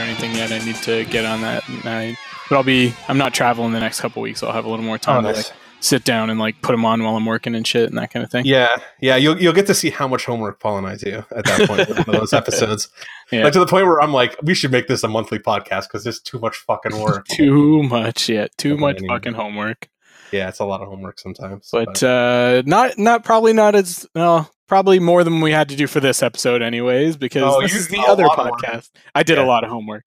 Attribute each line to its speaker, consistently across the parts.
Speaker 1: haven't even started doing notes or anything yet. I need to get on that. I, but I'll be. I'm not traveling the next couple weeks. So I'll have a little more time
Speaker 2: Oh,
Speaker 1: to like sit down and like put them on while I'm working and shit and that kind of thing.
Speaker 2: Yeah, yeah, you'll you'll get to see how much homework Paul and I do at that point with one of those episodes.
Speaker 1: Yeah.
Speaker 2: Like to the point where I'm like, we should make this a monthly podcast because there's too much fucking work.
Speaker 1: Too much, yeah. Too much fucking homework.
Speaker 2: yeah, it's a lot of homework sometimes.
Speaker 1: But uh, not not probably not as well. Probably more than we had to do for this episode, anyways, because
Speaker 2: Oh,
Speaker 1: this is the other
Speaker 2: lot of work.
Speaker 1: podcast. I did a lot of homework.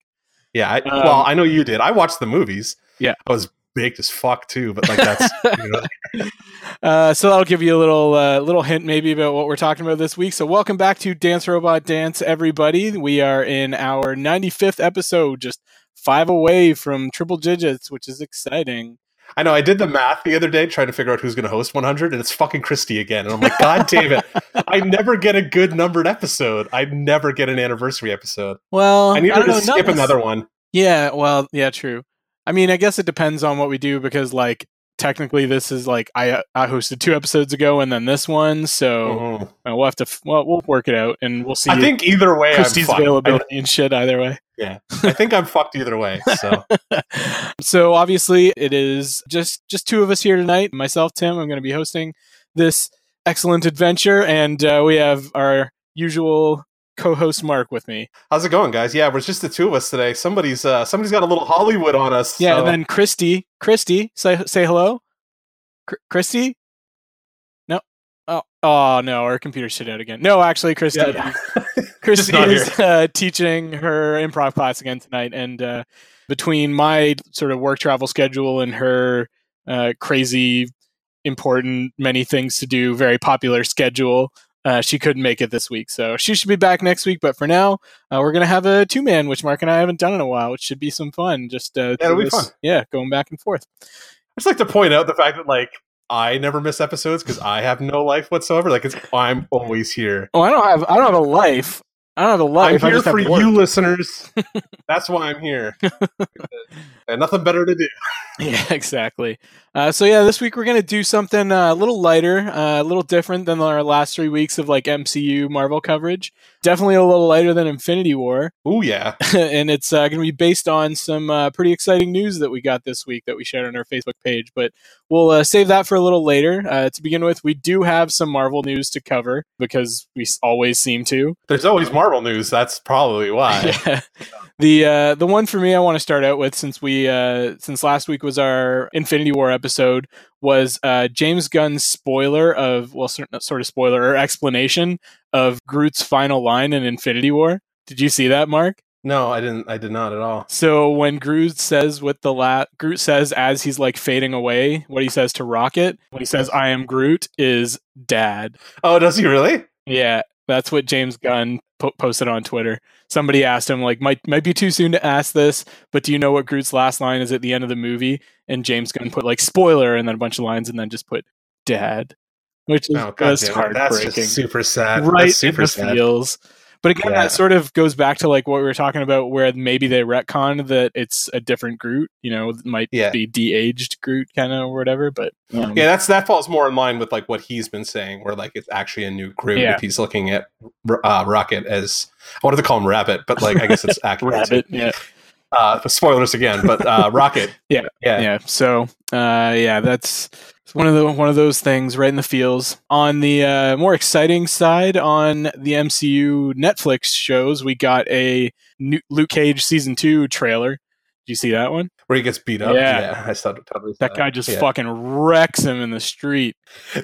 Speaker 2: yeah, I,
Speaker 1: um,
Speaker 2: well, I know you did. I watched the movies.
Speaker 1: Yeah.
Speaker 2: I was baked as fuck too, but like that's you know,
Speaker 1: Uh, so that'll give you a little uh, little hint maybe about what we're talking about this week. So welcome back to Dance Robot Dance, everybody. We are in our 95th episode, just five away from triple digits, which is exciting.
Speaker 2: I know I did the math the other day trying to figure out who's going to host 100, and it's fucking Christy again. And I'm like, God damn it! I never get a good numbered episode. I never get an anniversary episode.
Speaker 1: Well,
Speaker 2: I need
Speaker 1: don't
Speaker 2: to
Speaker 1: know,
Speaker 2: skip another one.
Speaker 1: Yeah, well, yeah, true. I mean, I guess it depends on what we do because, like, technically, this is like I I hosted two episodes ago and then this one, so
Speaker 2: Mhm.
Speaker 1: uh, we'll have to f- well we'll work it out and we'll see.
Speaker 2: I think either way,
Speaker 1: Christie's
Speaker 2: I'm fucked.
Speaker 1: availability and shit either way.
Speaker 2: I, I think I'm fucked either way. So
Speaker 1: so obviously it is just just two of us here tonight myself tim i'm going to be hosting this excellent adventure and uh, we have our usual co-host mark with me
Speaker 2: how's it going, guys? Yeah, we're just the two of us today. Somebody's uh somebody's got a little Hollywood on us.
Speaker 1: yeah
Speaker 2: so-
Speaker 1: and then christy christy say say hello Chr- christy no oh oh no our computer shit out again no actually christy
Speaker 2: Yeah.
Speaker 1: Christy is uh, teaching her improv class again tonight, and uh, between my sort of work travel schedule and her uh, crazy, important, many things to do, very popular schedule, uh, she couldn't make it this week. So she should be back next week. But for now, uh, we're gonna have a two man, which Mark and I haven't done in a while, which should be some fun. Just uh,
Speaker 2: Yeah, it'll
Speaker 1: do
Speaker 2: be fun.
Speaker 1: Yeah, going back and forth.
Speaker 2: I just like to point out the fact that like I never miss episodes because I have no life whatsoever. Like it's I'm always here.
Speaker 1: Oh, I don't have I don't have a life. I don't have a life.
Speaker 2: I'm here for you listeners. That's why I'm here. and nothing better to do.
Speaker 1: Yeah, exactly. Uh, so yeah, this week we're gonna do something uh, a little lighter, uh, a little different than our last three weeks of like MCU Marvel coverage. Definitely a little lighter than Infinity War,
Speaker 2: Oh yeah.
Speaker 1: and it's uh, gonna be based on some uh, pretty exciting news that we got this week that we shared on our Facebook page. But we'll uh, save that for a little later. Uh, to begin with, we do have some Marvel news to cover because we always seem to.
Speaker 2: There's always Marvel news. That's probably why.
Speaker 1: Yeah. The uh, the one for me I want to start out with since we uh, since last week was our Infinity War episode was uh, James Gunn's spoiler of well sort sort of spoiler or explanation of Groot's final line in Infinity War. Did you see that, Mark?
Speaker 2: No, I didn't. I did not at all.
Speaker 1: So when Groot says what the la- Groot says as he's like fading away, what he says to Rocket when he says "I am Groot" is "Dad."
Speaker 2: Oh, does he really?
Speaker 1: Yeah, that's what James Gunn po- posted on Twitter. Somebody asked him, like, might might be too soon to ask this, but do you know what Groot's last line is at the end of the movie? And James Gunn put like spoiler and then a bunch of lines and then just put dad, which is
Speaker 2: Oh,
Speaker 1: just
Speaker 2: it. That's just super sad.
Speaker 1: right
Speaker 2: That's super
Speaker 1: in the
Speaker 2: sad.
Speaker 1: feels. But again,
Speaker 2: Yeah.
Speaker 1: that sort of goes back to like what we were talking about, where maybe they retcon that it's a different Groot. You know, might
Speaker 2: Yeah.
Speaker 1: be de-aged Groot, kind of or whatever. But um,
Speaker 2: Yeah, that's that falls more in line with like what he's been saying, where like it's actually a new Groot.
Speaker 1: Yeah.
Speaker 2: If he's looking at uh, Rocket as I wanted to call him Rabbit, but like I guess it's accurate.
Speaker 1: Rabbit, yeah.
Speaker 2: Uh, spoilers again, but uh, Rocket.
Speaker 1: Yeah.
Speaker 2: yeah,
Speaker 1: yeah so uh yeah that's it's one of the one of those things right in the feels on the uh more exciting side on the mcu netflix shows we got a new luke cage season two trailer did you see that one
Speaker 2: Where he gets beat up.
Speaker 1: Yeah.
Speaker 2: I saw totally. saw
Speaker 1: that guy just
Speaker 2: Yeah.
Speaker 1: fucking wrecks him in the street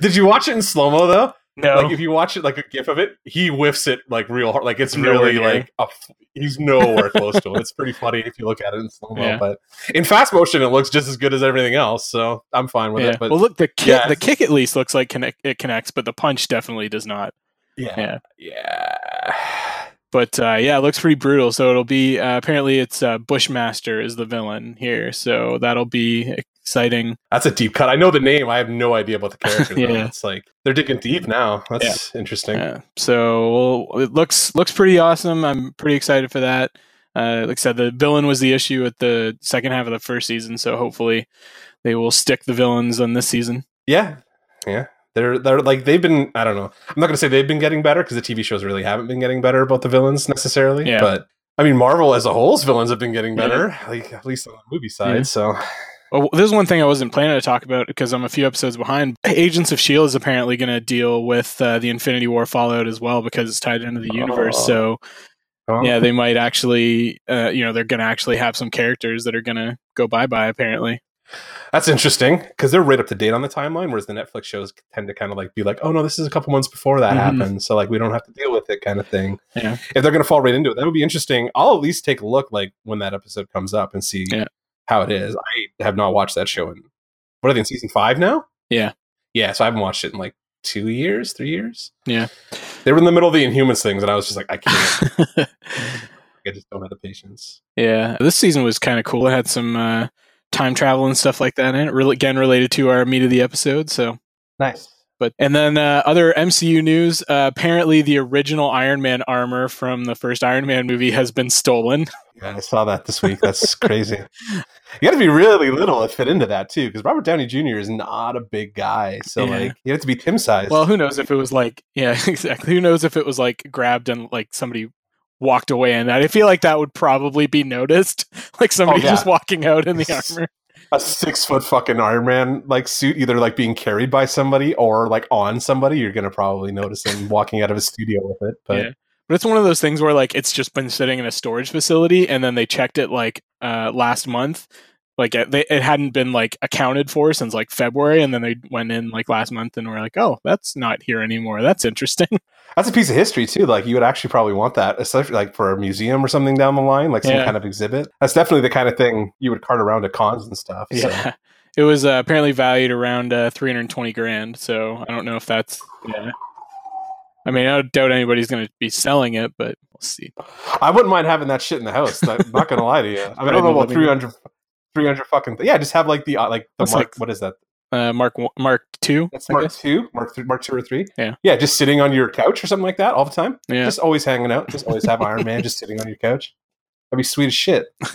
Speaker 2: Did you watch it in slow mo though?
Speaker 1: No
Speaker 2: Like if you watch it like a gif of it, he whiffs it like real hard. Like it's
Speaker 1: Nowhere
Speaker 2: really
Speaker 1: near.
Speaker 2: like a f- he's nowhere close to it. It's pretty funny if you look at it in slow mo.
Speaker 1: Yeah.
Speaker 2: But in fast motion, it looks just as good as everything else. So I'm fine with
Speaker 1: yeah.
Speaker 2: it. But
Speaker 1: well look the kick
Speaker 2: Yeah.
Speaker 1: the kick at least looks like connect, it connects but the punch definitely does not
Speaker 2: yeah,
Speaker 1: yeah
Speaker 2: yeah.
Speaker 1: but uh, yeah, it looks pretty brutal. So it'll be uh, apparently it's uh, Bushmaster is the villain here, so that'll be exciting.
Speaker 2: That's a deep cut. I know the name. I have no idea about the character.
Speaker 1: Yeah.
Speaker 2: yeah. It's like they're digging deep now. That's interesting.
Speaker 1: Yeah. So well, it looks looks pretty awesome. I'm pretty excited for that. Uh, like I said, the villain was the issue at the second half of the first season, so hopefully they will stick the villains on this season.
Speaker 2: Yeah. Yeah. they're they're like they've been. I don't know. I'm not gonna say they've been getting better because the TV shows really haven't been getting better about the villains necessarily.
Speaker 1: Yeah.
Speaker 2: But I mean, Marvel as a whole's villains have been getting better, like at least on the movie side.
Speaker 1: Yeah.
Speaker 2: So
Speaker 1: Well, there's one thing I wasn't planning to talk about because I'm a few episodes behind. Agents of Shield is apparently going to deal with uh, the Infinity War fallout as well because it's tied into the universe.
Speaker 2: Oh.
Speaker 1: So
Speaker 2: well,
Speaker 1: yeah, they might actually, uh, you know, they're going to actually have some characters that are going to go bye bye. Apparently,
Speaker 2: that's interesting because they're right up to date on the timeline, whereas the Netflix shows tend to kind of like be like, oh no, this is a couple months before that
Speaker 1: Mhm.
Speaker 2: happened, so like we don't have to deal with it, kind of thing.
Speaker 1: Yeah.
Speaker 2: If they're gonna fall right into it, that would be interesting. I'll at least take a look like when that episode comes up and see
Speaker 1: Yeah.
Speaker 2: how it is. I have not watched that show in what are they in season five now?
Speaker 1: Yeah.
Speaker 2: yeah. So I haven't watched it in like two years, three years.
Speaker 1: Yeah.
Speaker 2: they were in the middle of the Inhumans things, and I was just like, I can't. I just don't have the patience.
Speaker 1: yeah, this season was kind of cool. It had some uh, time travel and stuff like that in it. Really, again, related to our meat of the episode. So
Speaker 2: Nice.
Speaker 1: But and then uh, other MCU news. Uh, apparently, the original Iron Man armor from the first Iron Man movie has been stolen.
Speaker 2: Yeah, I saw that this week. That's crazy. You got to be really little to fit into that too, because Robert Downey Jr. is not a big guy. So
Speaker 1: Yeah.
Speaker 2: like, you have to be Tim size.
Speaker 1: Well, who knows if it was like yeah, exactly. Who knows if it was like grabbed and like somebody walked away in that. I feel like that would probably be noticed, like somebody
Speaker 2: Oh, yeah.
Speaker 1: just walking out in the armor.
Speaker 2: a six foot fucking Iron Man like suit, either like being carried by somebody or like on somebody, you're gonna probably notice him walking out of a studio with it. But
Speaker 1: Yeah. But it's one of those things where like it's just been sitting in a storage facility, and then they checked it like uh, last month. Like it, they, it hadn't been like accounted for since like February, and then they went in like last month and were like, "Oh, that's not here anymore. That's interesting."
Speaker 2: that's a piece of history too. Like you would actually probably want that, especially like for a museum or something down the line, like some
Speaker 1: Yeah.
Speaker 2: kind of exhibit. That's definitely the kind of thing you would cart around at cons and stuff. So.
Speaker 1: Yeah, it was uh, apparently valued around uh, 320 grand. So I don't know if that's yeah. I mean, I doubt anybody's going to be selling it, but we'll see.
Speaker 2: I wouldn't mind having that shit in the house. I'm not gonna lie to you. I, mean, I don't know about 300, 300 fucking. Th- yeah, just have like the uh, like the
Speaker 1: That's
Speaker 2: mark.
Speaker 1: like-
Speaker 2: what is that?
Speaker 1: Uh, Mark Mark two.
Speaker 2: That's Mark two, Mark three, Mark two or three.
Speaker 1: Yeah.
Speaker 2: yeah, just sitting on your couch or something like that all the time.
Speaker 1: Yeah.
Speaker 2: Just always hanging out. Just always have Iron Man just sitting on your couch. That'd be sweet as shit.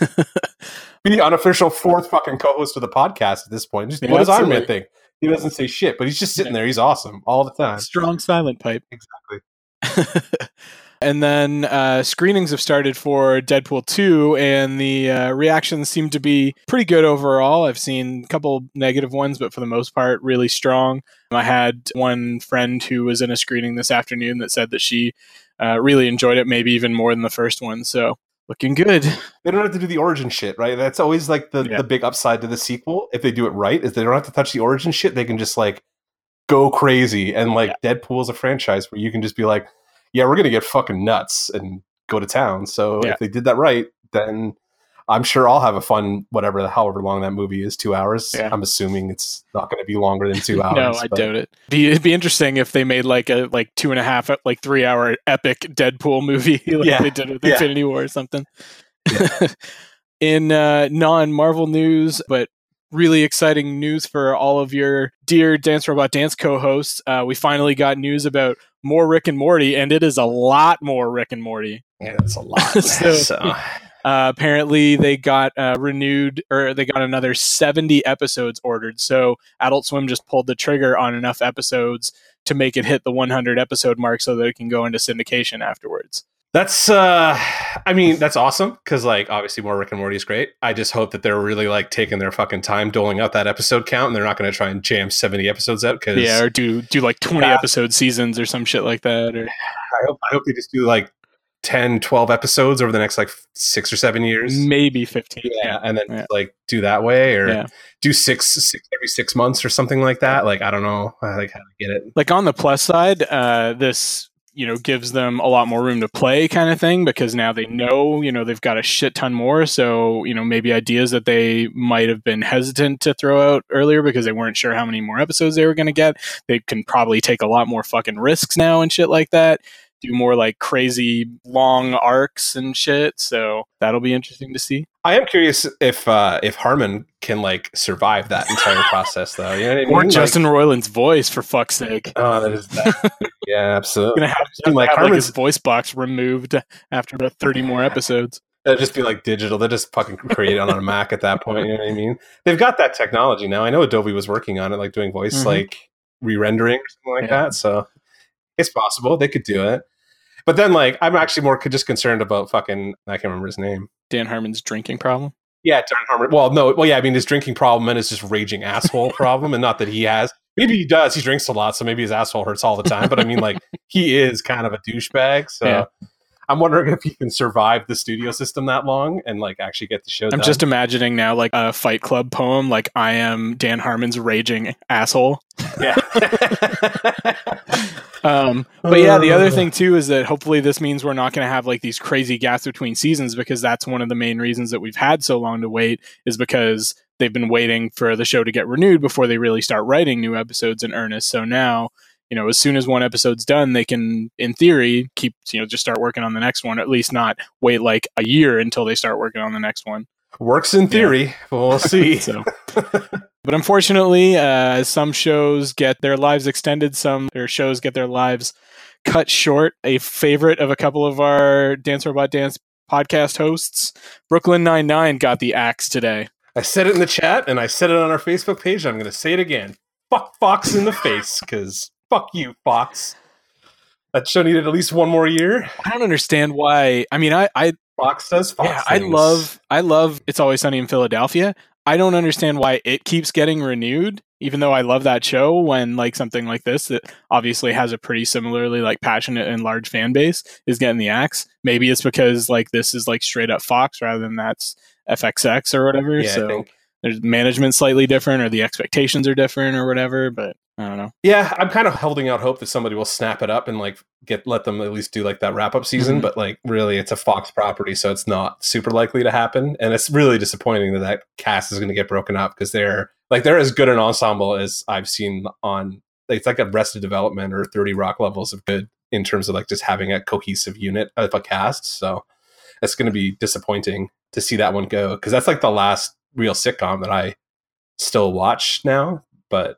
Speaker 2: Be the unofficial fourth fucking co-host of the podcast at this point. Just
Speaker 1: Yeah,
Speaker 2: what does Iron Man think? He doesn't say shit, but he's just sitting there. He's awesome all the time.
Speaker 1: Strong silent pipe.
Speaker 2: Exactly.
Speaker 1: and then uh, screenings have started for Deadpool 2, and the uh, reactions seem to be pretty good overall. I've seen a couple negative ones, but for the most part, really strong. I had one friend who was in a screening this afternoon that said that she uh, really enjoyed it, maybe even more than the first one. So, looking good.
Speaker 2: They don't have to do the origin shit, right? That's always like the,
Speaker 1: Yeah.
Speaker 2: the big upside to the sequel. If they do it right, is they don't have to touch the origin shit. They can just like go crazy. And like Deadpool is a franchise where you can just be like, yeah, we're gonna get fucking nuts and go to town. So
Speaker 1: Yeah.
Speaker 2: if they did that right, then I'm sure I'll have a fun whatever however long that movie is, two hours.
Speaker 1: Yeah.
Speaker 2: I'm assuming it's not gonna be longer than two hours.
Speaker 1: no, I
Speaker 2: but-
Speaker 1: doubt it. Be, it'd be interesting if they made like a like two and a half, like three hour epic Deadpool movie, like
Speaker 2: Yeah.
Speaker 1: they did with
Speaker 2: Yeah.
Speaker 1: Infinity War or something. In uh, non Marvel news, but really exciting news for all of your dear Dance Robot Dance co-hosts, uh, we finally got news about more Rick and Morty, and it is a lot more Rick and Morty.
Speaker 2: Yeah, it's a lot.
Speaker 1: So-
Speaker 2: so,
Speaker 1: Uh, apparently, they got uh, renewed or they got another 70 episodes ordered. So, Adult Swim just pulled the trigger on enough episodes to make it hit the 100 episode mark so that it can go into syndication afterwards.
Speaker 2: That's uh I mean, that's awesome because like obviously more Rick and Morty is great. I just hope that they're really like taking their fucking time doling out that episode count and they're not going to try and jam 70 episodes out because
Speaker 1: Yeah, or do do like 20
Speaker 2: Yeah.
Speaker 1: episode seasons or some shit like that. Or
Speaker 2: I hope I hope they just do like 10 12 episodes over the next like 6 or 7 years.
Speaker 1: maybe 15.
Speaker 2: Yeah, and then
Speaker 1: Yeah.
Speaker 2: like do that way or
Speaker 1: Yeah.
Speaker 2: do six, six every 6 months or something like that. Like I don't know, I like how to get it.
Speaker 1: like on the plus side, uh, this you know gives them a lot more room to play, kind of thing, because now they know you know they've got a shit ton more. So you know maybe ideas that they might have been hesitant to throw out earlier because they weren't sure how many more episodes they were going to get. They can probably take a lot more fucking risks now and shit like that. Do more like crazy long arcs and shit. So that'll be interesting to see.
Speaker 2: I am curious if uh if Harmon can like survive that entire process though. You know what I mean?
Speaker 1: Or
Speaker 2: Like-
Speaker 1: Justin Roiland's voice, for fuck's sake.
Speaker 2: Oh, that is that. yeah, absolutely.
Speaker 1: Gonna have,
Speaker 2: And, like,
Speaker 1: have like his voice box removed after about thirty more episodes.
Speaker 2: They'll just be like digital. They'll just fucking create it on a Mac at that point. You know what I mean? They've got that technology now. I know Adobe was working on it, like doing voice.
Speaker 1: Mhm.
Speaker 2: Like re-rendering or something like
Speaker 1: Yeah.
Speaker 2: that. So it's possible they could do it. But then, like, I'm actually more just concerned about fucking. I can't remember his name.
Speaker 1: Dan Harmon's drinking problem.
Speaker 2: Yeah, Dan Harmon. Well, no, well, yeah, I mean, his drinking problem and his just raging asshole problem, and not that he has. Maybe he does. He drinks a lot, so maybe his asshole hurts all the time. But I mean, like, he is kind of a douchebag. So
Speaker 1: Yeah.
Speaker 2: I'm wondering if he can survive the studio system that long and like actually get the show
Speaker 1: I'm
Speaker 2: done.
Speaker 1: just imagining now like a Fight Club poem, like I am Dan Harmon's raging asshole.
Speaker 2: yeah.
Speaker 1: Um, but yeah, the other thing too is that hopefully this means we're not going to have like these crazy gaps between seasons because that's one of the main reasons that we've had so long to wait is because they've been waiting for the show to get renewed before they really start writing new episodes in earnest. So now, you know, as soon as one episode's done, they can, in theory, keep you know just start working on the next one. At least not wait like a year until they start working on the next one.
Speaker 2: Works in theory, but we'll see.
Speaker 1: So, but unfortunately, uh, some shows get their lives extended. Some their shows get their lives cut short. A favorite of a couple of our Dance Robot Dance podcast hosts, Brooklyn Nine Nine, got the axe today.
Speaker 2: I said it in the chat and I said it on our Facebook page. I'm going to say it again. Fuck Fox in the face because fuck you, Fox. That show needed at least one more year.
Speaker 1: I don't understand why. I mean, I, I
Speaker 2: Fox does Fox.
Speaker 1: yeah, I love, I love. It's always sunny in Philadelphia. I don't understand why it keeps getting renewed, even though I love that show. When like something like this that obviously has a pretty similarly like passionate and large fan base is getting the axe. Maybe it's because like this is like straight up Fox rather than that's FXX or whatever.
Speaker 2: Yeah, I
Speaker 1: so
Speaker 2: think.
Speaker 1: There's management slightly different or the expectations are different or whatever. But I don't know.
Speaker 2: Yeah, I'm kind of holding out hope that somebody will snap it up and like get let them at least do like that wrap up season.
Speaker 1: Mhm.
Speaker 2: But like, really, it's a Fox property, so it's not super likely to happen. And it's really disappointing that that cast is going to get broken up because they're like they're as good an ensemble as I've seen on. It's like a Arrested Development or Thirty Rock levels of good in terms of like just having a cohesive unit of a cast. So it's going to be disappointing to see that one go because that's like the last real sitcom that I still watch now. But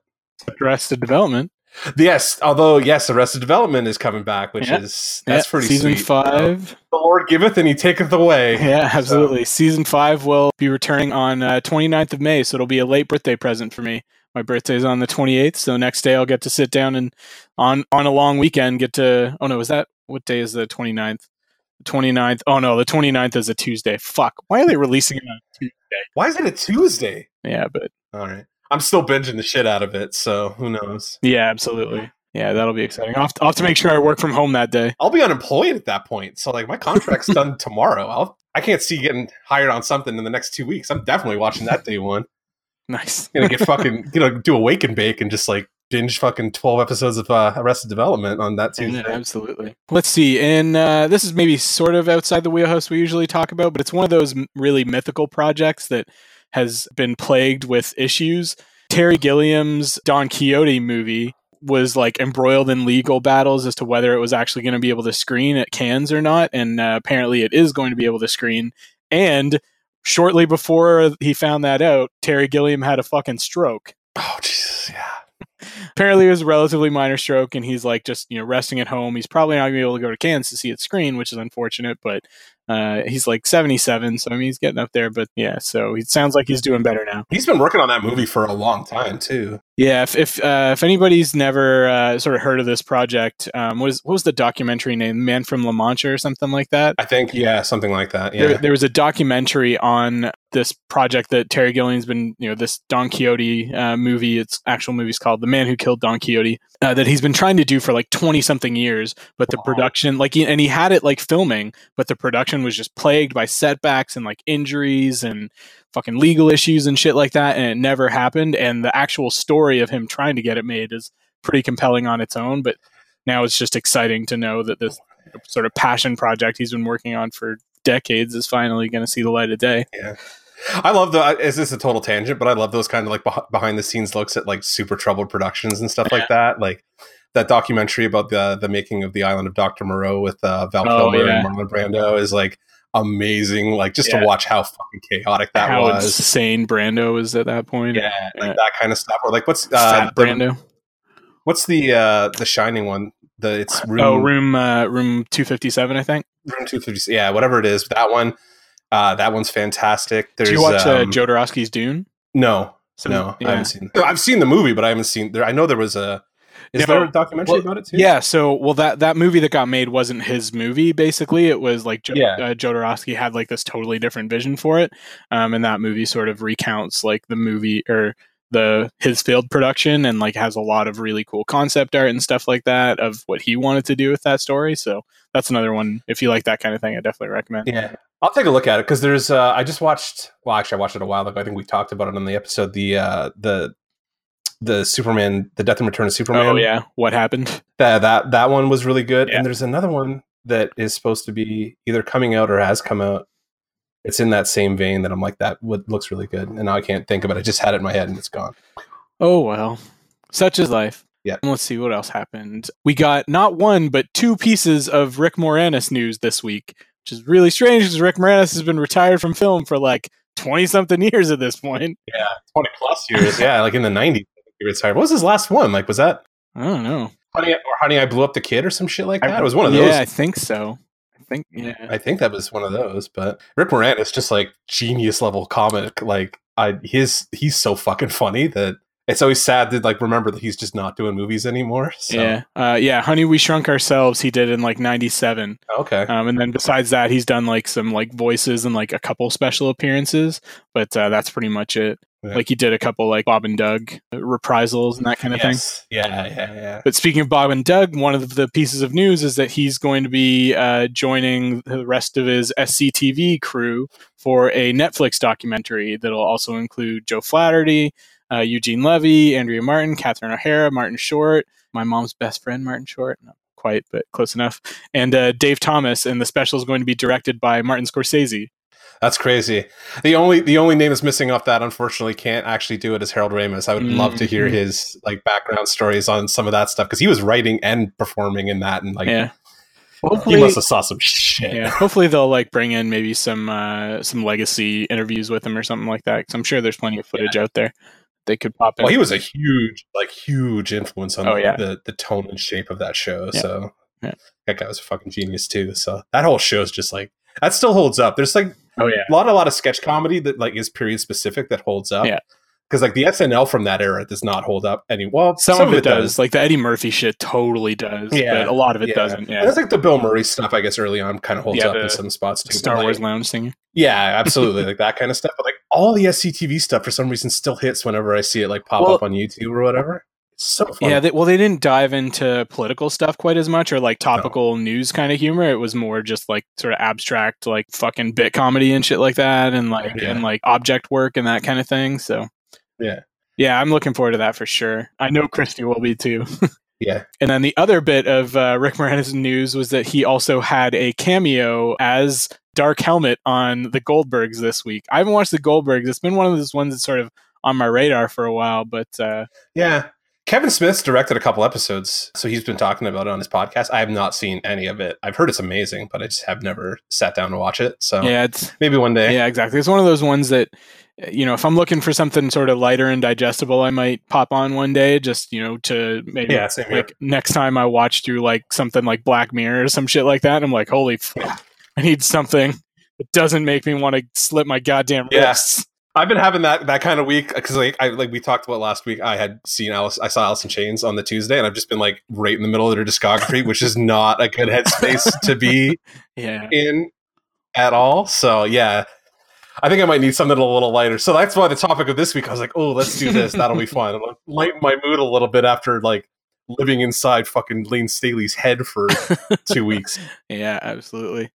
Speaker 1: Arrested Development.
Speaker 2: Yes, although yes, Arrested Development is coming back, which
Speaker 1: Yeah.
Speaker 2: is that's
Speaker 1: Yeah,
Speaker 2: pretty
Speaker 1: season
Speaker 2: sweet.
Speaker 1: five.
Speaker 2: The Lord giveth and He taketh away.
Speaker 1: Yeah, absolutely. Season five will be returning on uh, 29th of May, so it'll be a late birthday present for me. My birthday is on the 28th, so next day I'll get to sit down and on on a long weekend get to. Oh no, is that what day is the 29th? The 29th. Oh no, the 29th is a Tuesday. Fuck. Why are they releasing it on Tuesday?
Speaker 2: Why is it a Tuesday?
Speaker 1: Yeah, but
Speaker 2: All right, I'm still binging the shit out of it, so who knows?
Speaker 1: yeah, absolutely. Yeah, that'll be exciting. I'll have, to, I'll have to make sure I work from home that day.
Speaker 2: I'll be unemployed at that point, so like my contract's done tomorrow. I'll I can't see getting hired on something in the next two weeks. I'm definitely watching that day one.
Speaker 1: Nice.
Speaker 2: gonna get fucking you know do a wake and bake and just like binge fucking 12 episodes of uh, Arrested Development on that
Speaker 1: Yeah, absolutely. Let's see. And uh, this is maybe sort of outside the wheelhouse we usually talk about, but it's one of those really mythical projects that has been plagued with issues. Terry Gilliam's Don Quixote movie was like embroiled in legal battles as to whether it was actually going to be able to screen at Cannes or not. And uh, apparently it is going to be able to screen. And shortly before he found that out, Terry Gilliam had a fucking stroke
Speaker 2: Oh Jesus, yeah.
Speaker 1: Apparently it was a relatively minor stroke and he's like just you know resting at home. He's probably not gonna be able to go to kansas to see it screen which is unfortunate but uh, he's like 77 so i mean he's getting up there but yeah so it sounds like he's doing better now
Speaker 2: He's been working on that movie for a long time too.
Speaker 1: yeah if if, uh, if anybody's never uh, sort of heard of this project um, what, is, what was the documentary name man from la mancha or something like that
Speaker 2: I think yeah, something like that. Yeah.
Speaker 1: there, there was a documentary on this project that Terry Gilliam's been, you know, this Don Quixote uh, movie. Its actual movie's called "The Man Who Killed Don Quixote," uh, that he's been trying to do for like twenty something years. But the
Speaker 2: Wow.
Speaker 1: production, like, and he had it like filming, but the production was just plagued by setbacks and like injuries and fucking legal issues and shit like that, and it never happened. And the actual story of him trying to get it made is pretty compelling on its own. But now it's just exciting to know that this sort of passion project he's been working on for decades is finally going to see the light of day.
Speaker 2: Yeah. I love the. Is this a total tangent? But I love those kind of like behind the scenes looks at like super troubled productions and stuff like that. Like that documentary about the the making of the Island of Doctor Moreau with uh, Val
Speaker 1: Oh,
Speaker 2: Kilmer
Speaker 1: yeah.
Speaker 2: and Marlon Brando is like amazing. Like just
Speaker 1: Yeah.
Speaker 2: to watch how fucking chaotic that
Speaker 1: How
Speaker 2: was.
Speaker 1: insane Brando is at that point.
Speaker 2: Yeah, like
Speaker 1: Yeah.
Speaker 2: that kind of stuff. Or like what's uh, the-
Speaker 1: Brando.
Speaker 2: what's the uh the Shining one? The it's room
Speaker 1: oh, room uh, room two fifty seven, I think.
Speaker 2: room two fifty. Yeah, whatever it is. That one. Uh, that one's fantastic. There's
Speaker 1: Did you watch uh,
Speaker 2: um,
Speaker 1: Jodorowsky's Dune?
Speaker 2: No,
Speaker 1: So,
Speaker 2: no,
Speaker 1: yeah.
Speaker 2: I haven't seen. I've seen the movie, but I haven't seen. There, I know there was a Is
Speaker 1: No,
Speaker 2: there a documentary
Speaker 1: well,
Speaker 2: about it too?
Speaker 1: Yeah, so well that that movie that got made wasn't his movie. Basically, it was like Joe,
Speaker 2: Yeah.
Speaker 1: uh, Jodorowsky had like this totally different vision for it, um, and that movie sort of recounts like the movie or the his field production and like has a lot of really cool concept art and stuff like that of what he wanted to do with that story. So that's another one. If you like that kind of thing, I definitely recommend.
Speaker 2: Yeah, I'll take a look at it because there's. Uh, I just watched. Well, actually, I watched it a while ago. I think we talked about it on the episode. The uh, the the Superman, the Death and Return of Superman.
Speaker 1: Oh yeah, what happened?
Speaker 2: that that that one was really good.
Speaker 1: Yeah.
Speaker 2: And there's another one that is supposed to be either coming out or has come out. It's in that same vein that I'm like that would looks really good, and now I can't think of it. I just had it in my head and it's gone.
Speaker 1: Oh well, such is life.
Speaker 2: Yeah.
Speaker 1: Let's see what else happened. We got not one but two pieces of Rick Moranis news this week, which is really strange because Rick Moranis has been retired from film for like twenty something years at this point.
Speaker 2: Yeah, twenty plus years. yeah, like in the '90s. He retired. What was his last one? Like, was that
Speaker 1: I don't know.
Speaker 2: Honey or Honey I Blew Up the Kid or some shit like that? It was one of those. yeah.
Speaker 1: I think so. I think yeah.
Speaker 2: I think that was one of those. But Rick Moranis is just like genius level comic. Like I his he's so fucking funny that it's always sad to like remember that he's just not doing movies anymore. So
Speaker 1: Yeah, uh, yeah. Honey, we shrunk ourselves. He did in like '97,
Speaker 2: okay.
Speaker 1: um, and then besides that, he's done like some like voices and like a couple special appearances. But uh, that's pretty much it.
Speaker 2: Yeah.
Speaker 1: Like he did a couple like Bob and Doug reprisals and that kind of thing.
Speaker 2: Yeah, yeah, yeah.
Speaker 1: But speaking of Bob and Doug, one of the pieces of news is that he's going to be uh, joining the rest of his SCTV crew for a Netflix documentary that'll also include Joe Flaherty, uh, Eugene Levy, Andrea Martin, Catherine O'Hara, Martin Short, my mom's best friend, Martin Short. Not quite, but close enough. And uh, Dave Thomas. And the special is going to be directed by Martin Scorsese.
Speaker 2: That's crazy. The only the only name is missing off that, unfortunately, can't actually do it is Harold Ramis. I would love to hear
Speaker 1: Mhm.
Speaker 2: his like background stories on some of that stuff because he was writing and performing in that, and like
Speaker 1: yeah.
Speaker 2: he must have saw some shit.
Speaker 1: yeah. Hopefully they'll like bring in maybe some uh, some legacy interviews with him or something like that. Because I'm sure there's plenty of footage out there they could pop in.
Speaker 2: Well, he was a huge, like, huge influence on
Speaker 1: Oh,
Speaker 2: the,
Speaker 1: yeah.
Speaker 2: the the tone and shape of that show.
Speaker 1: Yeah.
Speaker 2: So
Speaker 1: Yeah.
Speaker 2: that guy was a fucking genius too. So that whole show is just like that still holds up. There's like
Speaker 1: oh yeah.
Speaker 2: a lot, a lot of sketch comedy that like is period specific that holds up.
Speaker 1: Yeah.
Speaker 2: Because like the SNL from that era does not hold up any. Well,
Speaker 1: Some, of it does. Like the Eddie Murphy shit totally does.
Speaker 2: Yeah.
Speaker 1: But a lot of it
Speaker 2: Yeah.
Speaker 1: doesn't.
Speaker 2: And
Speaker 1: Yeah.
Speaker 2: it's like the Bill Murray stuff, I guess, early on kind of holds
Speaker 1: Yeah,
Speaker 2: up
Speaker 1: the
Speaker 2: in some spots too.
Speaker 1: Star Wars
Speaker 2: like,
Speaker 1: Lounge singer.
Speaker 2: yeah, absolutely, like that kind of stuff. But like all the SCTV stuff, for some reason, still hits whenever I see it like pop
Speaker 1: Well-
Speaker 2: up on YouTube or whatever. So.
Speaker 1: Yeah, they, well, they didn't dive into political stuff quite as much or like topical news kind of humor. It was more just like sort of abstract, like fucking bit comedy and shit like that, and like
Speaker 2: Yeah.
Speaker 1: and like object work and that kind of thing. So
Speaker 2: Yeah.
Speaker 1: yeah, I'm looking forward to that for sure. I know Christy will be too.
Speaker 2: yeah.
Speaker 1: And then the other bit of uh, Rick Moranis news was that he also had a cameo as Dark Helmet on the Goldbergs this week. I haven't watched the Goldbergs. It's been one of those ones that's sort of on my radar for a while, but uh,
Speaker 2: Yeah. Kevin Smith's directed a couple episodes, so he's been talking about it on his podcast. I have not seen any of it. I've heard it's amazing, but I just have never sat down to watch it. So
Speaker 1: yeah, it's
Speaker 2: maybe one day.
Speaker 1: yeah, exactly. It's one of those ones that you know, if I'm looking for something sort of lighter and digestible, I might pop on one day just you know to maybe
Speaker 2: Yeah, same here.
Speaker 1: like next time I watch through like something like Black Mirror or some shit like that. I'm like, holy, fuck, I need something that doesn't make me want to slip my goddamn
Speaker 2: Yeah.
Speaker 1: wrists.
Speaker 2: I've been having that that kind of week because like I like we talked about last week. I had seen Alice. I saw Alice in Chains on the Tuesday, and I've just been like right in the middle of their discography, which is not a good headspace to be
Speaker 1: Yeah.
Speaker 2: in at all. So yeah, I think I might need something a little lighter. So that's why the topic of this week, I was like, oh, let's do this. That'll be fun. It'll lighten my mood a little bit after like living inside fucking Layne Staley's head for two weeks.
Speaker 1: Yeah, absolutely.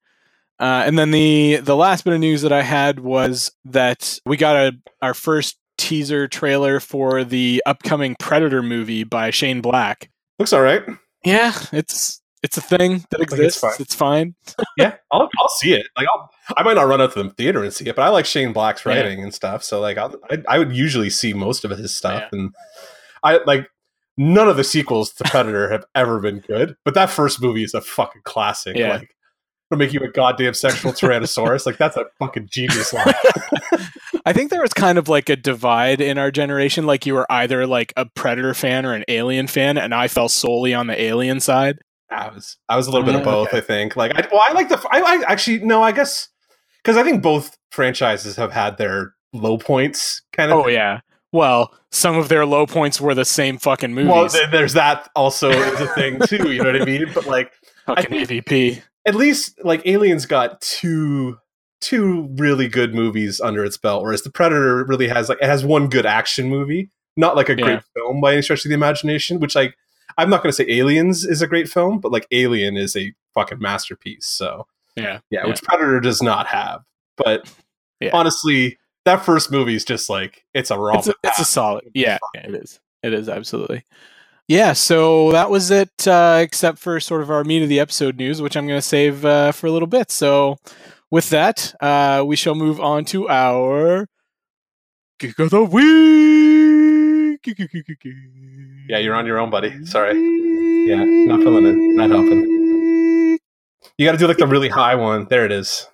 Speaker 1: Uh, and then the the last bit of news that I had was that we got a our first teaser trailer for the upcoming Predator movie by Shane Black.
Speaker 2: Looks all right.
Speaker 1: Yeah, it's it's a thing that
Speaker 2: think it's
Speaker 1: exists.
Speaker 2: fine.
Speaker 1: It's fine.
Speaker 2: Yeah, I'll, I'll see it. Like I'll, I might not run out to the theater and see it, but I like Shane Black's
Speaker 1: Yeah.
Speaker 2: writing and stuff. So like I'll, I, I would usually see most of his stuff,
Speaker 1: Yeah.
Speaker 2: and I like none of the sequels to Predator have ever been good, but that first movie is a fucking classic.
Speaker 1: Yeah.
Speaker 2: Like it'll make you a goddamn sexual tyrannosaurus. like that's a fucking genius line.
Speaker 1: I think there was kind of like a divide in our generation. Like you were either like a Predator fan or an Alien fan, and I fell solely on the Alien side.
Speaker 2: I was I was a little bit of
Speaker 1: Oh,
Speaker 2: both.
Speaker 1: okay.
Speaker 2: I think. Like I well, I like the I, I actually no, I guess because I think both franchises have had their low points kind of
Speaker 1: Oh yeah. Well, some of their low points were the same fucking movies.
Speaker 2: Well, th- there's that also is a thing too. You know what I mean? But like,
Speaker 1: fucking
Speaker 2: think-
Speaker 1: AVP.
Speaker 2: At least like Aliens got two two really good movies under its belt, whereas the Predator really has like it has one good action movie, not like a
Speaker 1: Yeah.
Speaker 2: great film by any stretch of the imagination. Which like I'm not going to say Aliens is a great film, but like Alien is a fucking masterpiece. So
Speaker 1: Yeah.
Speaker 2: yeah, which Predator does not have. But
Speaker 1: Yeah.
Speaker 2: honestly, that first movie is just like it's a romp.
Speaker 1: It's a, it's a solid. Yeah, yeah, it is. It is absolutely. Yeah, so that was it, uh, except for sort of our meat of the episode news, which I'm going to save uh, for a little bit. So, with that, uh, we shall move on to our Geek of the Week.
Speaker 2: Yeah, you're on your own, buddy. Sorry. Yeah, not filling it. Not helping. You got to do like the really high one. There it is.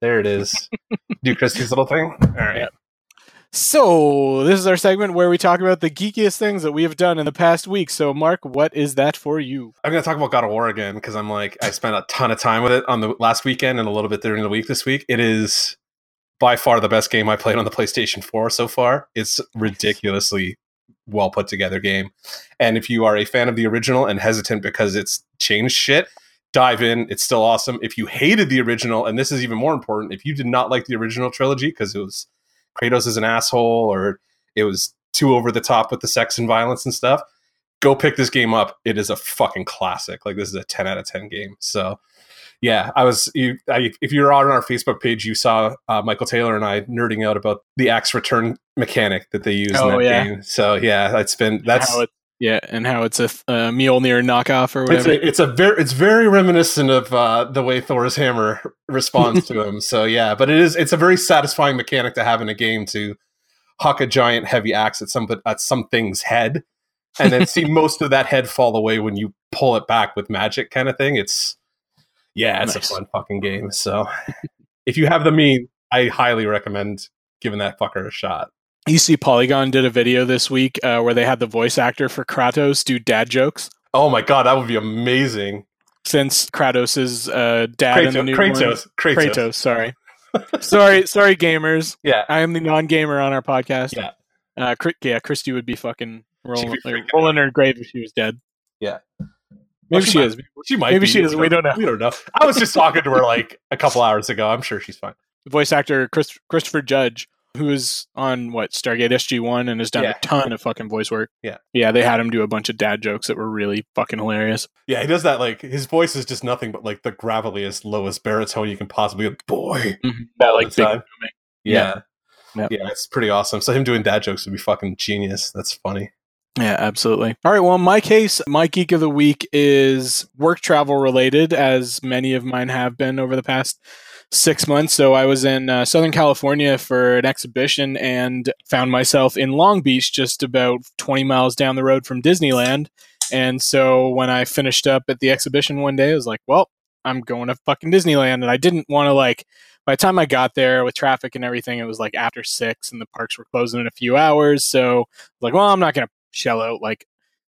Speaker 2: There it is. do Christy's little thing. All right.
Speaker 1: Yeah. So, this is our segment where we talk about the geekiest things that we have done in the past week. So, Mark, what is that for you?
Speaker 2: I'm gonna talk about God of War again because I'm like I spent a ton of time with it on the last weekend and a little bit during the week this week. It is by far the best game I played on the PlayStation 4 so far. It's ridiculously well put together game. And if you are a fan of the original and hesitant because it's changed shit, dive in. It's still awesome. If you hated the original, and this is even more important, if you did not like the original trilogy because it was Kratos is an asshole or it was too over the top with the sex and violence and stuff, go pick this game up. It is a fucking classic. Like this is a 10 out of 10 game. So yeah, I was you I, if you're on our Facebook page, you saw uh, Michael Taylor and I nerding out about the axe return mechanic that they use
Speaker 1: Oh,
Speaker 2: in that
Speaker 1: yeah.
Speaker 2: game. So yeah, it's been that's
Speaker 1: yeah, and how it's a uh, Mjolnir knockoff or
Speaker 2: it's
Speaker 1: whatever.
Speaker 2: a, it's a very it's very reminiscent of uh, the way Thor's hammer responds to him. So yeah, but it is it's a very satisfying mechanic to have in a game to huck a giant heavy axe at some at something's head, and then see most of that head fall away when you pull it back with magic, kind of thing. It's yeah, it's
Speaker 1: Nice.
Speaker 2: a fun fucking game. So if you have the mean, I highly recommend giving that fucker a shot.
Speaker 1: You see, Polygon did a video this week uh, where they had the voice actor for Kratos do dad jokes.
Speaker 2: Oh my god, that would be amazing.
Speaker 1: Since Kratos is uh, dad in the
Speaker 2: Kratos,
Speaker 1: new
Speaker 2: Kratos. Kratos,
Speaker 1: Kratos, sorry, sorry, sorry, gamers.
Speaker 2: Yeah,
Speaker 1: I am the non-gamer on our podcast.
Speaker 2: Yeah.
Speaker 1: uh, yeah. Christy would be fucking rolling,
Speaker 2: be
Speaker 1: like, rolling her grave if she was dead.
Speaker 2: Yeah.
Speaker 1: maybe
Speaker 2: Well, she
Speaker 1: she
Speaker 2: might-
Speaker 1: is.
Speaker 2: She might.
Speaker 1: Maybe
Speaker 2: be.
Speaker 1: she is. We don't know.
Speaker 2: We don't know. I was just talking to her like a couple hours ago. I'm sure she's fine.
Speaker 1: Voice actor Chris- Christopher Judge, who is on what Stargate SG One and has done
Speaker 2: Yeah.
Speaker 1: a ton of fucking voice work.
Speaker 2: Yeah.
Speaker 1: yeah. They had him do a bunch of dad jokes that were really fucking hilarious.
Speaker 2: Yeah, he does that. Like his voice is just nothing but like the graveliest, lowest baritone you can possibly. get. Boy,
Speaker 1: mm-hmm.
Speaker 2: That
Speaker 1: like big booming.
Speaker 2: yeah.
Speaker 1: Yeah.
Speaker 2: yeah, it's pretty awesome. So him doing dad jokes would be fucking genius. That's funny.
Speaker 1: Yeah, absolutely. All right. Well, in my case, my geek of the week is work travel related, as many of mine have been over the past six months. So I was in uh, Southern California for an exhibition and found myself in Long Beach, just about 20 miles down the road from Disneyland. And so when I finished up at the exhibition one day, I was like, well, I'm going to fucking Disneyland. And I didn't want to like, by the time I got there with traffic and everything, it was like after six and the parks were closing in a few hours. So like, well, I'm not going to shell out like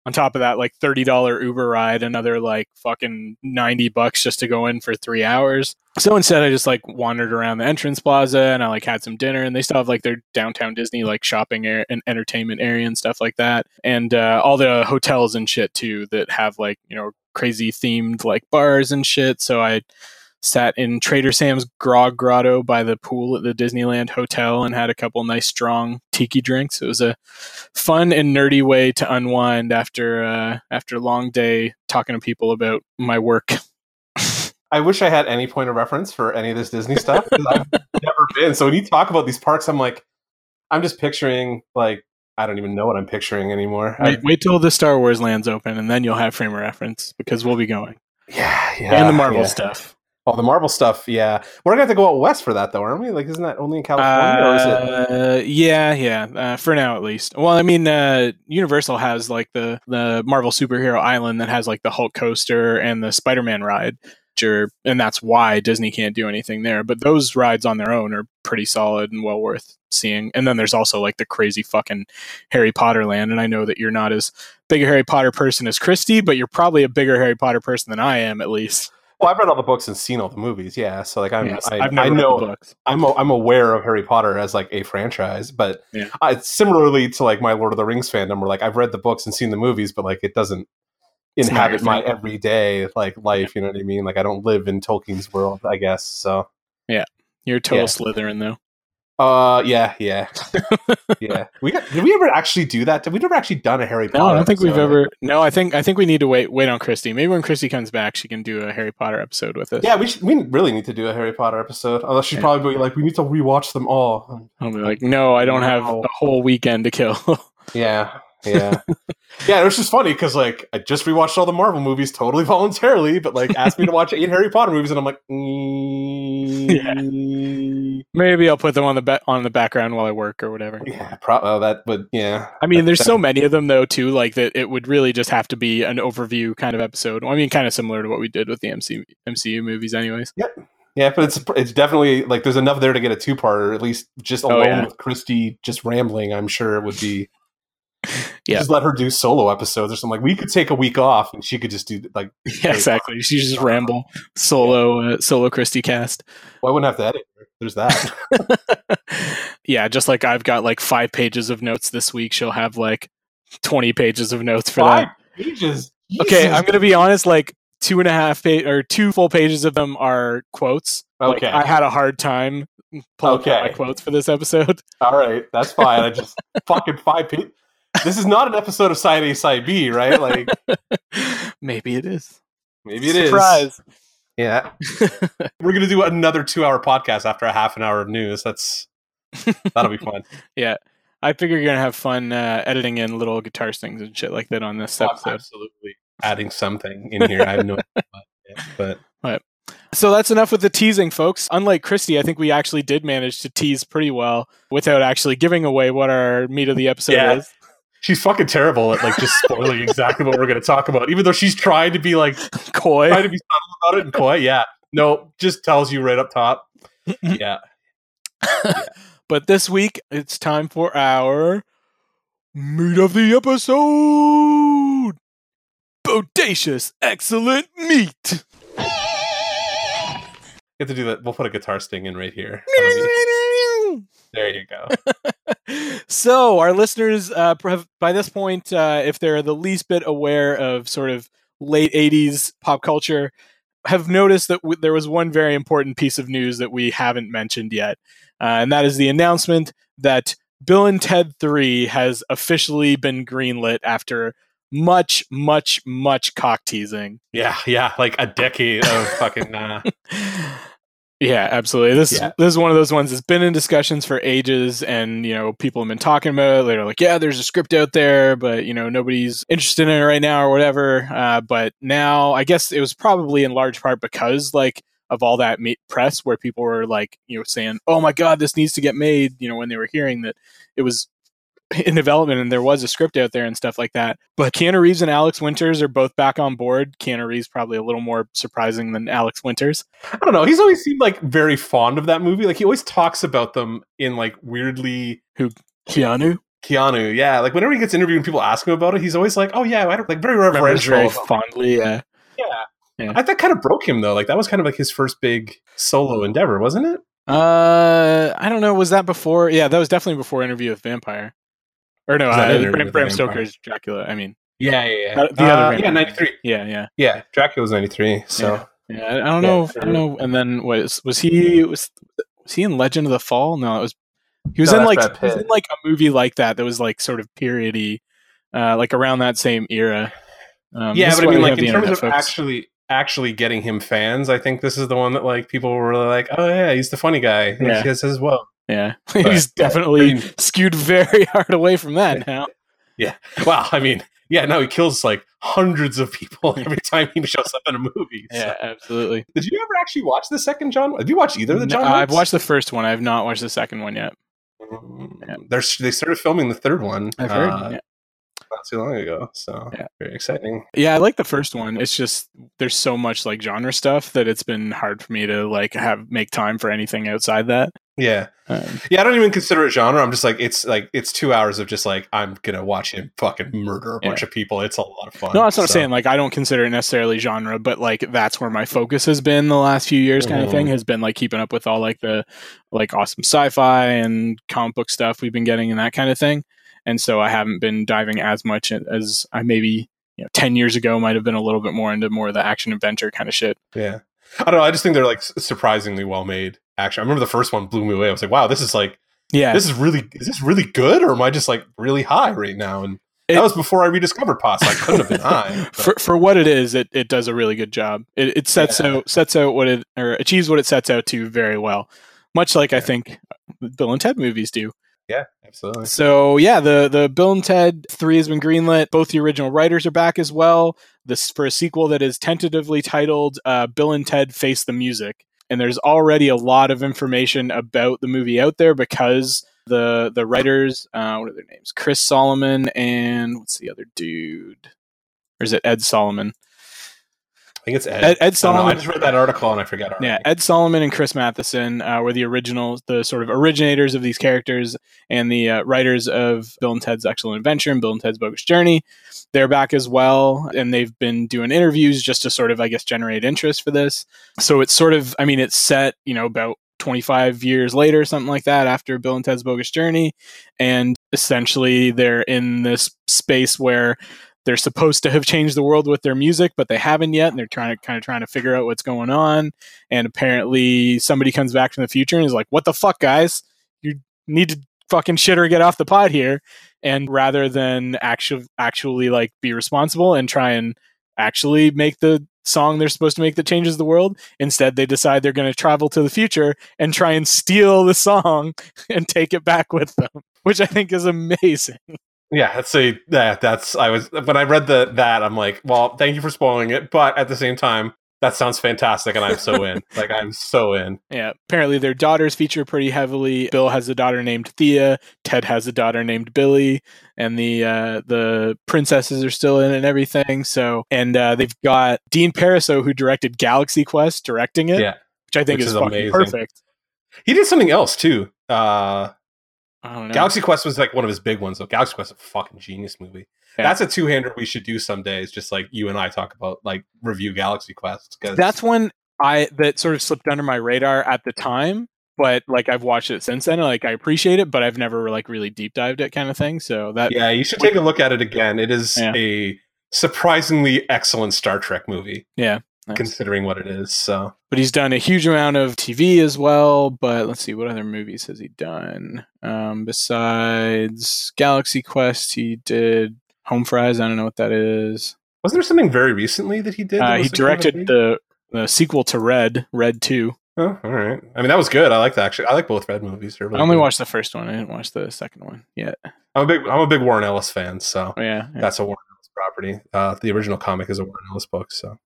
Speaker 1: on top of that like $30 Uber ride, another like fucking 90 bucks just to go in for three hours. So instead, I just like wandered around the entrance plaza and I like had some dinner and they still have like their downtown Disney like shopping and entertainment area and stuff like that. And uh, all the hotels and shit too that have like, you know, crazy themed like bars and shit. So I sat in Trader Sam's Grog Grotto by the pool at the Disneyland Hotel and had a couple nice strong tiki drinks. It was a fun and nerdy way to unwind after uh, after a long day talking to people about my work.
Speaker 2: I wish I had any point of reference for any of this Disney stuff because I've never been. So when you talk about these parks, I'm like, I'm just picturing like I don't even know what I'm picturing anymore. I-
Speaker 1: Wait, wait till the Star Wars lands open, and then you'll have frame of reference because we'll be going
Speaker 2: yeah, yeah,
Speaker 1: and the Marvel
Speaker 2: yeah.
Speaker 1: stuff.
Speaker 2: Oh, the Marvel stuff. Yeah, we're gonna have to go out west for that, though, aren't we? Like, isn't that only in California, or is it?
Speaker 1: Uh, yeah, yeah. Uh, for now, at least. Well, I mean, uh, Universal has like the the Marvel superhero island that has like the Hulk coaster and the Spider Man ride, are, and that's why Disney can't do anything there. But those rides on their own are pretty solid and well worth seeing. And then there's also like the crazy fucking Harry Potter land. And I know that you're not as big a Harry Potter person as Christy, but you're probably a bigger Harry Potter person than I am, at least.
Speaker 2: Well, I've read all the books and seen all the movies. Yeah, so like I'm,
Speaker 1: Yes,
Speaker 2: I,
Speaker 1: I've never
Speaker 2: I know
Speaker 1: the books.
Speaker 2: I'm a, I'm aware of Harry Potter as like a franchise, but
Speaker 1: Yeah.
Speaker 2: I, similarly to like my Lord of the Rings fandom, where like I've read the books and seen the movies, but like it doesn't
Speaker 1: It's
Speaker 2: inhabit my everyday like life. You know what I mean? Like I don't live in Tolkien's world, I guess. So yeah,
Speaker 1: You're a total
Speaker 2: Yeah.
Speaker 1: Slytherin, though.
Speaker 2: Uh, yeah, yeah, yeah. We did we ever actually do that? Did we never actually done a Harry Potter?
Speaker 1: No, I don't think we've ever. No, I think I think we need to wait wait on Christy. Maybe when Christy comes back, she can do a Harry Potter episode with us.
Speaker 2: Yeah, we should, we really need to do a Harry Potter episode. Although she'd
Speaker 1: Yeah.
Speaker 2: probably be like, we need to rewatch them all.
Speaker 1: I'll be like, no, I don't have a whole weekend to kill.
Speaker 2: Yeah, yeah, yeah. It was just funny because like I just rewatched all the Marvel movies totally voluntarily, but like asked me to watch eight Harry Potter movies, and I'm like, mm,
Speaker 1: Maybe I'll put them on the ba- on the background while I work or whatever.
Speaker 2: yeah, pro- oh, that. But yeah,
Speaker 1: I mean, there's so many of them though too. Like that, it would really just have to be an overview kind of episode. Well, I mean, kind of similar to what we did with the MC- MCU movies, anyways. Yep.
Speaker 2: yeah, but it's it's definitely like there's enough there to get a two parter. At least just
Speaker 1: Oh,
Speaker 2: alone
Speaker 1: yeah.
Speaker 2: with Christy just rambling, I'm sure it would be.
Speaker 1: Yeah.
Speaker 2: Just let her do solo episodes or something. Like we could take a week off and she could just do like.
Speaker 1: Yeah, exactly. She just ramble solo uh, solo Christy cast.
Speaker 2: Well, I wouldn't have to edit. her. There's that.
Speaker 1: yeah, just like I've got like five pages of notes this week, she'll have like twenty pages of notes for
Speaker 2: Five
Speaker 1: that.
Speaker 2: pages.
Speaker 1: Okay, I'm gonna be honest. Like two and a half page or two full pages of them are quotes. Like,
Speaker 2: Okay.
Speaker 1: I had a hard time pulling out my
Speaker 2: Okay.
Speaker 1: quotes for this episode.
Speaker 2: All right, that's fine. I just fucking five pages. This is not an episode of Side A, Side B, right? Like
Speaker 1: Maybe it is.
Speaker 2: maybe it is.
Speaker 1: Surprise.
Speaker 2: Yeah, we're gonna do another two-hour podcast after a half an hour of news. That's that'll be fun.
Speaker 1: Yeah. I figure you're gonna have fun uh, editing in little guitar stings and shit like that on this
Speaker 2: I'm
Speaker 1: episode.
Speaker 2: absolutely adding something in here. I have no idea, but
Speaker 1: So that's enough with the teasing, folks. Unlike Christy, I think we actually did manage to tease pretty well without actually giving away what our meat of the episode
Speaker 2: Yeah.
Speaker 1: is.
Speaker 2: She's fucking terrible at like just spoiling exactly what we're gonna talk about, even though she's trying to be like
Speaker 1: Coy.
Speaker 2: trying to be subtle about it and coy. Yeah, no, just tells you right up top. Yeah,
Speaker 1: But this week, it's time for our meat of the episode. Bodacious, excellent meat.
Speaker 2: get to do that. We'll put a guitar sting in right here. There you go.
Speaker 1: So our listeners uh, by this point uh, if they're the least bit aware of sort of late 80s pop culture have noticed that w- there was one very important piece of news that we haven't mentioned yet uh, and that is the announcement that bill and ted 3 has officially been greenlit after much much much cock teasing
Speaker 2: Yeah, yeah, like a decade of fucking. Uh,
Speaker 1: Yeah, absolutely. This
Speaker 2: Yeah.
Speaker 1: this is one of those ones that's been in discussions for ages, and you know people have been talking about it. They're like, yeah, there's a script out there, but you know nobody's interested in it right now or whatever. Uh, but now, I guess it was probably in large part because like of all that press where people were like, you know, saying, "Oh my God, this needs to get made." You know, when they were hearing that it was in development and there was a script out there and stuff like that. But Keanu Reeves and Alex Winters are both back on board. Keanu Reeves probably a little more surprising than Alex Winters.
Speaker 2: I don't know. He's always seemed like very fond of that movie. Like he always talks about them in like weirdly who
Speaker 1: Keanu.
Speaker 2: Keanu. Yeah, like whenever he gets interviewed and people ask him about it, he's always like, "Oh yeah, I don't like very reverential."
Speaker 1: very fondly. Yeah.
Speaker 2: yeah.
Speaker 1: Yeah.
Speaker 2: I that kind of broke him though. Like that was kind of like his first big solo endeavor, wasn't it?
Speaker 1: Uh, I don't know. Was that before? Yeah, that was definitely before Interview with Vampire. Or no,
Speaker 2: Was that
Speaker 1: uh, Bram,
Speaker 2: with
Speaker 1: Bram Stoker's Dracula. I mean,
Speaker 2: Yeah, yeah, yeah.
Speaker 1: The other
Speaker 2: Uh,
Speaker 1: Vampire.
Speaker 2: yeah, ninety three.
Speaker 1: yeah, yeah,
Speaker 2: Yeah, Dracula was ninety three. So
Speaker 1: yeah. I, I don't
Speaker 2: Yeah,
Speaker 1: know.
Speaker 2: sure.
Speaker 1: I don't know. And then was was he was was he in Legend of the Fall? No, it was. He was
Speaker 2: No,
Speaker 1: in like he was in like a movie like that that was like sort of periody, uh, like around that same era. Um,
Speaker 2: yeah, but I mean, like in terms
Speaker 1: internet,
Speaker 2: of
Speaker 1: folks.
Speaker 2: actually actually getting him fans, I think this is the one that like people were really like, "Oh yeah, he's the funny guy."
Speaker 1: Yeah.
Speaker 2: He has as well.
Speaker 1: Yeah,
Speaker 2: But,
Speaker 1: he's definitely
Speaker 2: I mean-
Speaker 1: skewed very hard away from that now. Yeah.
Speaker 2: Well, I mean, yeah, Now he kills like hundreds of people every time he shows up in a movie. so.
Speaker 1: Yeah, absolutely.
Speaker 2: Did you ever actually watch the second John? Have you watched either of the
Speaker 1: No,
Speaker 2: John?
Speaker 1: I've watched the first one. I've not watched the second one yet.
Speaker 2: Mm,
Speaker 1: Yeah.
Speaker 2: They're they started filming the third one.
Speaker 1: I've heard.
Speaker 2: uh,
Speaker 1: yeah.
Speaker 2: not too long ago. So
Speaker 1: Yeah.
Speaker 2: very exciting.
Speaker 1: yeah, I like the first one. It's just there's so much like genre stuff that it's been hard for me to like have make time for anything outside that.
Speaker 2: Yeah,
Speaker 1: Um,
Speaker 2: yeah. I don't even consider it genre. I'm just like it's like it's two hours of just like I'm gonna watch him fucking murder a
Speaker 1: Yeah.
Speaker 2: bunch of people. It's a lot of fun.
Speaker 1: no, that's what I'm
Speaker 2: So,
Speaker 1: saying. Like, I don't consider it necessarily genre, but like that's where my focus has been the last few years. Kind of thing
Speaker 2: Mhm.
Speaker 1: has been like keeping up with all like the like awesome sci-fi and comic book stuff we've been getting and that kind of thing. And so I haven't been diving as much as I maybe you know ten years ago might have been a little bit more into more of the action adventure kind of shit.
Speaker 2: Yeah, I don't know. I just think they're like surprisingly well made. Actually, I remember the first one blew me away. I was like, wow, this is like
Speaker 1: Yeah,
Speaker 2: this is really is this really good or am I just like really high right now? And
Speaker 1: It-
Speaker 2: that was before I rediscovered POS. I couldn't have been high.
Speaker 1: for for what it is, it, it does a really good job. It, it sets
Speaker 2: Yeah.
Speaker 1: out sets out what it or achieves what it sets out to very well. Much like I think Bill and Ted movies do.
Speaker 2: Yeah, absolutely.
Speaker 1: So yeah, the the Bill and Ted three has been greenlit. Both the original writers are back as well. This for a sequel that is tentatively titled uh, "Bill and Ted Face the Music." And there's already a lot of information about the movie out there because the the writers, uh, what are their names? Chris Solomon and what's the other dude? Or is it Ed Solomon?
Speaker 2: I think it's Ed.
Speaker 1: Ed, Ed
Speaker 2: I, I just read that article and I forget. Already.
Speaker 1: Yeah, Ed Solomon and Chris Matheson uh, were the original, the sort of originators of these characters and the uh, writers of Bill and Ted's Excellent Adventure and Bill and Ted's Bogus Journey. They're back as well, and they've been doing interviews just to sort of, I guess, generate interest for this. So it's sort of, I mean, it's set, you know, about 25 years later, something like that, after Bill and Ted's Bogus Journey. And essentially, they're in this space where they're supposed to have changed the world with their music, but they haven't yet, and they're trying to kind of trying to figure out what's going on. And apparently, somebody comes back from the future and is like, "What the fuck, guys? You need to fucking shit or get off the pot here." And rather than actually actually like be responsible and try and actually make the song they're supposed to make that changes the world, instead they decide they're going to travel to the future and try and steal the song and take it back with them, which I think is amazing.
Speaker 2: Yeah, that's a yeah, that's I was when I read the that I'm like, well, thank you for spoiling it, but at the same time, that sounds fantastic, and I'm so in. like I'm so in.
Speaker 1: Yeah, apparently their daughters feature pretty heavily. Bill has a daughter named Thea. Ted has a daughter named Billy, and the uh, the princesses are still in and everything. So, and uh, they've got Dean Parisot, who directed Galaxy Quest, directing it,
Speaker 2: Yeah,
Speaker 1: which I think
Speaker 2: Which
Speaker 1: is,
Speaker 2: is amazing.
Speaker 1: perfect.
Speaker 2: he did something else too. Uh,
Speaker 1: I don't know.
Speaker 2: Galaxy Quest was like one of his big ones. So Galaxy Quest is a fucking genius movie.
Speaker 1: Yeah.
Speaker 2: That's a two hander we should do someday. It's Just like you and I talk about like review Galaxy Quest. 'cause-
Speaker 1: That's one I that sort of slipped under my radar at the time, but like I've watched it since then. and, Like I appreciate it, but I've never like really deep dived it, kind of thing. So that
Speaker 2: yeah, you should take a look at it again. It is
Speaker 1: Yeah.
Speaker 2: a surprisingly excellent Star Trek movie,
Speaker 1: yeah. Nice.
Speaker 2: considering what it is. So
Speaker 1: but he's done a huge amount of TV as well. But let's see, what other movies has he done? Um, besides Galaxy Quest, he did Home Fries. I don't know what that is.
Speaker 2: wasn't there something very recently that he did? that
Speaker 1: Uh, he
Speaker 2: was kind of
Speaker 1: directed the, the sequel to Red, Red Two.
Speaker 2: Oh, all right. I mean, that was good. I like that. Actually, I like both Red movies. They're
Speaker 1: I only
Speaker 2: good.
Speaker 1: watched the first one. I didn't watch the second one yet.
Speaker 2: I'm a big. I'm a big Warren Ellis fan. So
Speaker 1: Oh yeah, yeah.
Speaker 2: that's a Warren Ellis property. Uh, the original comic is a Warren Ellis book. So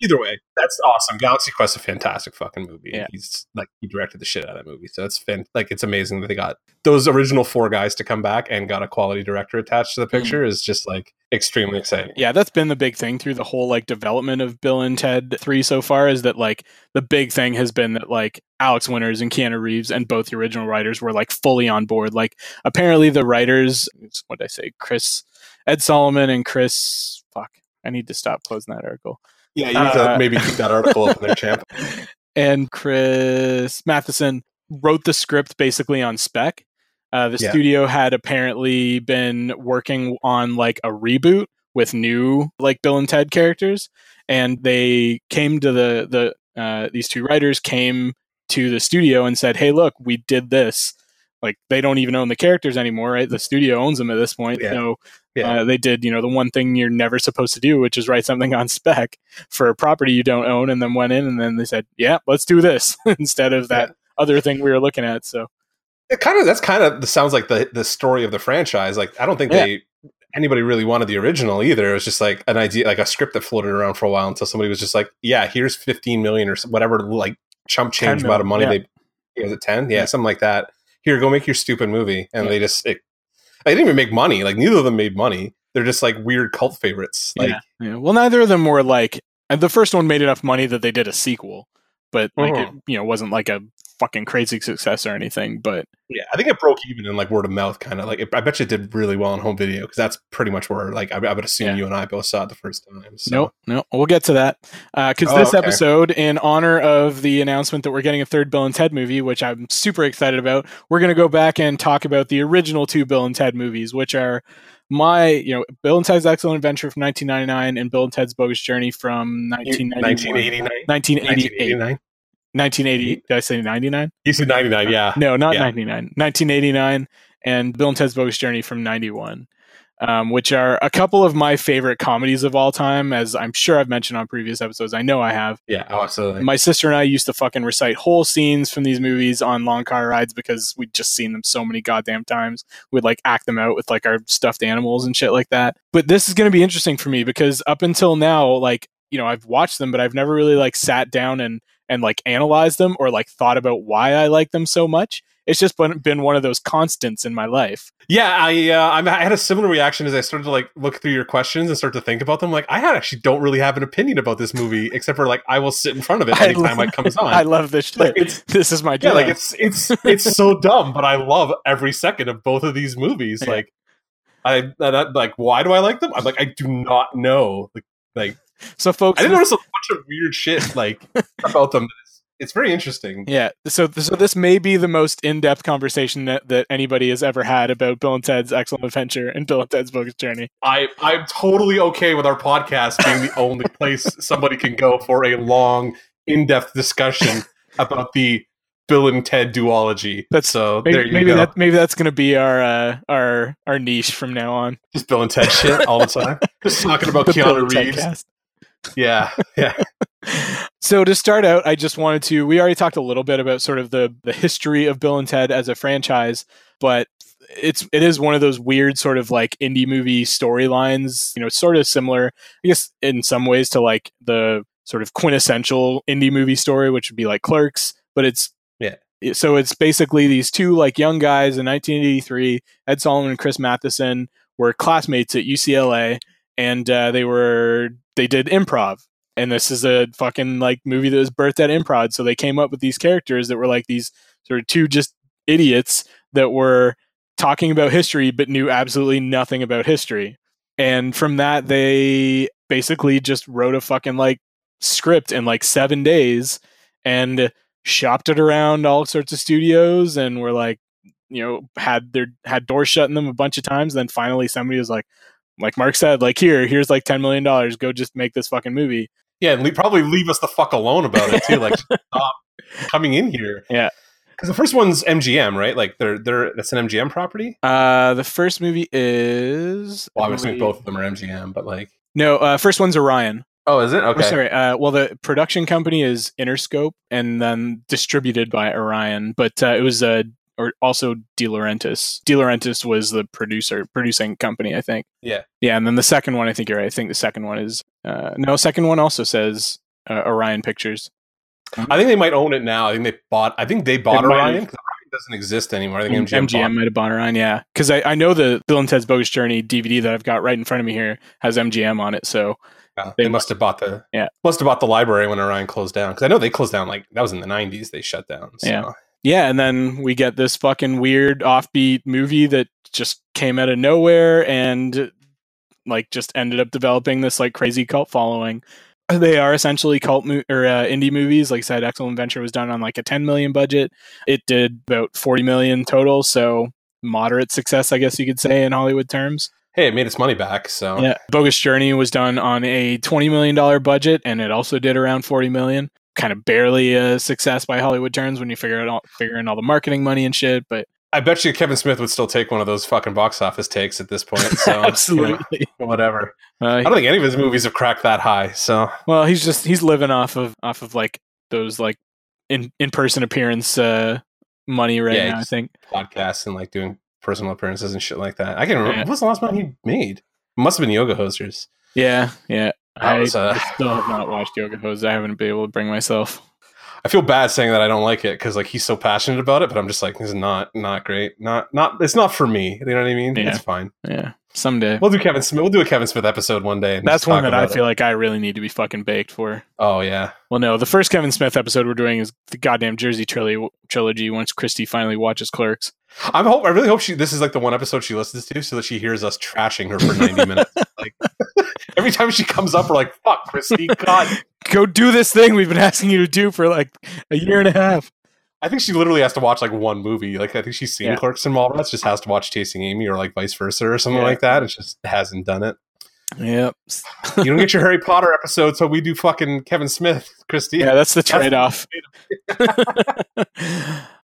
Speaker 2: either way, that's awesome. Galaxy Quest is a fantastic fucking movie.
Speaker 1: Yeah.
Speaker 2: He's like he directed the shit out of that movie. So that's fan- like it's amazing that they got those original four guys to come back and got a quality director attached to the hmm. picture. Is just like extremely exciting.
Speaker 1: yeah, that's been the big thing through the whole like development of Bill and Ted 3 so far is that like the big thing has been that like Alex Winters and Keanu Reeves and both the original writers were like fully on board. Like apparently the writers, what did I say? Chris, Ed Solomon and Chris, fuck, I need to stop closing that article.
Speaker 2: Yeah, you need to
Speaker 1: Uh,
Speaker 2: maybe keep that article up in there, champ.
Speaker 1: and Chris Matheson wrote the script basically on spec. Uh, the
Speaker 2: Yeah.
Speaker 1: studio had apparently been working on like a reboot with new like Bill and Ted characters, and they came to the the uh, these two writers came to the studio and said, "Hey, look, we did this." Like they don't even own the characters anymore, right? The studio owns them at this point.
Speaker 2: Yeah.
Speaker 1: So
Speaker 2: Yeah.
Speaker 1: uh, they did, you know, the one thing you're never supposed to do, which is write something on spec for a property you don't own, and then went in and then they said, "Yeah, let's do this," instead of that other thing we were looking at. So
Speaker 2: it kind of that's kind of the sounds like the the story of the franchise. Like I don't think
Speaker 1: Yeah.
Speaker 2: they anybody really wanted the original either. It was just like an idea, like a script that floated around for a while until somebody was just like, "Yeah, here's 15 million or whatever like chump change amount of money
Speaker 1: million,
Speaker 2: they Was it 10? Yeah,
Speaker 1: Yeah.
Speaker 2: something like that. Here, go make your stupid movie." And
Speaker 1: Yeah.
Speaker 2: they just it, they didn't even make money. Like neither of them made money. They're just like weird cult favorites. Like
Speaker 1: yeah, yeah. Well, neither of them were like and the first one made enough money that they did a sequel, but like it
Speaker 2: Mhm.
Speaker 1: you know wasn't like a fucking crazy success or anything. But
Speaker 2: Yeah, I think it broke even in like word of mouth, kind of like it, I bet you it did really well on home video because that's pretty much where like I, I would assume
Speaker 1: Yeah.
Speaker 2: you and I both saw it the first time. So.
Speaker 1: no, no, we'll get to that uh, because
Speaker 2: Oh,
Speaker 1: this
Speaker 2: okay.
Speaker 1: episode, in honor of the announcement that we're getting a third Bill and Ted movie, which I'm super excited about, we're going to go back and talk about the original two Bill and Ted movies, which are my, you know, Bill and Ted's Excellent Adventure from 1999 and Bill and Ted's Bogus Journey from 1991.
Speaker 2: 1989.
Speaker 1: 1988.
Speaker 2: 1989.
Speaker 1: 1980. Did I say 99?
Speaker 2: You said 99, yeah.
Speaker 1: No, not
Speaker 2: Yeah.
Speaker 1: 99. 1989 and Bill and Ted's Bogus Journey from 91, um, which are a couple of my favorite comedies of all time, as I'm sure I've mentioned on previous episodes. I know I have.
Speaker 2: Yeah, oh, absolutely.
Speaker 1: My sister and I used to fucking recite whole scenes from these movies on long car rides because we'd just seen them so many goddamn times. We'd like act them out with like our stuffed animals and shit like that. But this is going to be interesting for me because up until now, like, you know, I've watched them, but I've never really like sat down and and like analyzed them or like thought about why I like them so much. It's just been, been one of those constants in my life.
Speaker 2: Yeah, I uh, I'm- I had a similar reaction as I started to like look through your questions and start to think about them. Like, I actually don't really have an opinion about this movie, except for like I will sit in front of it
Speaker 1: I
Speaker 2: anytime
Speaker 1: love-
Speaker 2: it comes on.
Speaker 1: I love this shit.
Speaker 2: Like, it's
Speaker 1: this is my
Speaker 2: yeah, like it's it's it's so dumb, but I love every second of both of these movies. Like, I, I like why do I like them? I'm like I do not know. Like, like
Speaker 1: so, folks,
Speaker 2: I didn't notice a bunch of weird shit like about them. It's, it's very interesting.
Speaker 1: Yeah. So so this may be the most in-depth conversation that, that anybody has ever had about Bill and Ted's Excellent Adventure and Bill and Ted's Bogus Journey.
Speaker 2: I I'm totally okay with our podcast being the only place somebody can go for a long, in-depth discussion about the Bill and Ted duology.
Speaker 1: That's-
Speaker 2: so
Speaker 1: Maybe,
Speaker 2: there you
Speaker 1: maybe that maybe that's going to be our uh, our our niche from now on.
Speaker 2: Just Bill and Ted shit all the time. Just talking about
Speaker 1: The
Speaker 2: Keanu Reeves. Yeah, yeah.
Speaker 1: So to start out, I just wanted to. We already talked a little bit about sort of the the history of Bill and Ted as a franchise, but it's it is one of those weird sort of like indie movie storylines. You know, sort of similar, I guess, in some ways to like the sort of quintessential indie movie story, which would be like Clerks. But it's
Speaker 2: Yeah.
Speaker 1: So it's basically these two like young guys in 1983, Ed Solomon and Chris Matheson were classmates at UCLA, and uh, they were they did improv. And this is a fucking like movie that was birthed at improv. So they came up with these characters that were like these sort of two just idiots that were talking about history but knew absolutely nothing about history. And from that they basically just wrote a fucking like script in like seven days and shopped it around all sorts of studios and were like you know had their had doors shut in them a bunch of times. Then finally somebody was like like mark said like here here's like 10 million dollars go just make this fucking movie
Speaker 2: Yeah, and le- probably leave us the fuck alone about it too. Like, stop coming in here.
Speaker 1: Yeah.
Speaker 2: because the first one's MGM, right? Like, they're they're that's an MGM property.
Speaker 1: Uh, the first movie is
Speaker 2: Well, obviously both of them are MGM, but like,
Speaker 1: No, uh, first one's Orion.
Speaker 2: oh, is it
Speaker 1: Or,
Speaker 2: okay?
Speaker 1: sorry. Uh, well, the production company is Interscope, and then distributed by Orion. But uh, it was uh, or also De Laurentiis. De Laurentiis was the producer, producing company, I think.
Speaker 2: Yeah.
Speaker 1: Yeah, and then the second one, I think you're right. I think the second one is uh, no. Second one also says uh, Orion Pictures.
Speaker 2: I think they might own it now. I think they bought. I think they bought Orion doesn't exist anymore. I think
Speaker 1: MGM,
Speaker 2: MGM.
Speaker 1: might have bought Orion, yeah. Because I, I know the Bill and Ted's Bogus Journey DVD that I've got right in front of me here has MGM on it. So
Speaker 2: Yeah,
Speaker 1: They
Speaker 2: they must have bought the
Speaker 1: Yeah.
Speaker 2: must have bought the library when Orion closed down because I know they closed down like that was in the nineties. They shut down. So.
Speaker 1: Yeah. Yeah, and then we get this fucking weird offbeat movie that just came out of nowhere and like just ended up developing this like crazy cult following. They are essentially cult mo- or uh, indie movies. Like I said, Excellent Adventure was done on like a 10 million budget. It did about 40 million total, so moderate success, I guess you could say in Hollywood terms.
Speaker 2: Hey, it made its money back. So
Speaker 1: Yeah, Bogus Journey was done on a 20 million dollar budget, and it also did around 40 million. Kind of barely a success by Hollywood terms when you figure it all, figure all the marketing money and shit. But
Speaker 2: I bet you Kevin Smith would still take one of those fucking box office takes at this point. So you know,
Speaker 1: absolutely.
Speaker 2: whatever.
Speaker 1: Uh,
Speaker 2: I don't think any of his movies have cracked that high. So
Speaker 1: well, he's just he's living off of off of like those like in in person appearance uh, money right
Speaker 2: Yeah,
Speaker 1: now. I think.
Speaker 2: podcasts and like doing personal appearances and shit like that. I can remember.
Speaker 1: Yeah.
Speaker 2: What was the last one he made? It must have been Yoga Hosers.
Speaker 1: Yeah, yeah. I,
Speaker 2: was, uh,
Speaker 1: I still have not watched Yoga Hose. I haven't been able to bring myself.
Speaker 2: I feel bad saying that I don't like it because like he's so passionate about it, but I'm just like, this is not not great. Not not it's not for me. You know what I mean?
Speaker 1: Yeah.
Speaker 2: It's fine.
Speaker 1: Yeah, someday.
Speaker 2: We'll do Kevin Smith. We'll do a Kevin Smith episode one day. And
Speaker 1: That's one that I feel
Speaker 2: it.
Speaker 1: like I really need to be fucking baked for.
Speaker 2: Oh yeah.
Speaker 1: Well, no, the first Kevin Smith episode we're doing is the goddamn Jersey trilogy. Trilogy. Once Christy finally watches Clerks.
Speaker 2: I'm hope I really hope she this is like the one episode she listens to so that she hears us trashing her for 90 minutes. Like every time she comes up, we're like, fuck, Christy, God.
Speaker 1: Go do this thing we've been asking you to do for like a year and a half.
Speaker 2: I think she literally has to watch like one movie. Like I think she's seen
Speaker 1: Yeah.
Speaker 2: Clerks and Mallrats, just has to watch Chasing Amy or like vice versa or something
Speaker 1: Yeah.
Speaker 2: like that. It just hasn't done it.
Speaker 1: Yep.
Speaker 2: You don't get your Harry Potter episode, so we do fucking Kevin Smith, Christy.
Speaker 1: Yeah, that's the trade off.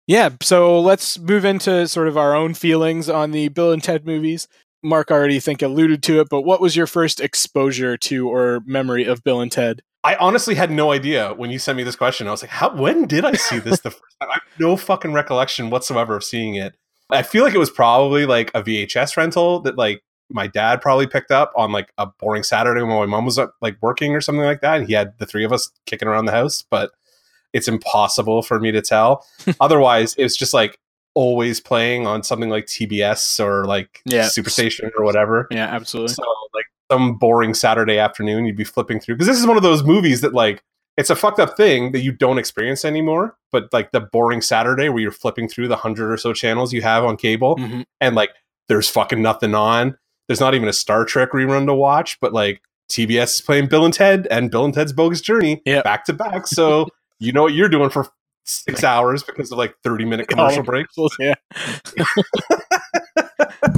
Speaker 1: yeah, so let's move into sort of our own feelings on the Bill and Ted movies. Mark already think alluded to it, but what was your first exposure to or memory of Bill and Ted?
Speaker 2: I honestly had no idea when you sent me this question. I was like, "How? When did I see this the first time?" I have no fucking recollection whatsoever of seeing it. I feel like it was probably like a VHS rental that like my dad probably picked up on like a boring Saturday when my mom was uh, like working or something like that, and he had the three of us kicking around the house. But it's impossible for me to tell. Otherwise, it's just like always playing on something like TBS or like
Speaker 1: Yeah.
Speaker 2: Superstation or whatever.
Speaker 1: Yeah, absolutely.
Speaker 2: So like some boring Saturday afternoon, you'd be flipping through because this is one of those movies that like it's a fucked up thing that you don't experience anymore. But like the boring Saturday where you're flipping through the hundred or so channels you have on cable,
Speaker 1: Mhm.
Speaker 2: and like there's fucking nothing on. There's not even a Star Trek rerun to watch, but like TBS is playing Bill and Ted and Bill and Ted's Bogus Journey
Speaker 1: Yep.
Speaker 2: back to back. So you know what you're doing for six hours because of like 30 minute oh,
Speaker 1: commercial
Speaker 2: breaks.
Speaker 1: Yeah.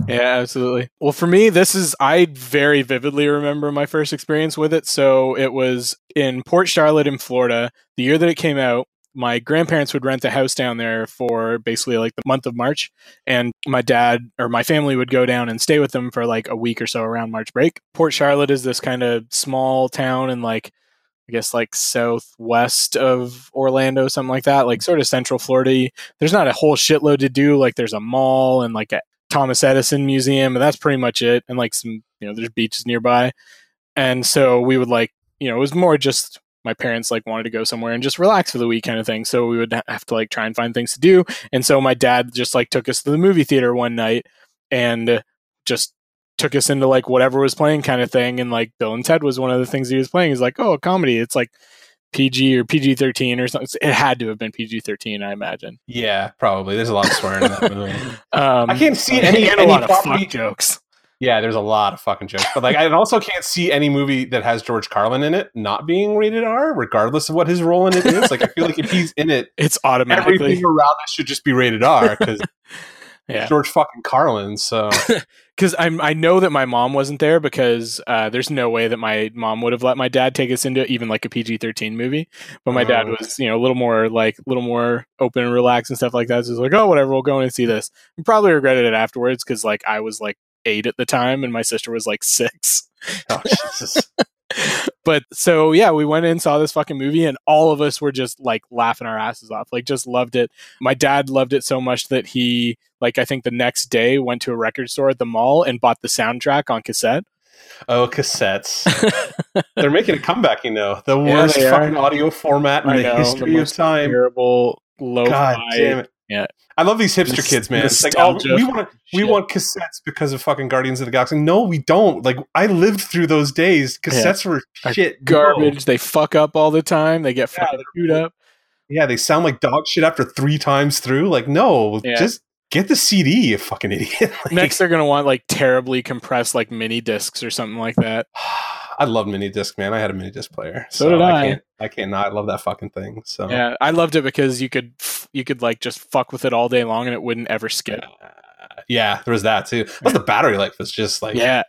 Speaker 1: yeah, absolutely. Well, for me, this is, I very vividly remember my first experience with it. So it was in Port Charlotte in Florida, the year that it came out. My grandparents would rent a house down there for basically like the month of March. And my dad or my family would go down and stay with them for like a week or so around March break. Port Charlotte is this kind of small town and like, I guess like southwest of Orlando, something like that, like sort of central Florida. There's not a whole shitload to do. Like there's a mall and like a Thomas Edison Museum, and that's pretty much it. And like some, you know, there's beaches nearby. And so we would like, you know, it was more just my parents like wanted to go somewhere and just relax for the week kind of thing. So we would have to like try and find things to do. And so my dad just like took us to the movie theater one night and just took us into like whatever was playing kind of thing. And like Bill and Ted was one of the things he was playing. He's like, oh, a comedy. It's like PG or PG 13 or something. It had to have been PG 13, I imagine.
Speaker 2: Yeah, probably. There's a lot of swearing in that movie.
Speaker 1: Um,
Speaker 2: I can't see any,
Speaker 1: and a
Speaker 2: any
Speaker 1: lot of fuck jokes.
Speaker 2: Yeah, there's a lot of fucking jokes. But like I also can't see any movie that has George Carlin in it not being rated R, regardless of what his role in it is. Like I feel like if he's in it,
Speaker 1: It's automatically.
Speaker 2: everything around it should just be rated R because
Speaker 1: Yeah.
Speaker 2: George fucking Carlin. So
Speaker 1: because I'm I know that my mom wasn't there because uh, there's no way that my mom would have let my dad take us into even like a PG-13 movie. But my dad
Speaker 2: Oh.
Speaker 1: was you know a little more like a little more open and relaxed and stuff like that. So it's like oh whatever, we'll go in and see this. And probably regretted it afterwards because like I was like eight at the time and my sister was like six.
Speaker 2: oh, Jesus.
Speaker 1: but so yeah, we went in saw this fucking movie and all of us were just like laughing our asses off. Like just loved it. My dad loved it so much that he like I think the next day went to a record store at the mall and bought the soundtrack on cassette.
Speaker 2: Oh, cassettes. They're making a comeback, you know. The
Speaker 1: Yeah,
Speaker 2: worst fucking audio format in
Speaker 1: I
Speaker 2: the
Speaker 1: know,
Speaker 2: history
Speaker 1: the
Speaker 2: of time.
Speaker 1: Terrible low
Speaker 2: God damn it.
Speaker 1: Yeah.
Speaker 2: I love these hipster kids, man. It's like, oh, we want we
Speaker 1: shit.
Speaker 2: want cassettes because of fucking Guardians of the Galaxy. No, we don't. Like, I lived through those days. Cassettes were
Speaker 1: Are
Speaker 2: shit.
Speaker 1: garbage. They fuck up all the time. They get
Speaker 2: Yeah,
Speaker 1: chewed up.
Speaker 2: Yeah, they sound like dog shit after three times through. Like, no,
Speaker 1: Yeah.
Speaker 2: just get the CD, you fucking idiot. Like,
Speaker 1: Next, they're gonna want like terribly compressed like mini discs or something like that.
Speaker 2: I love mini disc, man. I had a mini disc player.
Speaker 1: So did I.
Speaker 2: can't, I can't not. I love that fucking thing. So
Speaker 1: Yeah, I loved it because you could you could like just fuck with it all day long and it wouldn't ever skip.
Speaker 2: Uh, yeah, there was that too. Plus, the battery life was just like
Speaker 1: Yeah,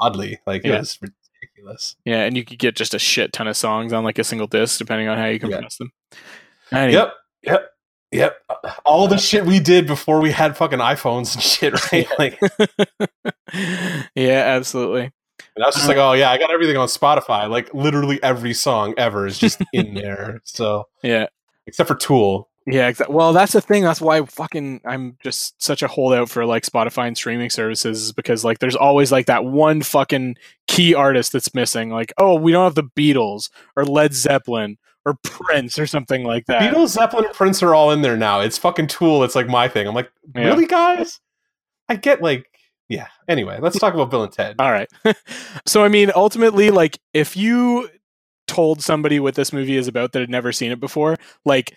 Speaker 2: godly. Like it
Speaker 1: Yeah.
Speaker 2: was ridiculous.
Speaker 1: yeah, and you could get just a shit ton of songs on like a single disc depending on how you
Speaker 2: Yeah.
Speaker 1: compress them. Anyway,
Speaker 2: Yep, yep, yep. All the shit we did before we had fucking iPhones and shit, right? Like,
Speaker 1: yeah, absolutely.
Speaker 2: And I was just like, uh-huh. oh yeah, I got everything on Spotify. Like, literally every song ever is just in there. So,
Speaker 1: Yeah,
Speaker 2: except for Tool.
Speaker 1: yeah. Exa- well, that's the thing. That's why fucking I'm just such a holdout for like Spotify and streaming services is because like there's always like that one fucking key artist that's missing. Like, oh, we don't have the Beatles or Led Zeppelin or Prince or something like that.
Speaker 2: Beatles, Zeppelin, and Prince are all in there now. It's fucking Tool. It's like my thing. I'm like,
Speaker 1: Yeah.
Speaker 2: really, guys? I get like, yeah. Anyway, let's talk about Bill and Ted.
Speaker 1: All right. so I mean, ultimately, like if you told somebody what this movie is about that had never seen it before, like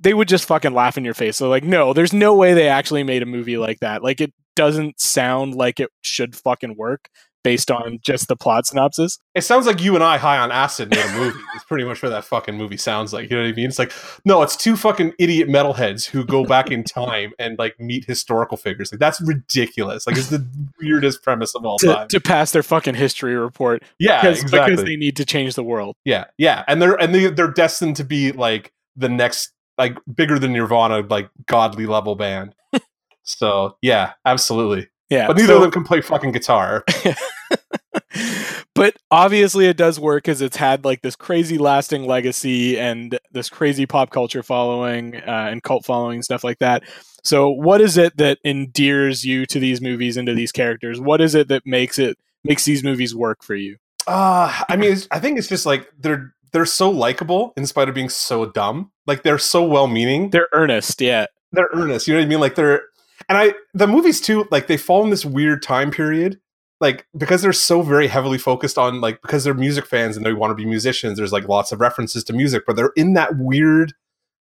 Speaker 1: they would just fucking laugh in your face. So like, no, there's no way they actually made a movie like that. Like it doesn't sound like it should fucking work based on just the plot synopsis.
Speaker 2: It sounds like you and I high on acid made a movie. it's pretty much what that fucking movie sounds like. You know what I mean? It's like, no, it's two fucking idiot metalheads who go back in time and like meet historical figures. Like that's ridiculous. Like it's the weirdest premise of all
Speaker 1: To,
Speaker 2: time.
Speaker 1: to pass their fucking history report
Speaker 2: yeah,
Speaker 1: because,
Speaker 2: exactly.
Speaker 1: because they need to change the world.
Speaker 2: Yeah, yeah, and they're and they they're destined to be like the next like bigger than Nirvana like godly level band. so yeah, absolutely.
Speaker 1: Yeah.
Speaker 2: But neither
Speaker 1: so-
Speaker 2: of them can play fucking guitar.
Speaker 1: but obviously it does work because it's had like this crazy lasting legacy and this crazy pop culture following uh, and cult following and stuff like that so what is it that endears you to these movies and to these characters what is it that makes it makes these movies work for you
Speaker 2: Uh I mean, it's, I think it's just like they're they're so likable in spite of being so dumb. Like they're so well meaning.
Speaker 1: they're earnest yeah
Speaker 2: they're earnest. You know what I mean? Like they're and I the movies too. Like they fall in this weird time period. Like because they're so very heavily focused on like because they're music fans and they want to be musicians. There's like lots of references to music, but they're in that weird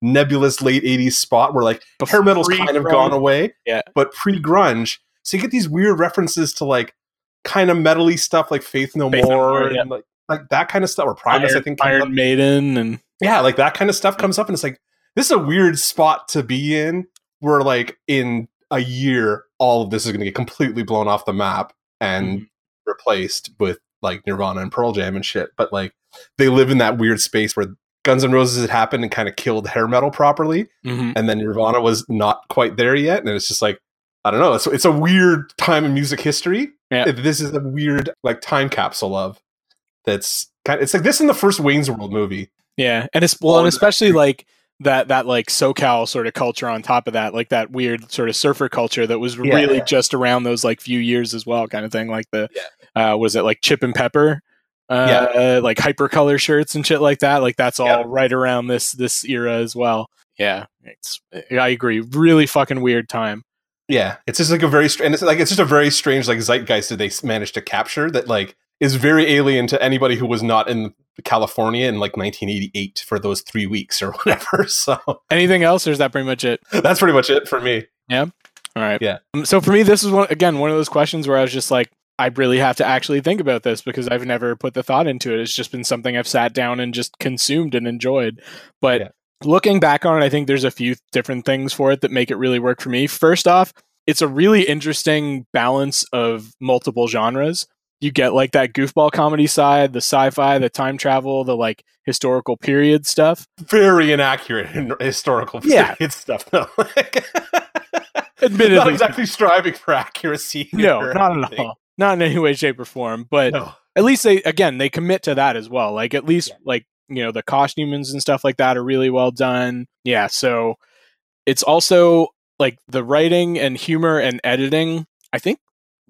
Speaker 2: nebulous late '80s spot where like hair metal's kind of gone away.
Speaker 1: Yeah.
Speaker 2: but pre grunge. So you get these weird references to like kind of metally stuff like Faith No
Speaker 1: Faith
Speaker 2: More
Speaker 1: More,
Speaker 2: and
Speaker 1: yeah.
Speaker 2: like like that kind of stuff. Or Primus, I think.
Speaker 1: Iron Maiden and
Speaker 2: yeah, like that kind of stuff comes up, and it's like this is a weird spot to be in. Where like in a year, all of this is going to get completely blown off the map and
Speaker 1: Mhm.
Speaker 2: replaced with like Nirvana and Pearl Jam and shit. But like they live in that weird space where Guns N' Roses had happened and kind of killed hair metal properly,
Speaker 1: Mhm.
Speaker 2: and then Nirvana was not quite there yet, and it's just like I don't know. It's it's a weird time in music history.
Speaker 1: Yeah.
Speaker 2: This is a weird like time capsule of that's kind. Of, it's like this in the first Wayne's World movie.
Speaker 1: Yeah, and it's well, and especially like that that like SoCal sort of culture on top of that, like that weird sort of surfer culture that was
Speaker 2: Yeah.
Speaker 1: really just around those like few years as well, kind of thing. Like the uh, was it like Chip and Pepper, uh, like hypercolor shirts and shit like that. Like that's all
Speaker 2: Yeah.
Speaker 1: right around this this era as well. Yeah, it's I agree. Really fucking weird time.
Speaker 2: Yeah, it's just like a very and it's like it's just a very strange like zeitgeist that they managed to capture that like is very alien to anybody who was not in California in like 1988 for those three weeks or whatever. So
Speaker 1: Anything else, or is that pretty much it?
Speaker 2: that's pretty much it for me. Yeah.
Speaker 1: All right.
Speaker 2: Yeah.
Speaker 1: Um, So for me, this is one again one of those questions where I was just like, I really have to actually think about this because I've never put the thought into it. It's just been something I've sat down and just consumed and enjoyed. But
Speaker 2: Yeah.
Speaker 1: looking back on it, I think there's a few different things for it that make it really work for me. First off, it's a really interesting balance of multiple genres. You get like that goofball comedy side, the sci-fi, the time travel, the like historical period stuff.
Speaker 2: Very inaccurate in historical
Speaker 1: Yeah.
Speaker 2: period stuff though.
Speaker 1: Admittedly,
Speaker 2: not exactly striving for accuracy.
Speaker 1: no, not at all. Not in any way, shape, or form. But
Speaker 2: No.
Speaker 1: at least they again they commit to that as well like at least
Speaker 2: Yeah.
Speaker 1: like you know the costumings and stuff like that are really well done yeah so it's also like the writing and humor and editing i think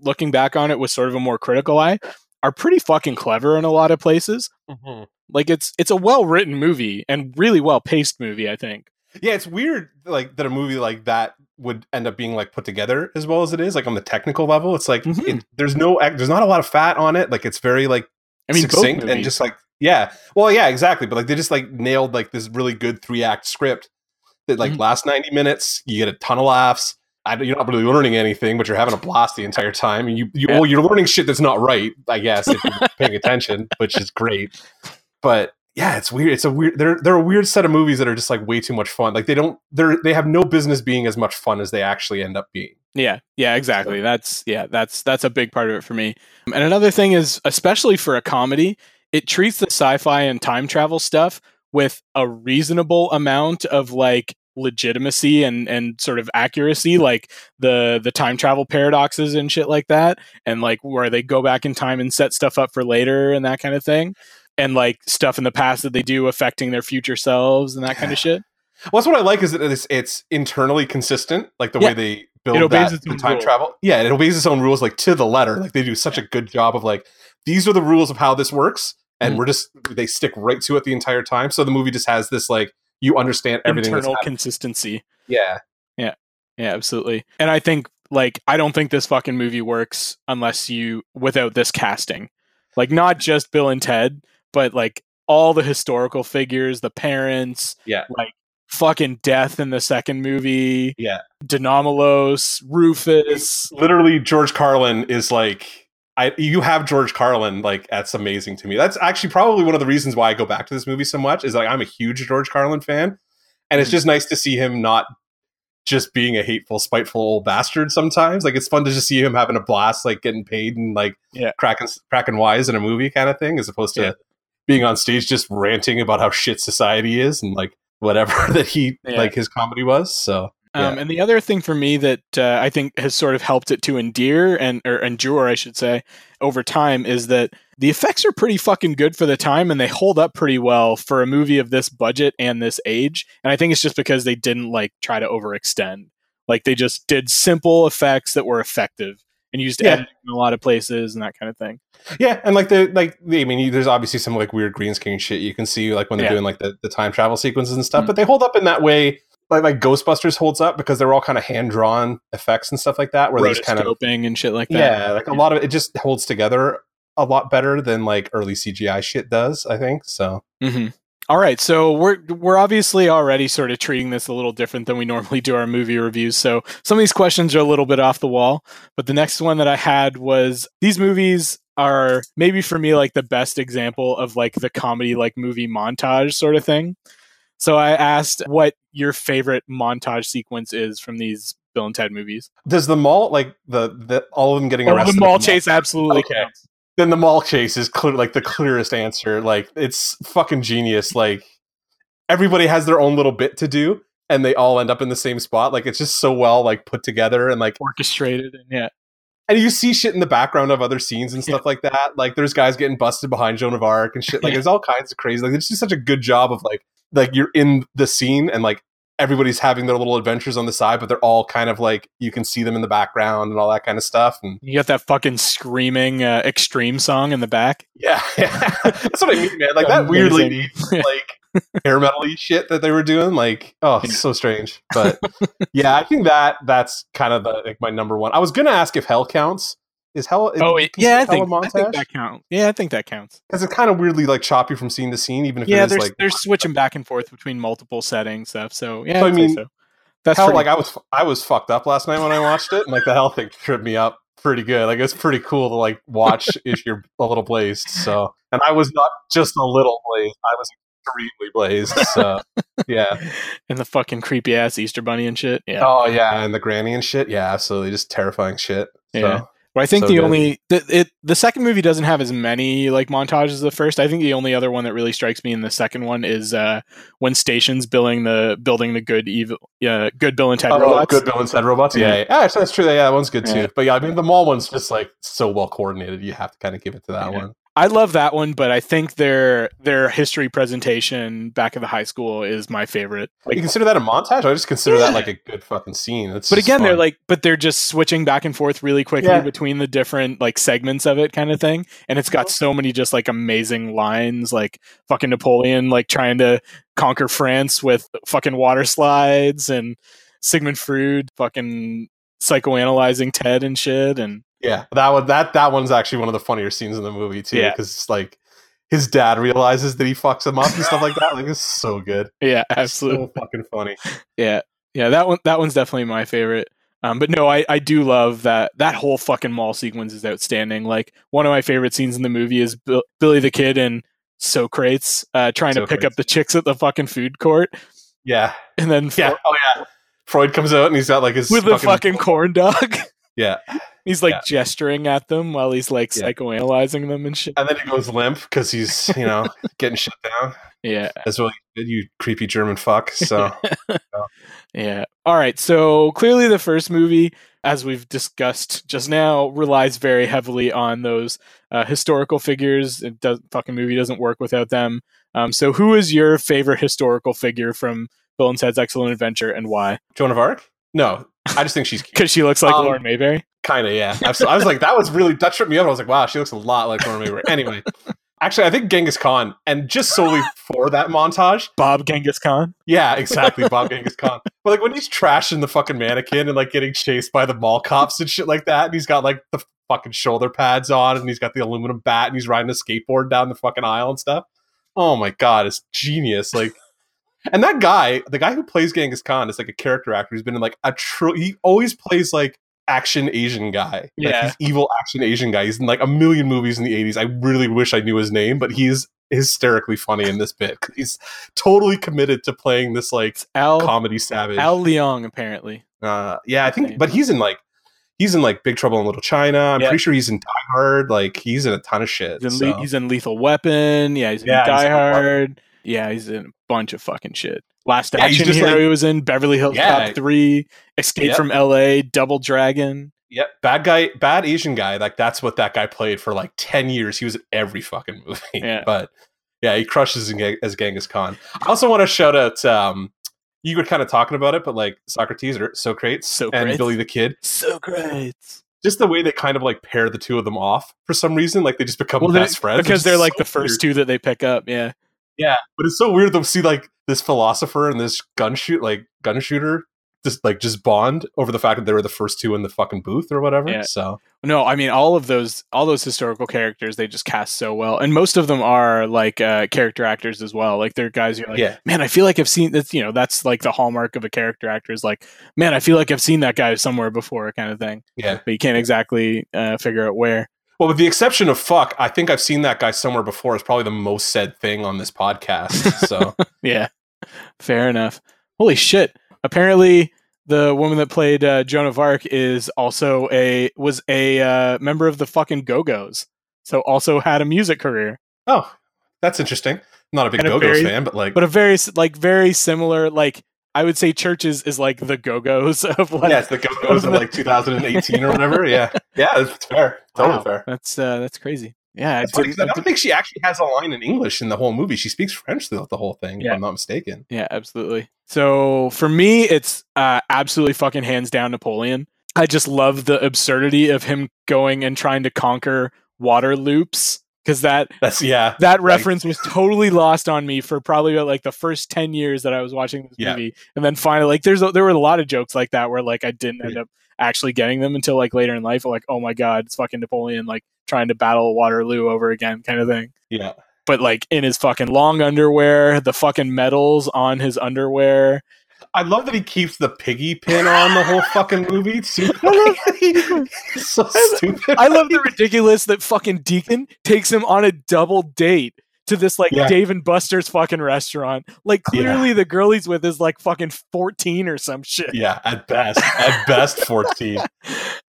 Speaker 1: looking back on it with sort of a more critical eye are pretty fucking clever in a lot of places
Speaker 2: Mhm.
Speaker 1: like it's it's a well written movie and really well paced movie i think
Speaker 2: Yeah, it's weird like that a movie like that would end up being like put together as well as it is like on the technical level. It's like
Speaker 1: Mhm.
Speaker 2: it, there's no there's not a lot of fat on it. Like it's very like
Speaker 1: i mean
Speaker 2: succinct and just like yeah. Well, yeah, exactly. But like they just like nailed like this really good three act script that like
Speaker 1: Mhm.
Speaker 2: lasts 90 minutes. You get a ton of laughs. I, you're not really learning anything, but you're having a blast the entire time. And you, you
Speaker 1: Yeah.
Speaker 2: well, you're learning shit that's not right, I guess, if you're paying attention, which is great. But yeah, it's weird. It's a weird. They're they're a weird set of movies that are just like way too much fun. Like they don't. They're they have no business being as much fun as they actually end up being.
Speaker 1: Yeah, yeah, exactly. That's yeah, that's that's a big part of it for me. And another thing is, especially for a comedy, it treats the sci-fi and time travel stuff with a reasonable amount of like legitimacy and and sort of accuracy like the the time travel paradoxes and shit like that and like where they go back in time and set stuff up for later and that kind of thing and like stuff in the past that they do affecting their future selves and that kind of shit
Speaker 2: Well, that's what I like is that it's, it's internally consistent, like the
Speaker 1: Yeah.
Speaker 2: way they build
Speaker 1: It obeys
Speaker 2: that
Speaker 1: its
Speaker 2: the
Speaker 1: own
Speaker 2: time
Speaker 1: rules.
Speaker 2: travel. Yeah, it obeys its own rules like to the letter. Like they do such a good job of like these are the rules of how this works, and
Speaker 1: Mm.
Speaker 2: we're just they stick right to it the entire time. So the movie just has this like you understand everything.
Speaker 1: internal consistency.
Speaker 2: yeah,
Speaker 1: Yeah, Yeah, absolutely. And I think like I don't think this fucking movie works unless you without this casting. Like not just Bill and Ted, but like all the historical figures, the parents,
Speaker 2: Yeah.
Speaker 1: like fucking death in the second movie,
Speaker 2: yeah.
Speaker 1: De Nomolos, Rufus.
Speaker 2: Literally, George Carlin is like. I, you have George Carlin like that's amazing to me. That's actually probably one of the reasons why I go back to this movie so much is like I'm a huge George Carlin fan, and it's
Speaker 1: Mhm.
Speaker 2: just nice to see him not just being a hateful, spiteful old bastard. Sometimes like it's fun to just see him having a blast, like getting paid and like
Speaker 1: Yeah.
Speaker 2: cracking cracking wise in a movie kind of thing, as opposed to
Speaker 1: Yeah.
Speaker 2: being on stage just ranting about how shit society is and like whatever that he
Speaker 1: Yeah.
Speaker 2: like his comedy was. So
Speaker 1: Um, and the other thing for me that uh, I think has sort of helped it to endear and or endure, I should say, over time is that the effects are pretty fucking good for the time, and they hold up pretty well for a movie of this budget and this age. And I think it's just because they didn't like try to overextend. Like they just did simple effects that were effective and used
Speaker 2: Yeah.
Speaker 1: editing in a lot of places and that kind of thing.
Speaker 2: Yeah, and like the like the, I mean, you, there's obviously some like weird green screen shit you can see like when they're
Speaker 1: Yeah.
Speaker 2: doing like the, the time travel sequences and stuff,
Speaker 1: Mhm.
Speaker 2: but they hold up in that way. Like like Ghostbusters holds up because they're all kind of hand drawn effects and stuff like that, where there's kind of
Speaker 1: and shit like that.
Speaker 2: yeah, like a lot of it, just holds together a lot better than like early CGI shit does. I think so.
Speaker 1: hmm All right, so we're we're obviously already sort of treating this a little different than we normally do our movie reviews. So some of these questions are a little bit off the wall, but the next one that I had was these movies are maybe for me like the best example of like the comedy like movie montage sort of thing. So I asked what your favorite montage sequence is from these Bill and Ted movies.
Speaker 2: Does the mall like the the all of them getting
Speaker 1: Oh,
Speaker 2: arrested?
Speaker 1: the mall chase absolutely
Speaker 2: Okay.
Speaker 1: counts.
Speaker 2: then the mall chase is clear like the clearest answer like it's fucking genius like everybody has their own little bit to do and they all end up in the same spot like it's just so well like put together and like
Speaker 1: orchestrated and yeah.
Speaker 2: and you see shit in the background of other scenes and stuff like that like there's guys getting busted behind joan of arc and shit like
Speaker 1: Yeah.
Speaker 2: there's all kinds of crazy like it's just such a good job of like like you're in the scene and like everybody's having their little adventures on the side but they're all kind of like you can see them in the background and all that kind of stuff and
Speaker 1: You got that fucking screaming uh, extreme song in the back.
Speaker 2: Yeah, that's what I mean, man. Like that weirdly like hair metal shit that they were doing. Like, oh, it's so strange. But yeah, I think that that's kind of the, like my number one. I was gonna ask if hell counts. Is hell?
Speaker 1: Oh
Speaker 2: is
Speaker 1: yeah, I think, I think
Speaker 2: montage
Speaker 1: that counts. Yeah, I think that counts.
Speaker 2: because it's kind of weirdly like choppy from scene to scene, even if
Speaker 1: Yeah,
Speaker 2: it is
Speaker 1: they're
Speaker 2: like
Speaker 1: they're switching back and forth between multiple settings stuff. So yeah,
Speaker 2: So, I mean,
Speaker 1: so. that's
Speaker 2: hell. Like I was I was fucked up last night when I watched it, and like the hell thing tripped me up pretty good. Like it's pretty cool to like watch if you're a little blazed. So, and I was not just a little blazed; I was extremely blazed. So, yeah.
Speaker 1: and the fucking creepy ass Easter bunny and shit. Yeah.
Speaker 2: Oh yeah, and the granny and shit. Yeah, absolutely, just terrifying shit.
Speaker 1: Yeah.
Speaker 2: So,
Speaker 1: But I think
Speaker 2: so
Speaker 1: the
Speaker 2: good.
Speaker 1: only the, it the second movie doesn't have as many like montages as the first. I think the only other one that really strikes me in the second one is uh when Station's building the building the good evil uh, good Bill and Ted
Speaker 2: oh,
Speaker 1: robots.
Speaker 2: good Bill and Ted robots. Yeah,
Speaker 1: Yeah.
Speaker 2: yeah. Ah, actually, that's true. Yeah, that one's good
Speaker 1: Yeah.
Speaker 2: too. But yeah, I mean, the mall one's just like so well coordinated. You have to kind of give it to that
Speaker 1: Yeah.
Speaker 2: one.
Speaker 1: I love that one, but I think their their history presentation back at the high school is my favorite.
Speaker 2: you consider that a montage? I just consider that like a good fucking scene. It's
Speaker 1: but
Speaker 2: just
Speaker 1: again, they're like, but they're just switching back and forth really quickly
Speaker 2: Yeah.
Speaker 1: between the different like segments of it, kind of thing. And it's got so many just like amazing lines, like fucking Napoleon, like trying to conquer France with fucking water slides, and Sigmund Freud fucking psychoanalyzing Ted and shit. And
Speaker 2: yeah, that one that that one's actually one of the funnier scenes in the movie too.
Speaker 1: Yeah.
Speaker 2: because like his dad realizes that he fucks him up and stuff like that. Like it's so good.
Speaker 1: yeah, absolutely.
Speaker 2: so fucking funny.
Speaker 1: Yeah, yeah, that one that one's definitely my favorite. Um, but no, I, I do love that that whole fucking mall sequence is outstanding. Like one of my favorite scenes in the movie is Bill, Billy the Kid and Socrates uh, trying to pick up the chicks at the fucking food court,
Speaker 2: Yeah,
Speaker 1: and then
Speaker 2: yeah.
Speaker 1: Fro-
Speaker 2: Oh yeah. Freud comes out and he's got like his
Speaker 1: with the fucking corn dog,
Speaker 2: yeah.
Speaker 1: he's like
Speaker 2: Yeah.
Speaker 1: gesturing at them while he's like
Speaker 2: Yeah.
Speaker 1: psychoanalyzing them and shit.
Speaker 2: And then he goes limp because he's, you know, getting shut down.
Speaker 1: Yeah,
Speaker 2: As well, you creepy German fuck. So
Speaker 1: Yeah. All right. So clearly, the first movie, as we've discussed just now, relies very heavily on those uh, historical figures. It does fucking movie doesn't work without them. Um, so, who is your favorite historical figure from Bill and Ted's Excellent Adventure, and why?
Speaker 2: Joan of Arc? No, I just think she's.
Speaker 1: Because she looks like
Speaker 2: Um,
Speaker 1: Lauren Mayberry.
Speaker 2: Kind of, yeah. Absolutely. I was like, that was really that tripped me up. I was like, wow, she looks a lot like Lauren Mayberry. Anyway, Actually, I think Genghis Khan, and just solely for that montage.
Speaker 1: Bob Genghis Khan.
Speaker 2: Yeah, exactly, Bob Genghis Khan. But like when he's trashing the fucking mannequin and like getting chased by the mall cops and shit like that, and he's got like the fucking shoulder pads on, and he's got the aluminum bat, and he's riding a skateboard down the fucking aisle and stuff. Oh my god, it's genius! Like, and that guy, the guy who plays Genghis Khan, is like a character actor who's been in like a true. He always plays like action Asian guy. Like,
Speaker 1: Yeah.
Speaker 2: he's evil action Asian guy. He's in like a million movies in the 80s. I really wish I knew his name, but he's hysterically funny in this bit. He's totally committed to playing this like
Speaker 1: Al
Speaker 2: comedy savage.
Speaker 1: Al Leong, apparently.
Speaker 2: uh, yeah, I think, but he's in like he's in like Big Trouble in Little China. I'm
Speaker 1: Yeah.
Speaker 2: pretty sure he's in Die Hard. Like he's in a ton of shit.
Speaker 1: He's in,
Speaker 2: so-
Speaker 1: Le- he's in Lethal Weapon. Yeah, he's in
Speaker 2: Yeah, he's
Speaker 1: Die
Speaker 2: in
Speaker 1: Hard. Yeah, he's in a bunch of fucking shit. Last
Speaker 2: Yeah,
Speaker 1: Action Hero
Speaker 2: like-
Speaker 1: he was in, Beverly Hills
Speaker 2: Yeah.
Speaker 1: Cop 3, Escape
Speaker 2: Yep.
Speaker 1: from LA, Double Dragon.
Speaker 2: Yep, bad guy, bad Asian guy. Like that's what that guy played for like ten years. He was in every fucking movie.
Speaker 1: Yeah.
Speaker 2: but yeah, he crushes as Genghis Khan. I also want to shout out. Um, you were kind of talking about it, but like Socrates or Socrates,
Speaker 1: Socrates.
Speaker 2: and Billy the Kid,
Speaker 1: So great.
Speaker 2: just the way they kind of like pair the two of them off for some reason, like they just become
Speaker 1: Well, they-
Speaker 2: best friends
Speaker 1: because they're like
Speaker 2: so
Speaker 1: the first
Speaker 2: weird.
Speaker 1: two that they pick up. Yeah.
Speaker 2: Yeah, but it's so weird to see like this philosopher and this gun shoot like gun shooter just like just bond over the fact that they were the first two in the fucking booth or whatever.
Speaker 1: Yeah.
Speaker 2: So
Speaker 1: No, I mean all of those all those historical characters they just cast so well. And most of them are like uh character actors as well. Like they're guys you're like,
Speaker 2: yeah,
Speaker 1: man, I feel like I've seen that. you know, that's like the hallmark of a character actor is like, man, I feel like I've seen that guy somewhere before kind of thing.
Speaker 2: yeah.
Speaker 1: But you can't exactly uh, figure out where.
Speaker 2: Well, with the exception of fuck, I think I've seen that guy somewhere before. Is probably the most said thing on this podcast. So
Speaker 1: Yeah. Fair enough. Holy shit. Apparently the woman that played uh, Joan of Arc is also a was a uh, member of the fucking Go-Go's. So also had a music career.
Speaker 2: oh, that's interesting. Not a big Go Go's fan, but like
Speaker 1: But a very like very similar like I would say CHVRCHES is like the Go-Go's of like
Speaker 2: yeah, it's the Go Go's of like 2018 or whatever. Yeah, yeah, it's fair, totally
Speaker 1: Wow.
Speaker 2: fair.
Speaker 1: That's uh that's crazy. Yeah, I
Speaker 2: That's I don't think she actually has a line in English in the whole movie. She speaks French throughout the whole thing,
Speaker 1: Yeah.
Speaker 2: if I'm not mistaken.
Speaker 1: Yeah, absolutely. So for me, it's uh, absolutely fucking hands down Napoleon. I just love the absurdity of him going and trying to conquer Waterloo because that
Speaker 2: That's yeah,
Speaker 1: that reference was totally lost on me for probably about, like the first 10 years that I was watching this
Speaker 2: Yeah.
Speaker 1: movie. And then finally, like, there's a, there were a lot of jokes like that where like I didn't end up actually getting them until like later in life. Like, oh my God, it's fucking Napoleon like trying to battle Waterloo over again kind of thing.
Speaker 2: yeah.
Speaker 1: But like in his fucking long underwear, the fucking medals on his underwear.
Speaker 2: I love that he keeps the piggy pin on the whole fucking movie. Too. So stupid.
Speaker 1: I love the ridiculous that fucking Deacon takes him on a double date to this like
Speaker 2: Yeah.
Speaker 1: Dave and Buster's fucking restaurant. Like clearly the girl he's with is like fucking 14 or some shit.
Speaker 2: Yeah, at best, at best, 14.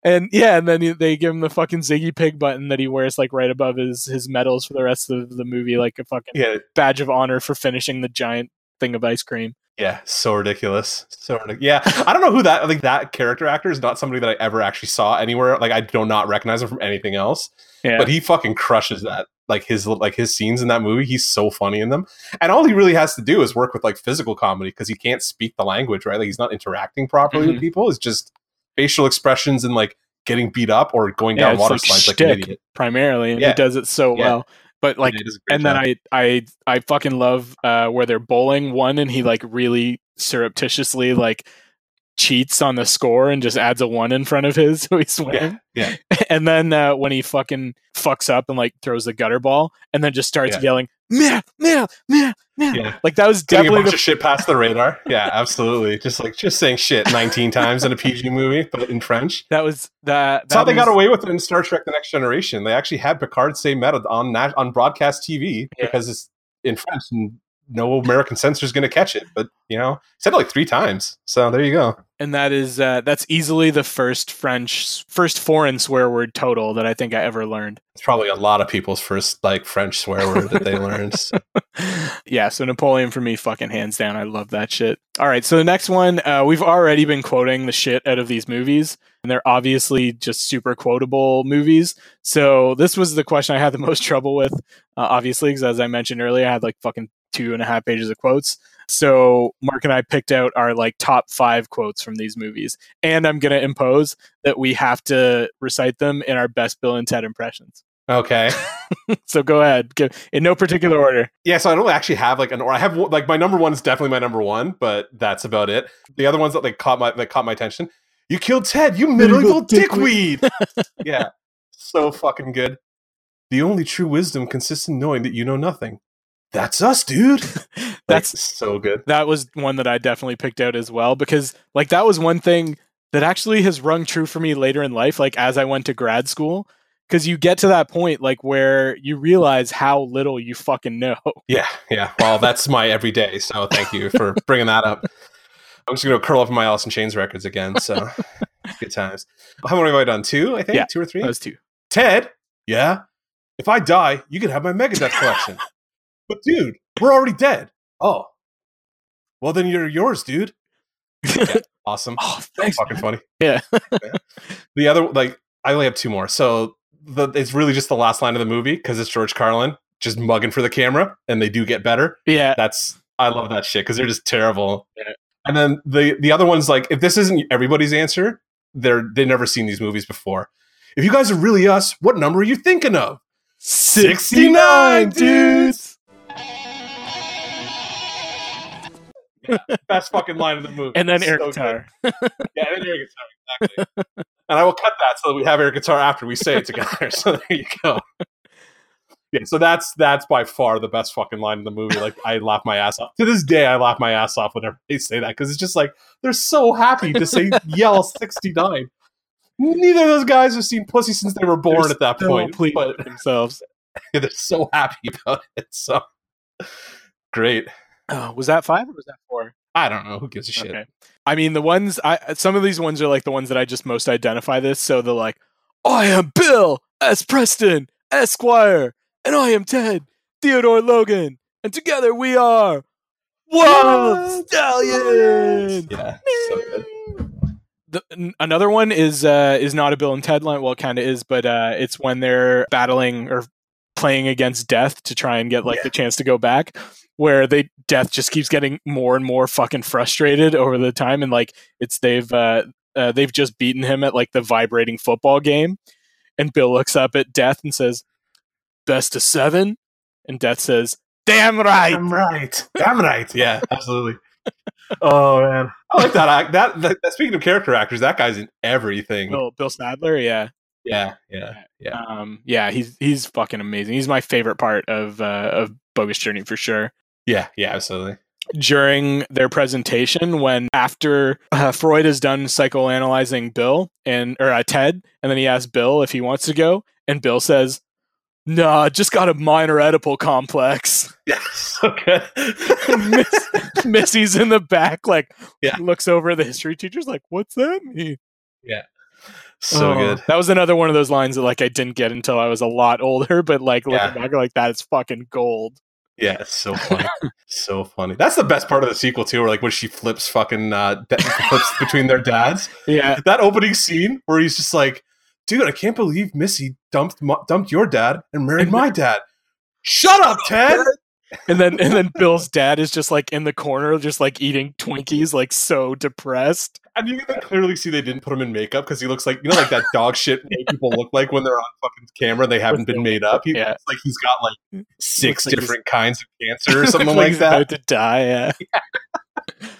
Speaker 1: And yeah, and then they give him the fucking Ziggy Pig button that he wears like right above his his medals for the rest of the movie, like a fucking
Speaker 2: Yeah,
Speaker 1: badge of honor for finishing the giant thing of ice cream.
Speaker 2: yeah, so ridiculous. So. Yeah, I don't know who that. I think that character actor is not somebody that I ever actually saw anywhere. Like I do not recognize him from anything else.
Speaker 1: Yeah.
Speaker 2: But he fucking crushes that. Like his like his scenes in that movie, he's so funny in them. And all he really has to do is work with like physical comedy because he can't speak the language, right? Like he's not interacting properly
Speaker 1: Mhm.
Speaker 2: with people. It's just facial expressions and like getting beat up or going
Speaker 1: Yeah,
Speaker 2: down water
Speaker 1: like
Speaker 2: slides like an idiot.
Speaker 1: primarily, and
Speaker 2: Yeah.
Speaker 1: he does it so
Speaker 2: Yeah.
Speaker 1: well. But like
Speaker 2: Yeah, he does a great
Speaker 1: and then. I I I fucking love uh, where they're bowling one, and he like really surreptitiously like cheats on the score and just adds a one in front of his, so he's winning.
Speaker 2: yeah.
Speaker 1: And then uh, when he fucking fucks up and like throws the gutter ball, and then just starts
Speaker 2: Yeah.
Speaker 1: yelling, "Meh, meh, meh, meh."
Speaker 2: Yeah.
Speaker 1: Like that was
Speaker 2: Getting a
Speaker 1: definitely
Speaker 2: bunch
Speaker 1: the
Speaker 2: of shit past the radar. Yeah, absolutely. Just like just saying shit 19 times in a PG movie, but in French.
Speaker 1: that was that.
Speaker 2: That's how they got away with it in Star Trek: The Next Generation. They actually had Picard say merde on on broadcast TV
Speaker 1: Yeah.
Speaker 2: because it's in French and no American censor is going to catch it. But you know, he said it like three times. So there you go.
Speaker 1: and that is uh, that's easily the first French, first foreign swear word total that I think I ever learned.
Speaker 2: It's probably a lot of people's first like French swear word that they learned. So,
Speaker 1: yeah, so Napoleon for me, fucking hands down. I love that shit. All right, so the next one, uh, we've already been quoting the shit out of these movies, and they're obviously just super quotable movies. So this was the question I had the most trouble with, uh, obviously, because as I mentioned earlier, I had like fucking two and a half pages of quotes. So Mark and I picked out our like top five quotes from these movies, and I'm gonna impose that we have to recite them in our best Bill and Ted impressions.
Speaker 2: Okay.
Speaker 1: so go ahead, in no particular order.
Speaker 2: Yeah, so I don't actually have like an or I have like my number one is definitely my number one, but that's about it. The other ones that like caught my that caught my attention. You killed Ted, you medieval dickweed. yeah. So fucking good. The only true wisdom consists in knowing that you know nothing. That's us, dude. Like,
Speaker 1: That's
Speaker 2: so good.
Speaker 1: that was one that I definitely picked out as well because like that was one thing that actually has rung true for me later in life like as I went to grad school because you get to that point like where you realize how little you fucking know.
Speaker 2: Yeah, yeah. Well, that's my everyday. So thank you for bringing that up. I'm just gonna curl up my Alice in Chains records again. So good times. How many have I done? Two, I think.
Speaker 1: Yeah,
Speaker 2: Two or three.
Speaker 1: Those two.
Speaker 2: Ted, yeah. If I die, you can have my Megadeth collection. But dude, we're already dead. Oh. Well, then you're yours, dude. Awesome.
Speaker 1: oh, thanks.
Speaker 2: Fucking funny.
Speaker 1: Yeah.
Speaker 2: The other, like, I only have two more. So the, it's really just the last line of the movie because it's George Carlin just mugging for the camera, and they do get better.
Speaker 1: Yeah.
Speaker 2: That's I love that shit because they're just terrible.
Speaker 1: Yeah.
Speaker 2: And then the the other one's like, if this isn't everybody's answer, they're they've never seen these movies before. If you guys are really us, what number are you thinking of? 69, dudes. Best fucking line of the movie.
Speaker 1: And then air
Speaker 2: So good.
Speaker 1: guitar.
Speaker 2: Yeah, and then air guitar, exactly. and I will cut that so that we have air guitar after we say it together. so there you go. Yeah, so that's that's by far the best fucking line in the movie. Like I laugh my ass off. To this day, I laugh my ass off whenever they say that because it's just like they're so happy to say yell sixty nine. Neither of those guys have seen pussy since they were born
Speaker 1: They're
Speaker 2: at that point,
Speaker 1: with themselves.
Speaker 2: they're so happy about it. So great.
Speaker 1: Oh, was that five or was that four?
Speaker 2: I don't know who gives a shit.
Speaker 1: Okay. I mean, the ones I some of these ones are like the ones that I just most identify this. So the like, I am Bill S. Preston Esquire, and I am Ted Theodore Logan, and together we are Wild Stallion.
Speaker 2: Yeah, so good.
Speaker 1: The, another one is uh, is not a Bill and Ted line. Well, it kind of is, but uh, it's when they're battling or playing against death to try and get like
Speaker 2: Yeah.
Speaker 1: the chance to go back. Where they death just keeps getting more and more fucking frustrated over the time, and like it's they've uh, uh, they've just beaten him at like the vibrating football game, and Bill looks up at Death and says, "Best of seven? and Death says, "Damn right."
Speaker 2: Damn right. Damn right. Yeah, absolutely. oh man, I like that. act- That, that, that. Speaking of character actors, that guy's in everything.
Speaker 1: Bill, Bill Sadler, yeah.
Speaker 2: Yeah, yeah, yeah.
Speaker 1: Um, yeah, he's he's fucking amazing. He's my favorite part of uh, of Bogus Journey for sure.
Speaker 2: Yeah, yeah, absolutely.
Speaker 1: During their presentation, when after uh, Freud is done psychoanalyzing Bill and or uh, Ted, and then he asks Bill if he wants to go, and Bill says, "Nah, just got a minor Oedipal complex."
Speaker 2: Yeah, so good.
Speaker 1: Miss, Missy's in the back, like
Speaker 2: Yeah.
Speaker 1: looks over the history teacher's like, "What's that mean?"
Speaker 2: Yeah so
Speaker 1: Oh,
Speaker 2: good.
Speaker 1: That was another one of those lines that like I didn't get until I was a lot older, but like looking
Speaker 2: Yeah.
Speaker 1: back like that is fucking gold.
Speaker 2: Yeah, it's so funny. so funny. That's the best part of the sequel too, where like when she flips fucking uh, da- flips between their dads.
Speaker 1: Yeah,
Speaker 2: That opening scene where he's just like, "Dude, I can't believe Missy dumped dumped your dad and married my dad." Shut up, Ted.
Speaker 1: And then and then Bill's dad is just like in the corner, just like eating Twinkies, like so depressed.
Speaker 2: And you can clearly see they didn't put him in makeup because he looks like you know like that dog shit people look like when they're on fucking camera. They haven't been made up. He
Speaker 1: Yeah.
Speaker 2: looks like he's got like six
Speaker 1: Looks like
Speaker 2: different kinds of cancer or something like
Speaker 1: he's
Speaker 2: that.
Speaker 1: About to die. Yeah.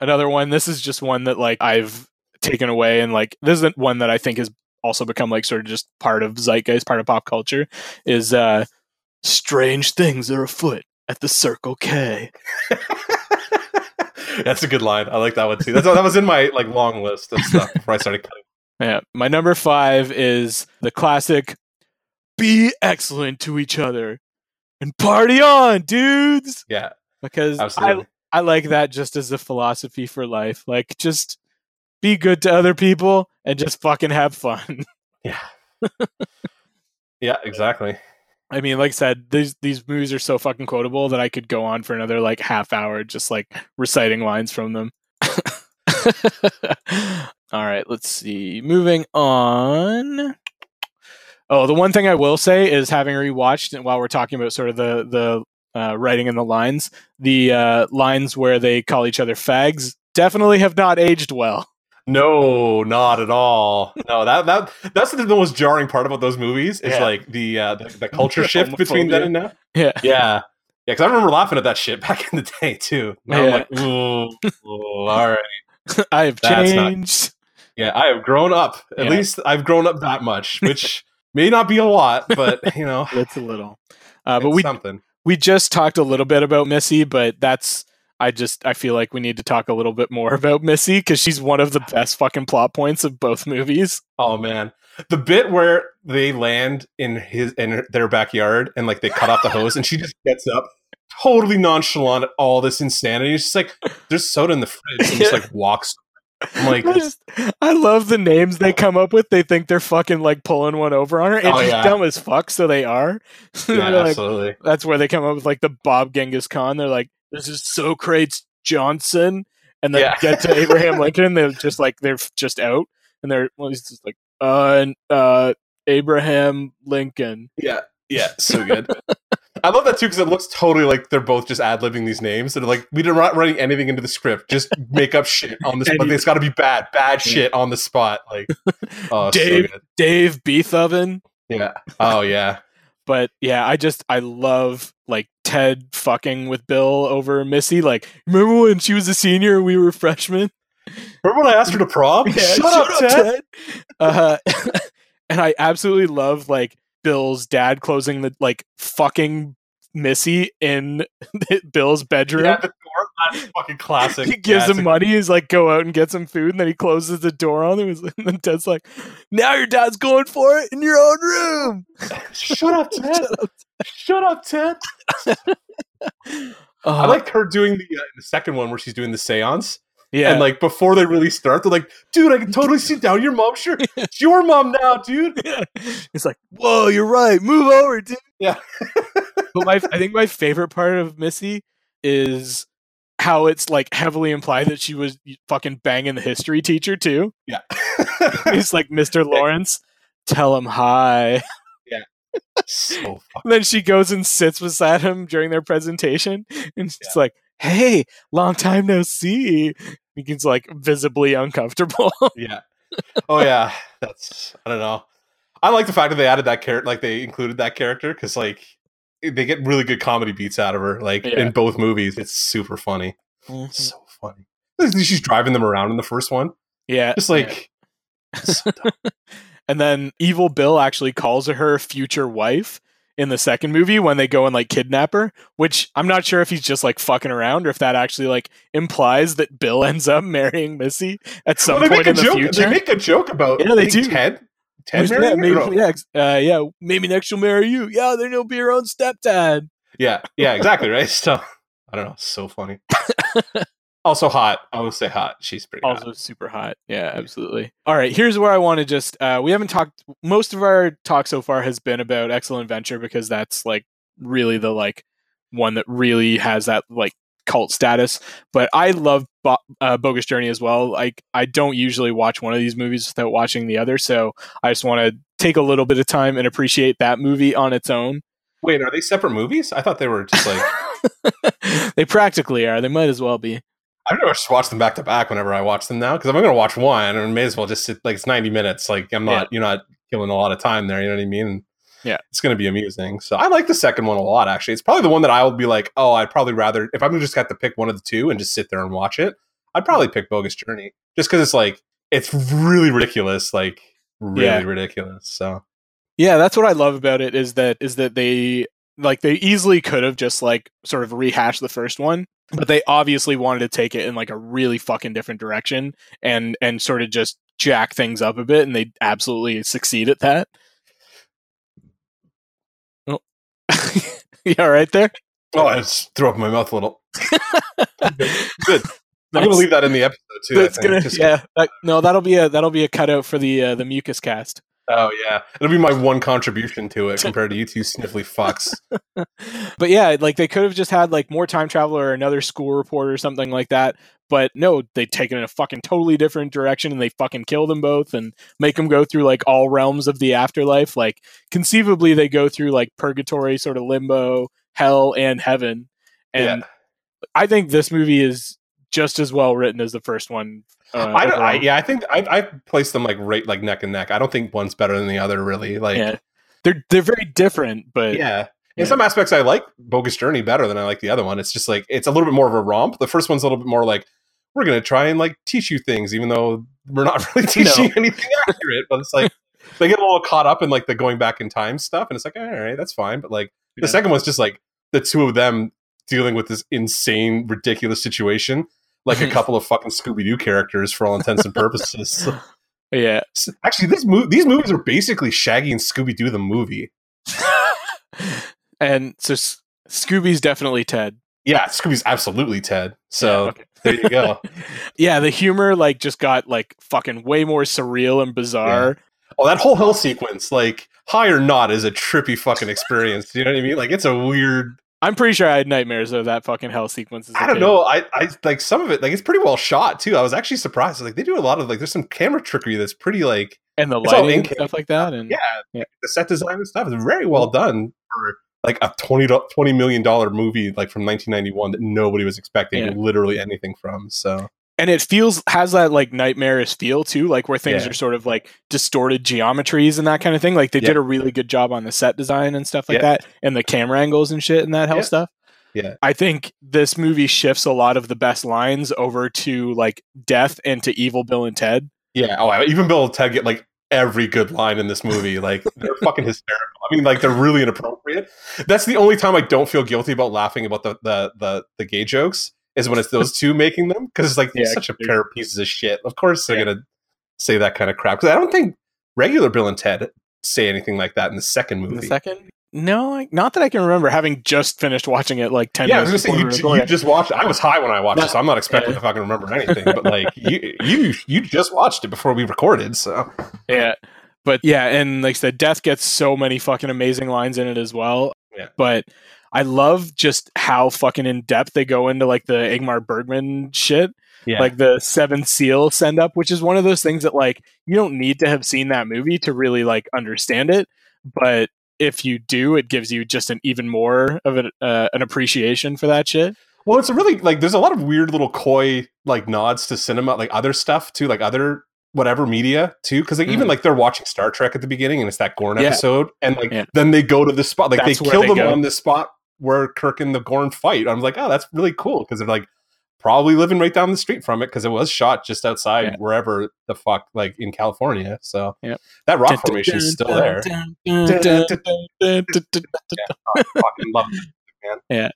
Speaker 1: Another one. This is just one that like I've taken away, and like this is one that I think has also become like sort of just part of zeitgeist, part of pop culture. Is uh, strange things are afoot at the Circle K.
Speaker 2: That's a good line. I like that one too. That's, that was in my like long list of stuff before I started cutting.
Speaker 1: Yeah. My number five is the classic be excellent to each other and party on, dudes.
Speaker 2: Yeah,
Speaker 1: Because I. I like that just as a philosophy for life. Like just be good to other people and just fucking have fun.
Speaker 2: yeah, yeah, exactly.
Speaker 1: I mean, like I said, these these movies are so fucking quotable that I could go on for another like half hour just like reciting lines from them. All right, let's see. Moving on. Oh, the one thing I will say is having rewatched and while we're talking about sort of the the uh, writing and the lines, the uh, lines where they call each other fags definitely have not aged well.
Speaker 2: No, not at all. No, that that that's the most jarring part about those movies is
Speaker 1: Yeah.
Speaker 2: like the uh, the, the culture shift between then and now.
Speaker 1: Yeah.
Speaker 2: Yeah, yeah, because I remember laughing at that shit back in the day too. Now I'm
Speaker 1: Yeah.
Speaker 2: like, ooh, ooh, all right.
Speaker 1: I have
Speaker 2: That's not-
Speaker 1: changed.
Speaker 2: Yeah, I have grown up. At
Speaker 1: Yeah.
Speaker 2: least I've grown up that much, which may not be a lot, but you know,
Speaker 1: It's a little. Uh, but we
Speaker 2: something.
Speaker 1: we just talked a little bit about Missy, but that's I just I feel like we need to talk a little bit more about Missy because she's one of the best fucking plot points of both movies.
Speaker 2: Oh man, the bit where they land in his in their backyard and like they cut off the hose and she just gets up, totally nonchalant at all this insanity. It's just like there's soda in the fridge and just like walks. I'm like,
Speaker 1: I, just, I love the names they come up with. They think they're fucking like pulling one over on her. And
Speaker 2: Oh,
Speaker 1: she's
Speaker 2: yeah.
Speaker 1: dumb as fuck, so they are.
Speaker 2: yeah,
Speaker 1: like,
Speaker 2: absolutely.
Speaker 1: that's where they come up with like the Bob Genghis Khan. They're like, this is Socrates Johnson, and then
Speaker 2: Yeah.
Speaker 1: get to Abraham Lincoln. They're just like they're just out, and they're well, he's just like, uh, and, uh, Abraham Lincoln.
Speaker 2: Yeah, yeah, so good. I love that too because it looks totally like they're both just ad libbing these names. They're like, we didn't not writing anything into the script, just make up shit on the spot. It's got to be bad, bad shit on the spot. Like, oh,
Speaker 1: Dave-
Speaker 2: so.
Speaker 1: Dave Beethoven.
Speaker 2: Yeah. Oh yeah.
Speaker 1: But yeah, I just I love like Ted fucking with Bill over Missy. Like, remember when she was a senior and we were freshmen?
Speaker 2: Remember when I asked her to prom?
Speaker 1: Yeah,
Speaker 2: shut, up, Ted.
Speaker 1: Uh, and I absolutely love like Bill's dad closing the like fucking Missy in Bill's bedroom.
Speaker 2: Yeah, the. That's fucking classic.
Speaker 1: he gives
Speaker 2: Yeah, it's
Speaker 1: him money. He's like, go out and get some food, and then he closes the door on him. And then Ted's like, now your dad's going for it in your own room.
Speaker 2: Shut up, Ted. Shut up, Ted.
Speaker 1: Oh,
Speaker 2: I like her doing the, uh, the second one where she's doing the seance.
Speaker 1: yeah,
Speaker 2: And like before they really start, they're like, dude, I can totally sit down. Your mom, sure. It's your mom now, dude. Yeah.
Speaker 1: It's like, whoa, you're right. Move over, dude.
Speaker 2: Yeah.
Speaker 1: but my, I think my favorite part of Missy is how it's like heavily implied that she was fucking banging the history teacher too.
Speaker 2: Yeah.
Speaker 1: He's like, Mr. Lawrence, tell him hi.
Speaker 2: Yeah. so
Speaker 1: And then she goes and sits beside him during their presentation, and she's like, "Hey, long time no see." He's like visibly uncomfortable.
Speaker 2: yeah. Oh yeah. That's I don't know. I like the fact that they added that character, like they included that character, because like they get really good comedy beats out of her, like
Speaker 1: Yeah.
Speaker 2: in both movies. It's super funny. Mm-hmm. So funny. She's driving them around in the first one,
Speaker 1: yeah,
Speaker 2: just like. so
Speaker 1: and then Evil Bill actually calls her future wife in the second movie when they go and like kidnap her. Which I'm not sure if he's just like fucking around or if that actually like implies that Bill ends up marrying Missy at some
Speaker 2: Well,
Speaker 1: point in the
Speaker 2: joke.
Speaker 1: future.
Speaker 2: They make a joke about
Speaker 1: Yeah, they do.
Speaker 2: Ted. Ted
Speaker 1: yeah,
Speaker 2: marrying
Speaker 1: maybe,
Speaker 2: No.
Speaker 1: yeah, uh, yeah, maybe next she'll marry you. Yeah, then you'll be your own stepdad.
Speaker 2: yeah, yeah, exactly, right. So I don't know, so funny. also hot. I would say hot. She's pretty
Speaker 1: also
Speaker 2: hot.
Speaker 1: super hot yeah absolutely all right here's where i want to just uh we haven't talked most of our talk so far has been about excellent venture because that's like really the like one that really has that like cult status but i love Bo- uh, bogus journey as well like i don't usually watch one of these movies without watching the other so i just want to take a little bit of time and appreciate that movie on its own
Speaker 2: Wait, are they separate movies? I thought they were just like
Speaker 1: they practically are they might as well be
Speaker 2: I don't know. Just watch them back to back whenever I watch them now because I'm going to watch one, and I may as well just sit like it's 90 minutes. Like I'm not, you're not killing a lot of time there. You know what I mean?
Speaker 1: Yeah.
Speaker 2: it's going to be amusing. So I like the second one a lot. Actually, it's probably the one that I will be like, oh, I'd probably rather if I'm just got to pick one of the two and just sit there and watch it. I'd probably pick Bogus Journey just because it's like it's really ridiculous, like really
Speaker 1: Yeah.
Speaker 2: ridiculous. So
Speaker 1: Yeah, that's what I love about it is that is that they like they easily could have just like sort of rehashed the first one, but they obviously wanted to take it in like a really fucking different direction and and sort of just jack things up a bit and they absolutely succeed at that. Oh. you all right there?
Speaker 2: oh, I just threw up in my mouth a little. Good. I'm to leave that in the episode too.
Speaker 1: That's gonna, yeah. that- no, that'll be a that'll be a cutout for the uh, the mucus cast.
Speaker 2: Oh yeah, it'll be my one contribution to it compared to you two sniffly fucks.
Speaker 1: but yeah, like they could have just had like more time travel or another school report or something like that. But no, they take it in a fucking totally different direction and they fucking kill them both and make them go through like all realms of the afterlife. Like conceivably, they go through like purgatory, sort of limbo, hell, and heaven. And
Speaker 2: yeah.
Speaker 1: I think this movie is just as well written as the first one. Uh,
Speaker 2: I, don't, I yeah, I think I I place them like right like neck and neck. I don't think one's better than the other really. Like
Speaker 1: yeah, they're they're very different, but
Speaker 2: yeah.
Speaker 1: Yeah.
Speaker 2: In some aspects, I like Bogus Journey better than I like the other one. It's just like it's a little bit more of a romp. The first one's a little bit more like we're gonna try and like teach you things, even though we're not really teaching
Speaker 1: No.
Speaker 2: anything accurate. But it's like they get a little caught up in like the going back in time stuff, and it's like all right, that's fine. But like
Speaker 1: Yeah.
Speaker 2: the second one's just like the two of them dealing with this insane, ridiculous situation, like a couple of fucking Scooby Doo characters for all intents and purposes.
Speaker 1: yeah.
Speaker 2: Actually, this mo- these movies are basically Shaggy and Scooby Doo the movie.
Speaker 1: and so S- Scooby's definitely Ted.
Speaker 2: Yeah, Scooby's absolutely Ted. So
Speaker 1: Yeah, okay.
Speaker 2: there you go.
Speaker 1: yeah, the humor like just got like fucking way more surreal and bizarre.
Speaker 2: Oh, that whole hell sequence, like high or not, is a trippy fucking experience. You know what I mean? Like it's a weird.
Speaker 1: I'm pretty sure I had nightmares of that fucking hell sequence. As a
Speaker 2: I don't
Speaker 1: kid.
Speaker 2: know. I, I like some of it. Like it's pretty well shot too. I was actually surprised. Like they do a lot of like there's some camera trickery that's pretty like
Speaker 1: and the lighting and stuff like that. And
Speaker 2: yeah,
Speaker 1: Yeah.
Speaker 2: the set design and stuff is very well done for like a 20 $20 million movie like from 1991 that nobody was expecting
Speaker 1: Yeah.
Speaker 2: literally anything from. So
Speaker 1: and it feels has that like nightmarish feel too, like where things
Speaker 2: Yeah.
Speaker 1: are sort of like distorted geometries and that kind of thing. Like they
Speaker 2: Yeah.
Speaker 1: did a really good job on the set design and stuff like
Speaker 2: Yeah.
Speaker 1: that, and the camera angles and shit and that hell stuff.
Speaker 2: Yeah.
Speaker 1: I think this movie shifts a lot of the best lines over to like death and to evil Bill and Ted.
Speaker 2: Yeah. Oh, even Bill and Ted get like every good line in this movie. Like they're fucking hysterical. I mean, like they're really inappropriate. That's the only time I don't feel guilty about laughing about the the the, the gay jokes is when it's those two making them because it's like they're
Speaker 1: Yeah,
Speaker 2: such a pair of pieces of shit. Of course they're
Speaker 1: Yeah.
Speaker 2: gonna say that kind of crap because I don't think regular Bill and Ted say anything like that in the second
Speaker 1: In
Speaker 2: movie.
Speaker 1: the second, no, I, not that I can remember. Having just finished watching it like ten
Speaker 2: yeah, I was
Speaker 1: minutes
Speaker 2: gonna say
Speaker 1: before
Speaker 2: you,
Speaker 1: we
Speaker 2: ju-
Speaker 1: recorded.
Speaker 2: you just watched. it. I was high when I watched
Speaker 1: No,
Speaker 2: it, so I'm not expecting
Speaker 1: yeah.
Speaker 2: to fucking remember anything. But like you, you, you just watched it before we recorded, so
Speaker 1: Yeah. But yeah, and like I said, Death gets so many fucking amazing lines in it as well.
Speaker 2: Yeah.
Speaker 1: But I love just how fucking in depth they go into like the Ingmar Bergman shit.
Speaker 2: yeah,
Speaker 1: Like the Seventh Seal send up, which is one of those things that like you don't need to have seen that movie to really like understand it. But if you do, it gives you just an even more of an, uh, an appreciation for that shit.
Speaker 2: Well, it's a really like there's a lot of weird little coy like nods to cinema, like other stuff too, like other whatever media too, because like even
Speaker 1: Mhm.
Speaker 2: like they're watching Star Trek at the beginning and it's that Gorn
Speaker 1: Yeah.
Speaker 2: episode, and like
Speaker 1: Yeah.
Speaker 2: then they go to the spot, like
Speaker 1: That's
Speaker 2: they kill
Speaker 1: they
Speaker 2: them
Speaker 1: go.
Speaker 2: on the spot where Kirk and the Gorn fight. I was like, oh, that's really cool because they're like probably living right down the street from it because it was shot just outside
Speaker 1: Yeah.
Speaker 2: wherever the fuck like in California. So
Speaker 1: Yep.
Speaker 2: that rock formation is still there. Fucking love it.
Speaker 1: Yeah.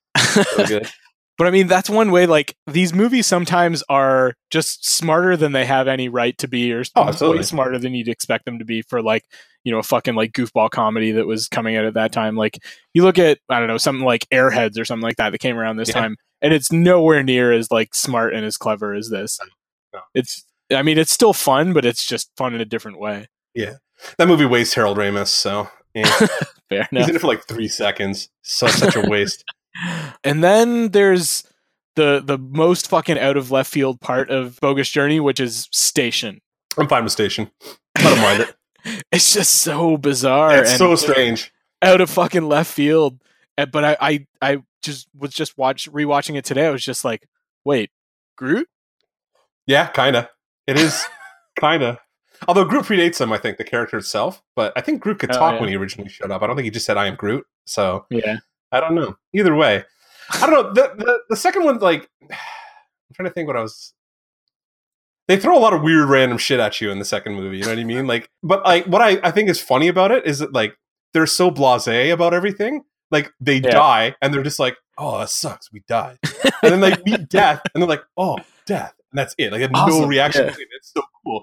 Speaker 1: But I mean, that's one way. Like these movies sometimes are just smarter than they have any right to be, or
Speaker 2: Oh,
Speaker 1: way smarter than you'd expect them to be for like you know a fucking like goofball comedy that was coming out at that time. Like you look at I don't know something like Airheads or something like that that came around this
Speaker 2: Yeah.
Speaker 1: time, and it's nowhere near as like smart and as clever as this.
Speaker 2: No.
Speaker 1: It's I mean, it's still fun, but it's just fun in a different way. Yeah.
Speaker 2: That movie wastes Harold Ramis, so yeah.
Speaker 1: Fair
Speaker 2: he's in it for like three seconds. So such a waste.
Speaker 1: and then there's the the most fucking out of left field part of Bogus Journey, which is Station.
Speaker 2: I'm fine with Station. I don't mind it.
Speaker 1: It's just so bizarre
Speaker 2: It's so strange.
Speaker 1: out of fucking left field. Uh, But I, I, I just was just watch rewatching it today. I was just like, wait, Groot?
Speaker 2: Yeah, kind of. It is kind of. Although Groot predates him, I think the character itself. But I think Groot could
Speaker 1: Oh,
Speaker 2: talk
Speaker 1: yeah.
Speaker 2: when he originally showed up. I don't think he just said "I am Groot." So
Speaker 1: Yeah,
Speaker 2: I don't know. Either way, I don't know. The the, the second one, like, I'm trying to think what I was. They throw a lot of weird, random shit at you in the second movie. You know what I mean? Like, but like, what I, I think is funny about it is that like they're so blasé about everything. Like they
Speaker 1: Yeah.
Speaker 2: die and they're just like, "Oh, that sucks. We died." and then they meet death and they're like, "Oh, death." And that's it. Like, they have no reaction.
Speaker 1: Yeah.
Speaker 2: It's so cool.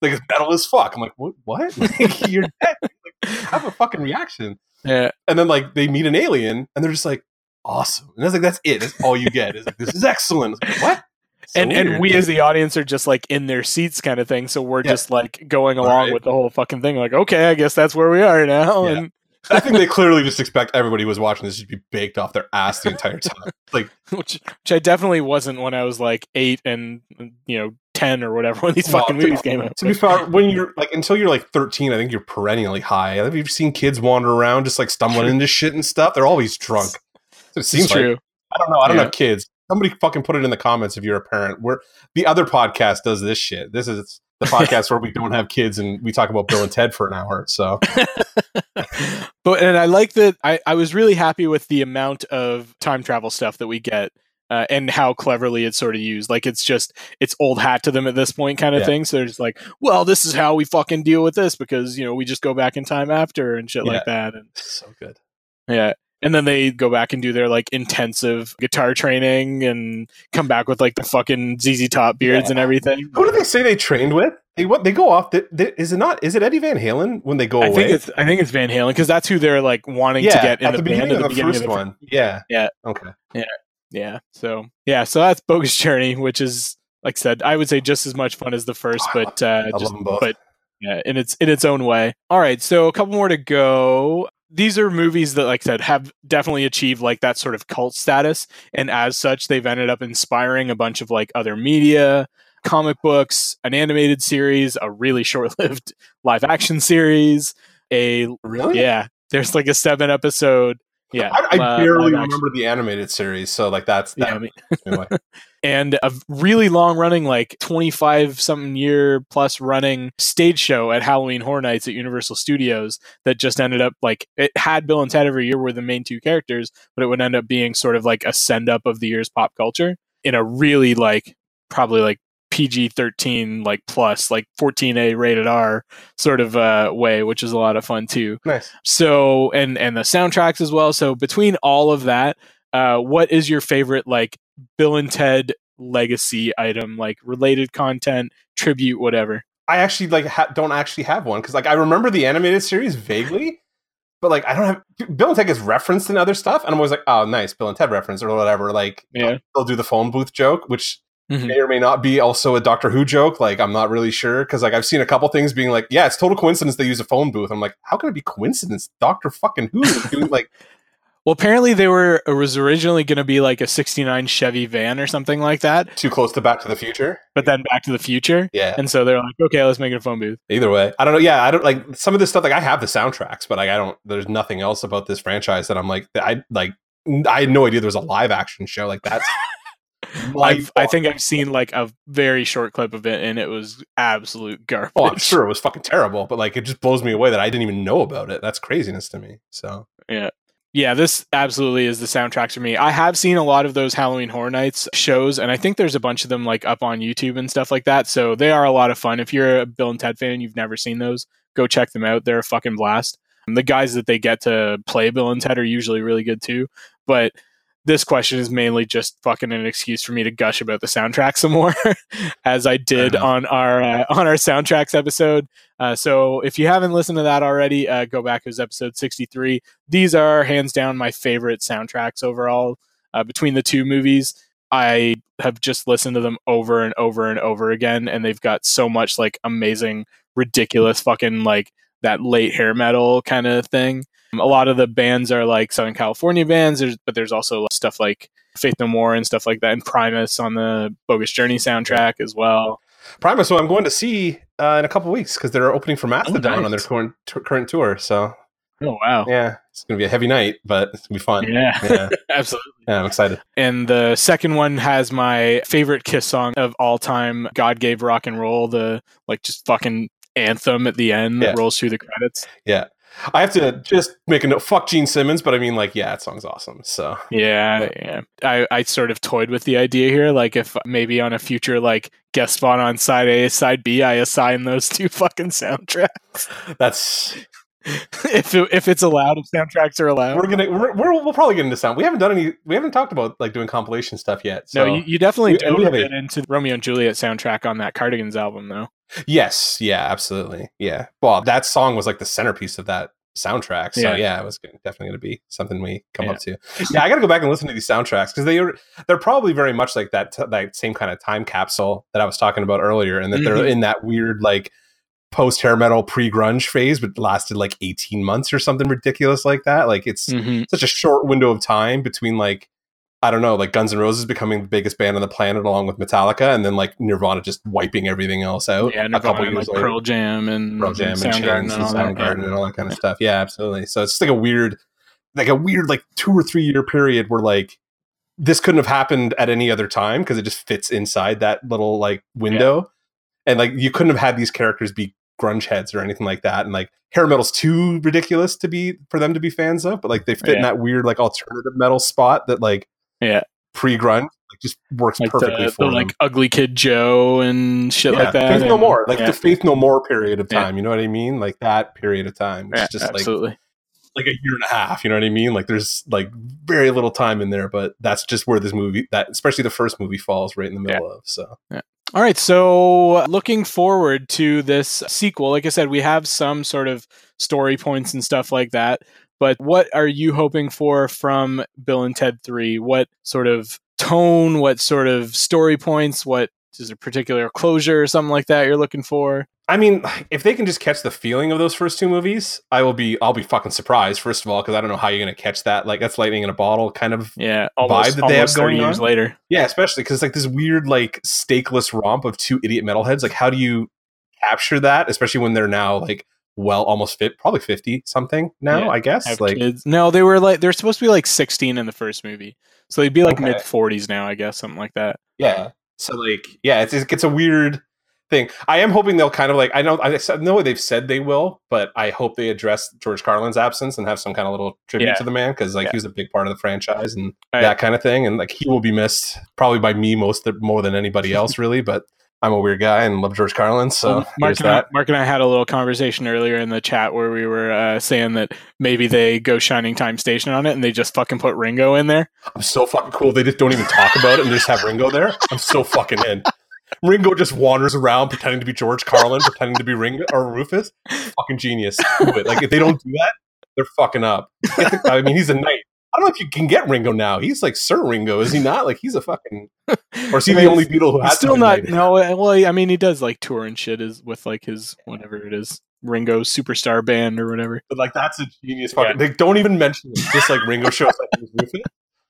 Speaker 2: like it's metal as fuck. I'm like, what? What? Like, you're dead. Like, have a fucking reaction
Speaker 1: yeah.
Speaker 2: and then like they meet an alien and they're just like awesome and that's like that's it that's all you get it's like this is excellent like, what So
Speaker 1: and and we as the audience are just like in their seats, kind of thing. So we're
Speaker 2: Yeah.
Speaker 1: just like going along
Speaker 2: Right.
Speaker 1: with the whole fucking thing. Like, okay, I guess that's where we are now.
Speaker 2: Yeah.
Speaker 1: And
Speaker 2: i think they clearly just expect everybody who was watching this to be baked off their ass the entire time like
Speaker 1: which which I definitely wasn't when I was like eight and you know ten or whatever when these fucking
Speaker 2: to-
Speaker 1: movies came out.
Speaker 2: to be fair when you're like until you're like 13 i think you're perennially high have you've seen kids wander around just like stumbling into shit and stuff they're always drunk So it seems like
Speaker 1: true.
Speaker 2: i don't know i don't
Speaker 1: Yeah.
Speaker 2: have kids somebody fucking put it in the comments if you're a parent. We're the other podcast does this shit. This is the podcast where we don't have kids and we talk about Bill and Ted for an hour. So,
Speaker 1: but and I like that. I I was really happy with the amount of time travel stuff that we get. Uh, and how cleverly it's sort of used. Like it's just it's old hat to them at this point, kind of
Speaker 2: Yeah.
Speaker 1: thing. So they're just like, well, this is how we fucking deal with this because you know we just go back in time after and shit like that. And
Speaker 2: so good.
Speaker 1: yeah. And then they go back and do their like intensive guitar training and come back with like the fucking ZZ Top beards and everything.
Speaker 2: Who do they say they trained with? They what? They go off. They, they, is it not? Is it Eddie Van Halen when they go
Speaker 1: I
Speaker 2: away?
Speaker 1: think it's I think it's Van Halen because that's who they're like wanting
Speaker 2: yeah,
Speaker 1: to get in
Speaker 2: at
Speaker 1: the,
Speaker 2: the,
Speaker 1: band
Speaker 2: beginning
Speaker 1: at the
Speaker 2: of the
Speaker 1: beginning
Speaker 2: first
Speaker 1: of the
Speaker 2: one. Yeah.
Speaker 1: Yeah.
Speaker 2: Okay.
Speaker 1: Yeah. Yeah. So yeah, so that's Bogus Journey, which is like I said, I would say just as much fun as the first, but uh,
Speaker 2: I
Speaker 1: just
Speaker 2: them both.
Speaker 1: but yeah, in its in its own way. All right, so a couple more to go. These are movies that, like I said, have definitely achieved like that sort of cult status, and as such, they've ended up inspiring a bunch of like other media, comic books, an animated series, a really short-lived live action series, a
Speaker 2: really?
Speaker 1: yeah. There's like a seven episode. Yeah,
Speaker 2: I, I barely remember the animated series, so like that's
Speaker 1: Yeah. I mean,
Speaker 2: anyway.
Speaker 1: and a really long running, like 25 something year plus running stage show at Halloween Horror Nights at Universal Studios that just ended up like it had Bill and Ted every year were the main two characters, but it would end up being sort of like a send up of the year's pop culture in a really like probably like PG 13, like plus, like 14A rated R sort of uh, way, which is a lot of fun too
Speaker 2: nice.
Speaker 1: so and and the soundtracks as well so between all of that uh what is your favorite like bill and ted legacy item like related content tribute whatever
Speaker 2: I actually like ha- don't actually have one because like I remember the animated series vaguely, but like I don't have Bill and Ted is referenced in other stuff, and I'm always like, oh, nice Bill and Ted reference or whatever. Like,
Speaker 1: Yeah.
Speaker 2: they'll do the phone booth joke, which
Speaker 1: Mhm.
Speaker 2: may or may not be also a Doctor Who joke. Like, I'm not really sure because like I've seen a couple things being like, yeah, it's total coincidence they use a phone booth. I'm like, how can it be coincidence? Doctor fucking Who is doing like
Speaker 1: well apparently they were it was originally going to be like a 69 chevy van or something like that
Speaker 2: too close to Back to the Future?
Speaker 1: but then back to the future
Speaker 2: Yeah.
Speaker 1: and so they're like okay let's make it a phone booth
Speaker 2: Either way, I don't know. Yeah, I don't like some of this stuff. Like I have the soundtracks, but like I don't. There's nothing else about this franchise that I'm like. I like. I had no idea there was a live action show like
Speaker 1: that. I think i've seen like a very short clip of it and it was absolute garbage
Speaker 2: Oh, I'm sure it was fucking terrible, but like it just blows me away that I didn't even know about it. That's craziness to me. So
Speaker 1: Yeah, this absolutely is the soundtracks for me. I have seen a lot of those Halloween Horror Nights shows, and I think there's a bunch of them like up on YouTube and stuff like that. So they are a lot of fun. If you're a Bill and Ted fan, and you've never seen those, go check them out. They're a fucking blast. And the guys that they get to play Bill and Ted are usually really good too. But this question is mainly just fucking an excuse for me to gush about the soundtrack some more, as I did
Speaker 2: enough.
Speaker 1: on our uh, on our soundtracks episode. Uh, so if you haven't listened to that already, uh, go back. It was episode sixty three. These are hands down my favorite soundtracks overall. Uh, between the two movies, I have just listened to them over and over and over again, and they've got so much like amazing, ridiculous fucking like that late hair metal kind of thing. A lot of the bands are like Southern California bands, there's, but there's also stuff like Faith No More and stuff like that, and Primus on the Bogus Journey soundtrack as well.
Speaker 2: Primus, who I'm going to see uh, in a couple weeks because they're opening for Mastodon on their current, t- current tour. So
Speaker 1: Oh wow!
Speaker 2: yeah, it's gonna be a heavy night, but it's gonna be fun.
Speaker 1: Yeah,
Speaker 2: Yeah,
Speaker 1: absolutely.
Speaker 2: yeah I'm excited.
Speaker 1: And the second one has my favorite Kiss song of all time, "God Gave Rock and Roll," the like just fucking anthem at the end that rolls through the credits.
Speaker 2: Yeah, I have to just make a note. Fuck Gene Simmons, but I mean, like, yeah, that song's awesome. So
Speaker 1: Yeah, yeah. I, I sort of toyed with the idea here, like if maybe on a future like guest spot on side A, side B, I assign those two fucking soundtracks.
Speaker 2: that's
Speaker 1: if it, if it's allowed, if soundtracks are allowed.
Speaker 2: we're gonna we're, we're we'll probably get into sound. We haven't done any. We haven't talked about like doing compilation stuff yet. So
Speaker 1: no, you, you definitely
Speaker 2: We- we have a-
Speaker 1: into Romeo and Juliet soundtrack on that Cardigans album, though.
Speaker 2: yes, yeah, absolutely, yeah. Well, that song was like the centerpiece of that soundtrack. So
Speaker 1: Yeah.
Speaker 2: yeah, it was gonna- definitely going to be something we come
Speaker 1: Yeah.
Speaker 2: up to. Yeah, I got to go back and listen to these soundtracks because they are they're probably very much like that t- that same kind of time capsule that I was talking about earlier, and that they're
Speaker 1: Mhm.
Speaker 2: in that weird like post hair metal pre grunge phase, but lasted like eighteen months or something ridiculous like that. Like it's
Speaker 1: Mm-hmm.
Speaker 2: such a short window of time between like I don't know, like Guns N' Roses becoming the biggest band on the planet along with Metallica, and then like Nirvana just wiping everything else out.
Speaker 1: Yeah,
Speaker 2: a couple
Speaker 1: Nirvana,
Speaker 2: years
Speaker 1: like
Speaker 2: later.
Speaker 1: Pearl Jam and
Speaker 2: Pearl Jam and Chains
Speaker 1: and
Speaker 2: and
Speaker 1: that.
Speaker 2: Soundgarden and all that kind of stuff. Yeah, absolutely. So it's just like a weird, like a weird, like two or three year period where like this couldn't have happened at any other time because it just fits inside that little like window. And like you couldn't have had these characters be grunge heads or anything like that. And like hair metal's too ridiculous to be for them to be fans of, but like they fit in that weird like alternative metal spot that like
Speaker 1: Yeah.
Speaker 2: pre grunge like just works
Speaker 1: Like
Speaker 2: perfectly
Speaker 1: the,
Speaker 2: for
Speaker 1: the,
Speaker 2: them.
Speaker 1: like ugly kid Joe and shit
Speaker 2: Yeah,
Speaker 1: like that.
Speaker 2: Faith No More, like
Speaker 1: yeah,
Speaker 2: the Faith No More period of
Speaker 1: Yeah.
Speaker 2: time. You know what I mean? Like that period of time. It's
Speaker 1: yeah,
Speaker 2: just like
Speaker 1: absolutely.
Speaker 2: like a year and a half. You know what I mean? Like there's like very little time in there, but that's just where this movie, that especially the first movie, falls right in the middle of. So
Speaker 1: All right, so uh, looking forward to this sequel. Like I said, we have some sort of story points and stuff like that. But what are you hoping for from Bill and Ted 3? What sort of tone, what sort of story points, what is there particular closure or something like that you're looking for?
Speaker 2: I mean, if they can just catch the feeling of those first two movies, I will be. I'll be fucking surprised. First of all, because I don't know how you're gonna catch that. Like that's lightning in a bottle kind of.
Speaker 1: Yeah, almost,
Speaker 2: that they have
Speaker 1: almost 30
Speaker 2: going
Speaker 1: years
Speaker 2: on?
Speaker 1: later.
Speaker 2: Yeah, especially because it's like this weird like stakeless romp of two idiot metalheads. Like, how do you capture that? Especially when they're now like well almost fit, probably fifty something now.
Speaker 1: Yeah,
Speaker 2: I guess like
Speaker 1: kids. No, they were like they're supposed to be like 16 in the first movie. So they'd be like
Speaker 2: Okay.
Speaker 1: mid 40s now, I guess, something like that.
Speaker 2: Yeah. So like, yeah, it's it's a weird thing. I am hoping they'll kind of like I know I know they've said they will, but I hope they address George Carlin's absence and have some kind of little tribute
Speaker 1: Yeah.
Speaker 2: to the man because like
Speaker 1: Yeah.
Speaker 2: he was a big part of the franchise and
Speaker 1: Right.
Speaker 2: that kind of thing. And like he will be missed probably by me most more than anybody else really. But I'm a weird guy and love George Carlin, so
Speaker 1: Well, Mark and, I. Mark and I had a little conversation earlier in the chat where we were uh, saying that maybe they go Shining Time Station on it and they just fucking put Ringo in there.
Speaker 2: I'm so fucking cool. They just don't even talk about it and they just have Ringo there. I'm so fucking in. Ringo just wanders around pretending to be George Carlin, pretending to be Ringo or Rufus. Fucking genius. Like if they don't do that, they're fucking up. I mean, he's a knight. I don't know if you can get Ringo now. He's like Sir Ringo, is he not? Like he's a fucking. Or is he
Speaker 1: I
Speaker 2: the only Beatle who has
Speaker 1: still not. No, uh, well, I mean, he does like tour and shit is with like his whatever it is, Ringo Superstar Band or whatever.
Speaker 2: But like that's a genius fucking. They don't even mention it. Just like Ringo shows up as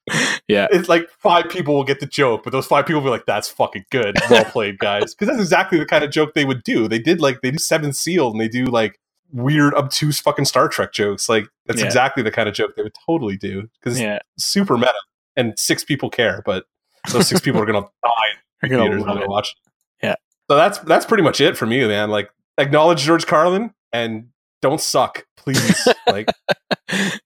Speaker 1: Yeah.
Speaker 2: It's like five people will get the joke, but those five people will be like, "That's fucking good, well played, guys." Because that's exactly the kind of joke they would do. They did like they do Seven Sealed, and they do like weird, obtuse fucking Star Trek jokes. Like that's
Speaker 1: Yeah.
Speaker 2: exactly the kind of joke they would totally do because
Speaker 1: Yeah,
Speaker 2: super meta, and six people care, but those six people are gonna die in theaters when they
Speaker 1: it.
Speaker 2: watch.
Speaker 1: Yeah.
Speaker 2: So that's that's pretty much it for me, man. Like acknowledge George Carlin and don't suck, please. like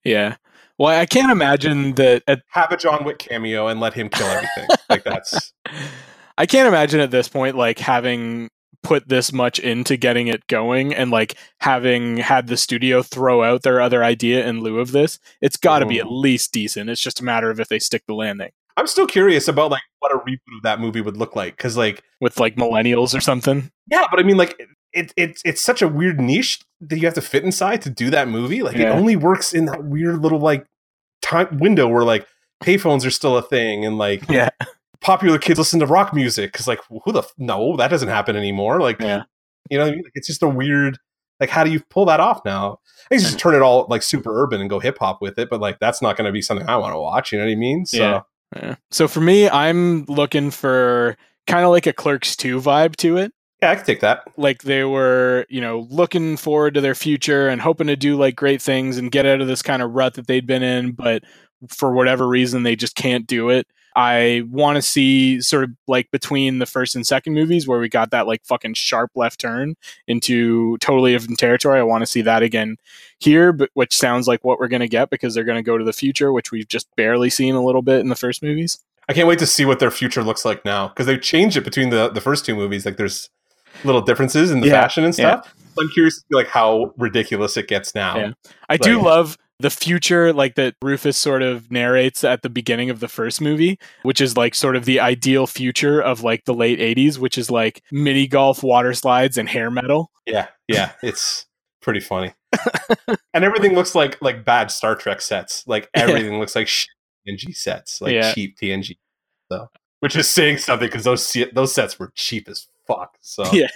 Speaker 1: yeah. Well, I can't imagine that at
Speaker 2: have a John Wick cameo and let him kill everything. like that's
Speaker 1: I can't imagine at this point like having put this much into getting it going and like having had the studio throw out their other idea in lieu of this. It's got to be
Speaker 2: Mhm.
Speaker 1: at least decent. It's just a matter of if they stick the landing
Speaker 2: I'm still curious about like what a reboot of that movie would look like because like
Speaker 1: with like millennials or something.
Speaker 2: yeah, but I mean like it, it it's such a weird niche that you have to fit inside to do that movie. Like it only works in that weird little like time window where like payphones are still a thing and like
Speaker 1: Yeah.
Speaker 2: Popular kids listen to rock music because like who the f- no that doesn't happen anymore. Like
Speaker 1: Yeah.
Speaker 2: you know what I mean? Like, it's just a weird like how do you pull that off now? I just turn it all like super urban and go hip hop with it, but like that's not going to be something I want to watch. You know what I mean? So
Speaker 1: Yeah. Yeah. So for me, I'm looking for kind of like a Clerks 2 vibe to it.
Speaker 2: yeah, I can take that.
Speaker 1: like they were, you know, looking forward to their future and hoping to do like great things and get out of this kind of rut that they'd been in, but for whatever reason they just can't do it. I want to see sort of like between the first and second movies where we got that like fucking sharp left turn into totally different territory. I want to see that again here, but which sounds like what we're going to get because they're going to go to the future, which we've just barely seen a little bit in the first movies.
Speaker 2: I can't wait to see what their future looks like now because they've changed it between the the first two movies. Like there's little differences in the
Speaker 1: Yeah,
Speaker 2: fashion and stuff. I'm curious to see like how ridiculous it gets now.
Speaker 1: Yeah. I do love the future like that Rufus sort of narrates at the beginning of the first movie, which is like sort of the ideal future of like the late 80s, which is like mini golf, water slides and hair metal.
Speaker 2: Yeah, yeah, it's pretty funny. and everything looks like like bad Star Trek sets. Like
Speaker 1: Yeah.
Speaker 2: everything looks like TNG sets, like
Speaker 1: Yeah.
Speaker 2: cheap TNG. So, which is saying something because those those sets were cheap as fuck. So
Speaker 1: Yeah.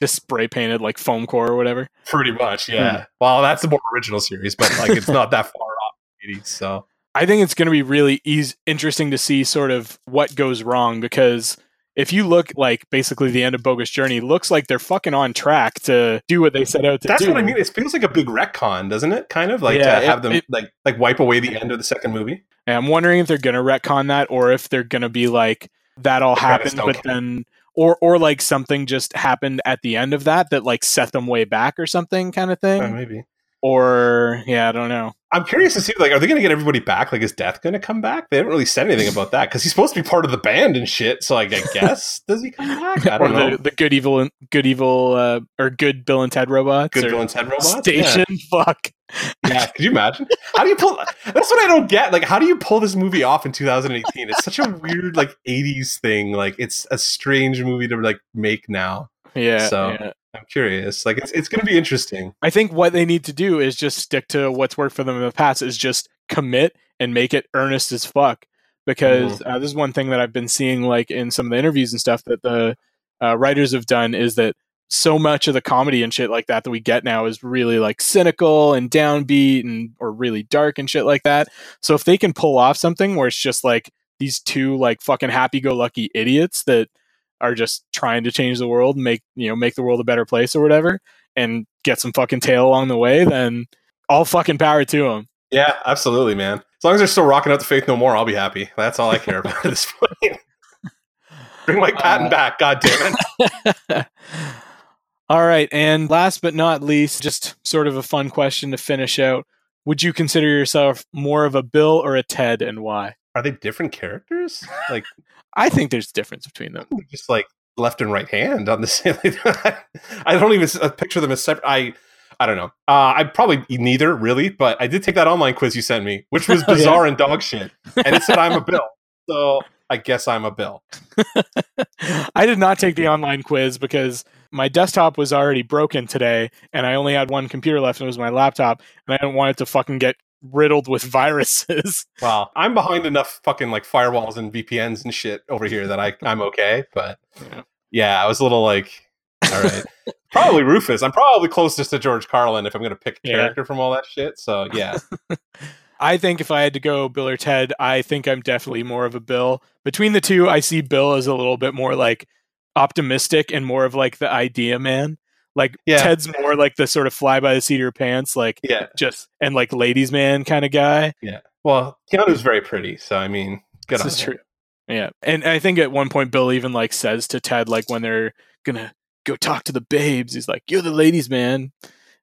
Speaker 1: Just spray painted like foam core or whatever.
Speaker 2: pretty much, yeah.
Speaker 1: Yeah.
Speaker 2: Well, that's the more original series, but like it's not that far off. 80s, So
Speaker 1: I think it's going to be really easy, interesting to see sort of what goes wrong because if you look like basically the end of Bogus Journey, looks like they're fucking on track to do what they set out to
Speaker 2: That's
Speaker 1: do.
Speaker 2: what I mean. It feels like a big retcon, doesn't it? Kind of like
Speaker 1: Yeah,
Speaker 2: to have them
Speaker 1: it-
Speaker 2: like like wipe away the end of the second movie.
Speaker 1: And I'm wondering if they're gonna retcon that or if they're gonna be like that all
Speaker 2: credits
Speaker 1: happened,
Speaker 2: don't
Speaker 1: but then or or like something just happened at the end of that that like set them way back or something kind of thing.
Speaker 2: Uh, maybe.
Speaker 1: or yeah, I don't know.
Speaker 2: I'm curious to see like, are they going to get everybody back? Like, is Death going to come back? They haven't really said anything about that because he's supposed to be part of the band and shit. So, like, I guess does he come back? I don't know.
Speaker 1: the, the good evil good evil uh, or good Bill and Ted robots
Speaker 2: Good Bill and Ted robots.
Speaker 1: station fuck.
Speaker 2: Yeah. yeah. Could you imagine? How do you pull? That's what I don't get. Like, how do you pull this movie off in 2018? It's such a weird like 80s thing. Like, it's a strange movie to like make now.
Speaker 1: Yeah,
Speaker 2: So-
Speaker 1: yeah.
Speaker 2: I'm curious. Like, it's it's going to be interesting.
Speaker 1: I think what they need to do is just stick to what's worked for them in the past is just commit and make it earnest as fuck. Because
Speaker 2: Mm-hmm.
Speaker 1: uh, this is one thing that I've been seeing, like in some of the interviews and stuff that the uh, writers have done, is that so much of the comedy and shit like that that we get now is really like cynical and downbeat and or really dark and shit like that. So if they can pull off something where it's just like these two like fucking happy-go-lucky idiots that are just trying to change the world make you know make the world a better place or whatever and get some fucking tail along the way then all fucking power to them
Speaker 2: Yeah, absolutely, man. As long as they're still rocking out the Faith No More, I'll be happy. That's all I care about at this point. Bring Mike Patton
Speaker 1: Uh,
Speaker 2: back, god damn it.
Speaker 1: all right and last but not least just sort of a fun question to finish out would you consider yourself more of a bill or a ted and why
Speaker 2: Are they different characters? Like
Speaker 1: i think there's a difference between them
Speaker 2: just like left and right hand on the same. I don't even picture them as separate. I I don't know. Uh, I probably neither really, but I did take that online quiz you sent me, which was
Speaker 1: Oh, yeah.
Speaker 2: bizarre and dog shit, and it said I'm a Bill, so I guess I'm a Bill.
Speaker 1: I did not take the online quiz because my desktop was already broken today and I only had one computer left and it was my laptop and I didn't want it to fucking get riddled with viruses.
Speaker 2: Well, I'm behind enough fucking like firewalls and VPNs and shit over here that I I'm okay, but
Speaker 1: Yeah.
Speaker 2: yeah, I was a little like, all right, probably Rufus. I'm probably closest to George Carlin if I'm gonna pick a
Speaker 1: Yeah.
Speaker 2: character from all that shit. So yeah,
Speaker 1: I think if I had to go Bill or Ted, I think I'm definitely more of a Bill. Between the two, I see Bill as a little bit more like optimistic and more of like the idea man. Like
Speaker 2: Yeah.
Speaker 1: Ted's more like the sort of fly by the seat of your pants, like
Speaker 2: yeah,
Speaker 1: just and like ladies man kind of guy.
Speaker 2: yeah. Well, Keanu's very pretty, so I mean, good on
Speaker 1: is
Speaker 2: him.
Speaker 1: true. Yeah, and I think at one point Bill even like says to Ted like when they're gonna go talk to the babes, he's like, "You're the ladies, man."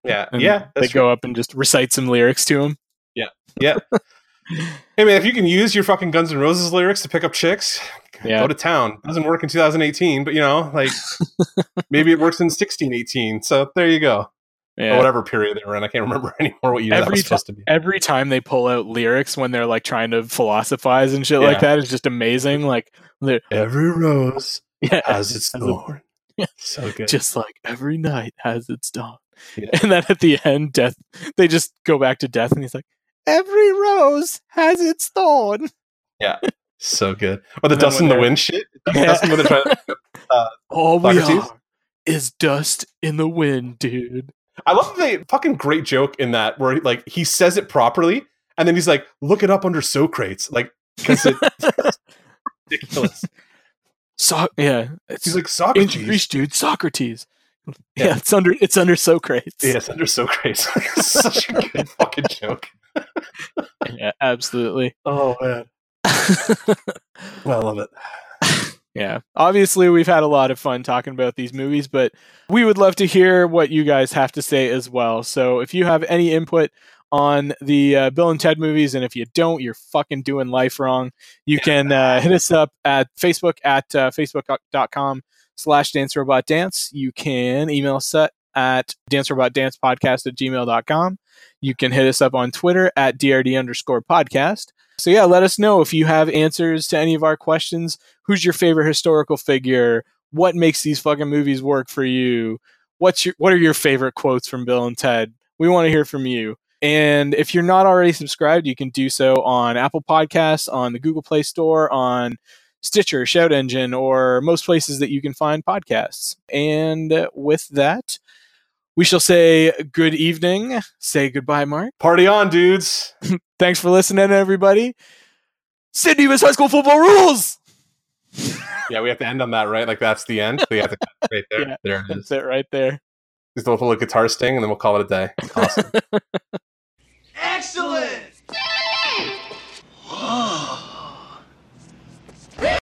Speaker 2: Yeah,
Speaker 1: And
Speaker 2: yeah.
Speaker 1: they
Speaker 2: That's
Speaker 1: go up and just recite some lyrics to him.
Speaker 2: Yeah, yeah. Hey man, if you can use your fucking Guns N' Roses lyrics to pick up chicks,
Speaker 1: Yeah.
Speaker 2: go to town. Doesn't work in 2018, but you know, like maybe it works in 1618. So there you go.
Speaker 1: Yeah.
Speaker 2: Or whatever period they were in. I can't remember anymore what year that
Speaker 1: Every
Speaker 2: was
Speaker 1: ti-
Speaker 2: supposed to be.
Speaker 1: Every time they pull out lyrics when they're like trying to philosophize and shit like that is just amazing. Like,
Speaker 2: Every rose
Speaker 1: yeah,
Speaker 2: has its thorn.
Speaker 1: Yeah.
Speaker 2: So good.
Speaker 1: just like every night has its dawn.
Speaker 2: Yeah.
Speaker 1: And then at the end, death. They just go back to death, and he's like, "Every rose has its thorn." Yeah.
Speaker 2: So good. Or the
Speaker 1: And
Speaker 2: dust in the wind shit.
Speaker 1: Yeah.
Speaker 2: Dust in the wind, they're trying to-
Speaker 1: All we
Speaker 2: Socrates?
Speaker 1: are is dust in the wind, dude.
Speaker 2: I love the fucking great joke in that where like he says it properly and then he's like, look it up under Socrates. Like, because it's ridiculous.
Speaker 1: So yeah, it's
Speaker 2: He's like, Socrates.
Speaker 1: Greece, dude. Socrates.
Speaker 2: Yeah.
Speaker 1: Yeah. it's under it's under Socrates.
Speaker 2: Yeah, it's under Socrates. Such a good fucking joke.
Speaker 1: yeah absolutely.
Speaker 2: Oh man, I love it.
Speaker 1: yeah. Obviously, we've had a lot of fun talking about these movies, but we would love to hear what you guys have to say as well. So if you have any input on the uh, Bill and Ted movies, and if you don't, you're fucking doing life wrong. You can uh, hit us up at Facebook at uh, facebook.com slash dance robot dance. You can email us at, at dancerobotdancepodcast robot dance podcast at gmail.com. You can hit us up on Twitter at DRD underscore podcast. So yeah, let us know if you have answers to any of our questions. Who's your favorite historical figure? What makes these fucking movies work for you? What's your what are your favorite quotes from Bill and Ted? We want to hear from you. And if you're not already subscribed, you can do so on Apple Podcasts, on the Google Play Store, on Stitcher, ShoutEngine, or most places that you can find podcasts. And with that, we shall say good evening. Say goodbye, Mark.
Speaker 2: Party on, dudes.
Speaker 1: Thanks for listening, everybody. San Dimas High School football rules.
Speaker 2: yeah, we have to end on that, right? Like that's the end. So we have to cut right there.
Speaker 1: Yeah.
Speaker 2: There it
Speaker 1: That's it right there.
Speaker 2: Just a little guitar sting, and then we'll call it a day. Awesome.
Speaker 3: Excellent!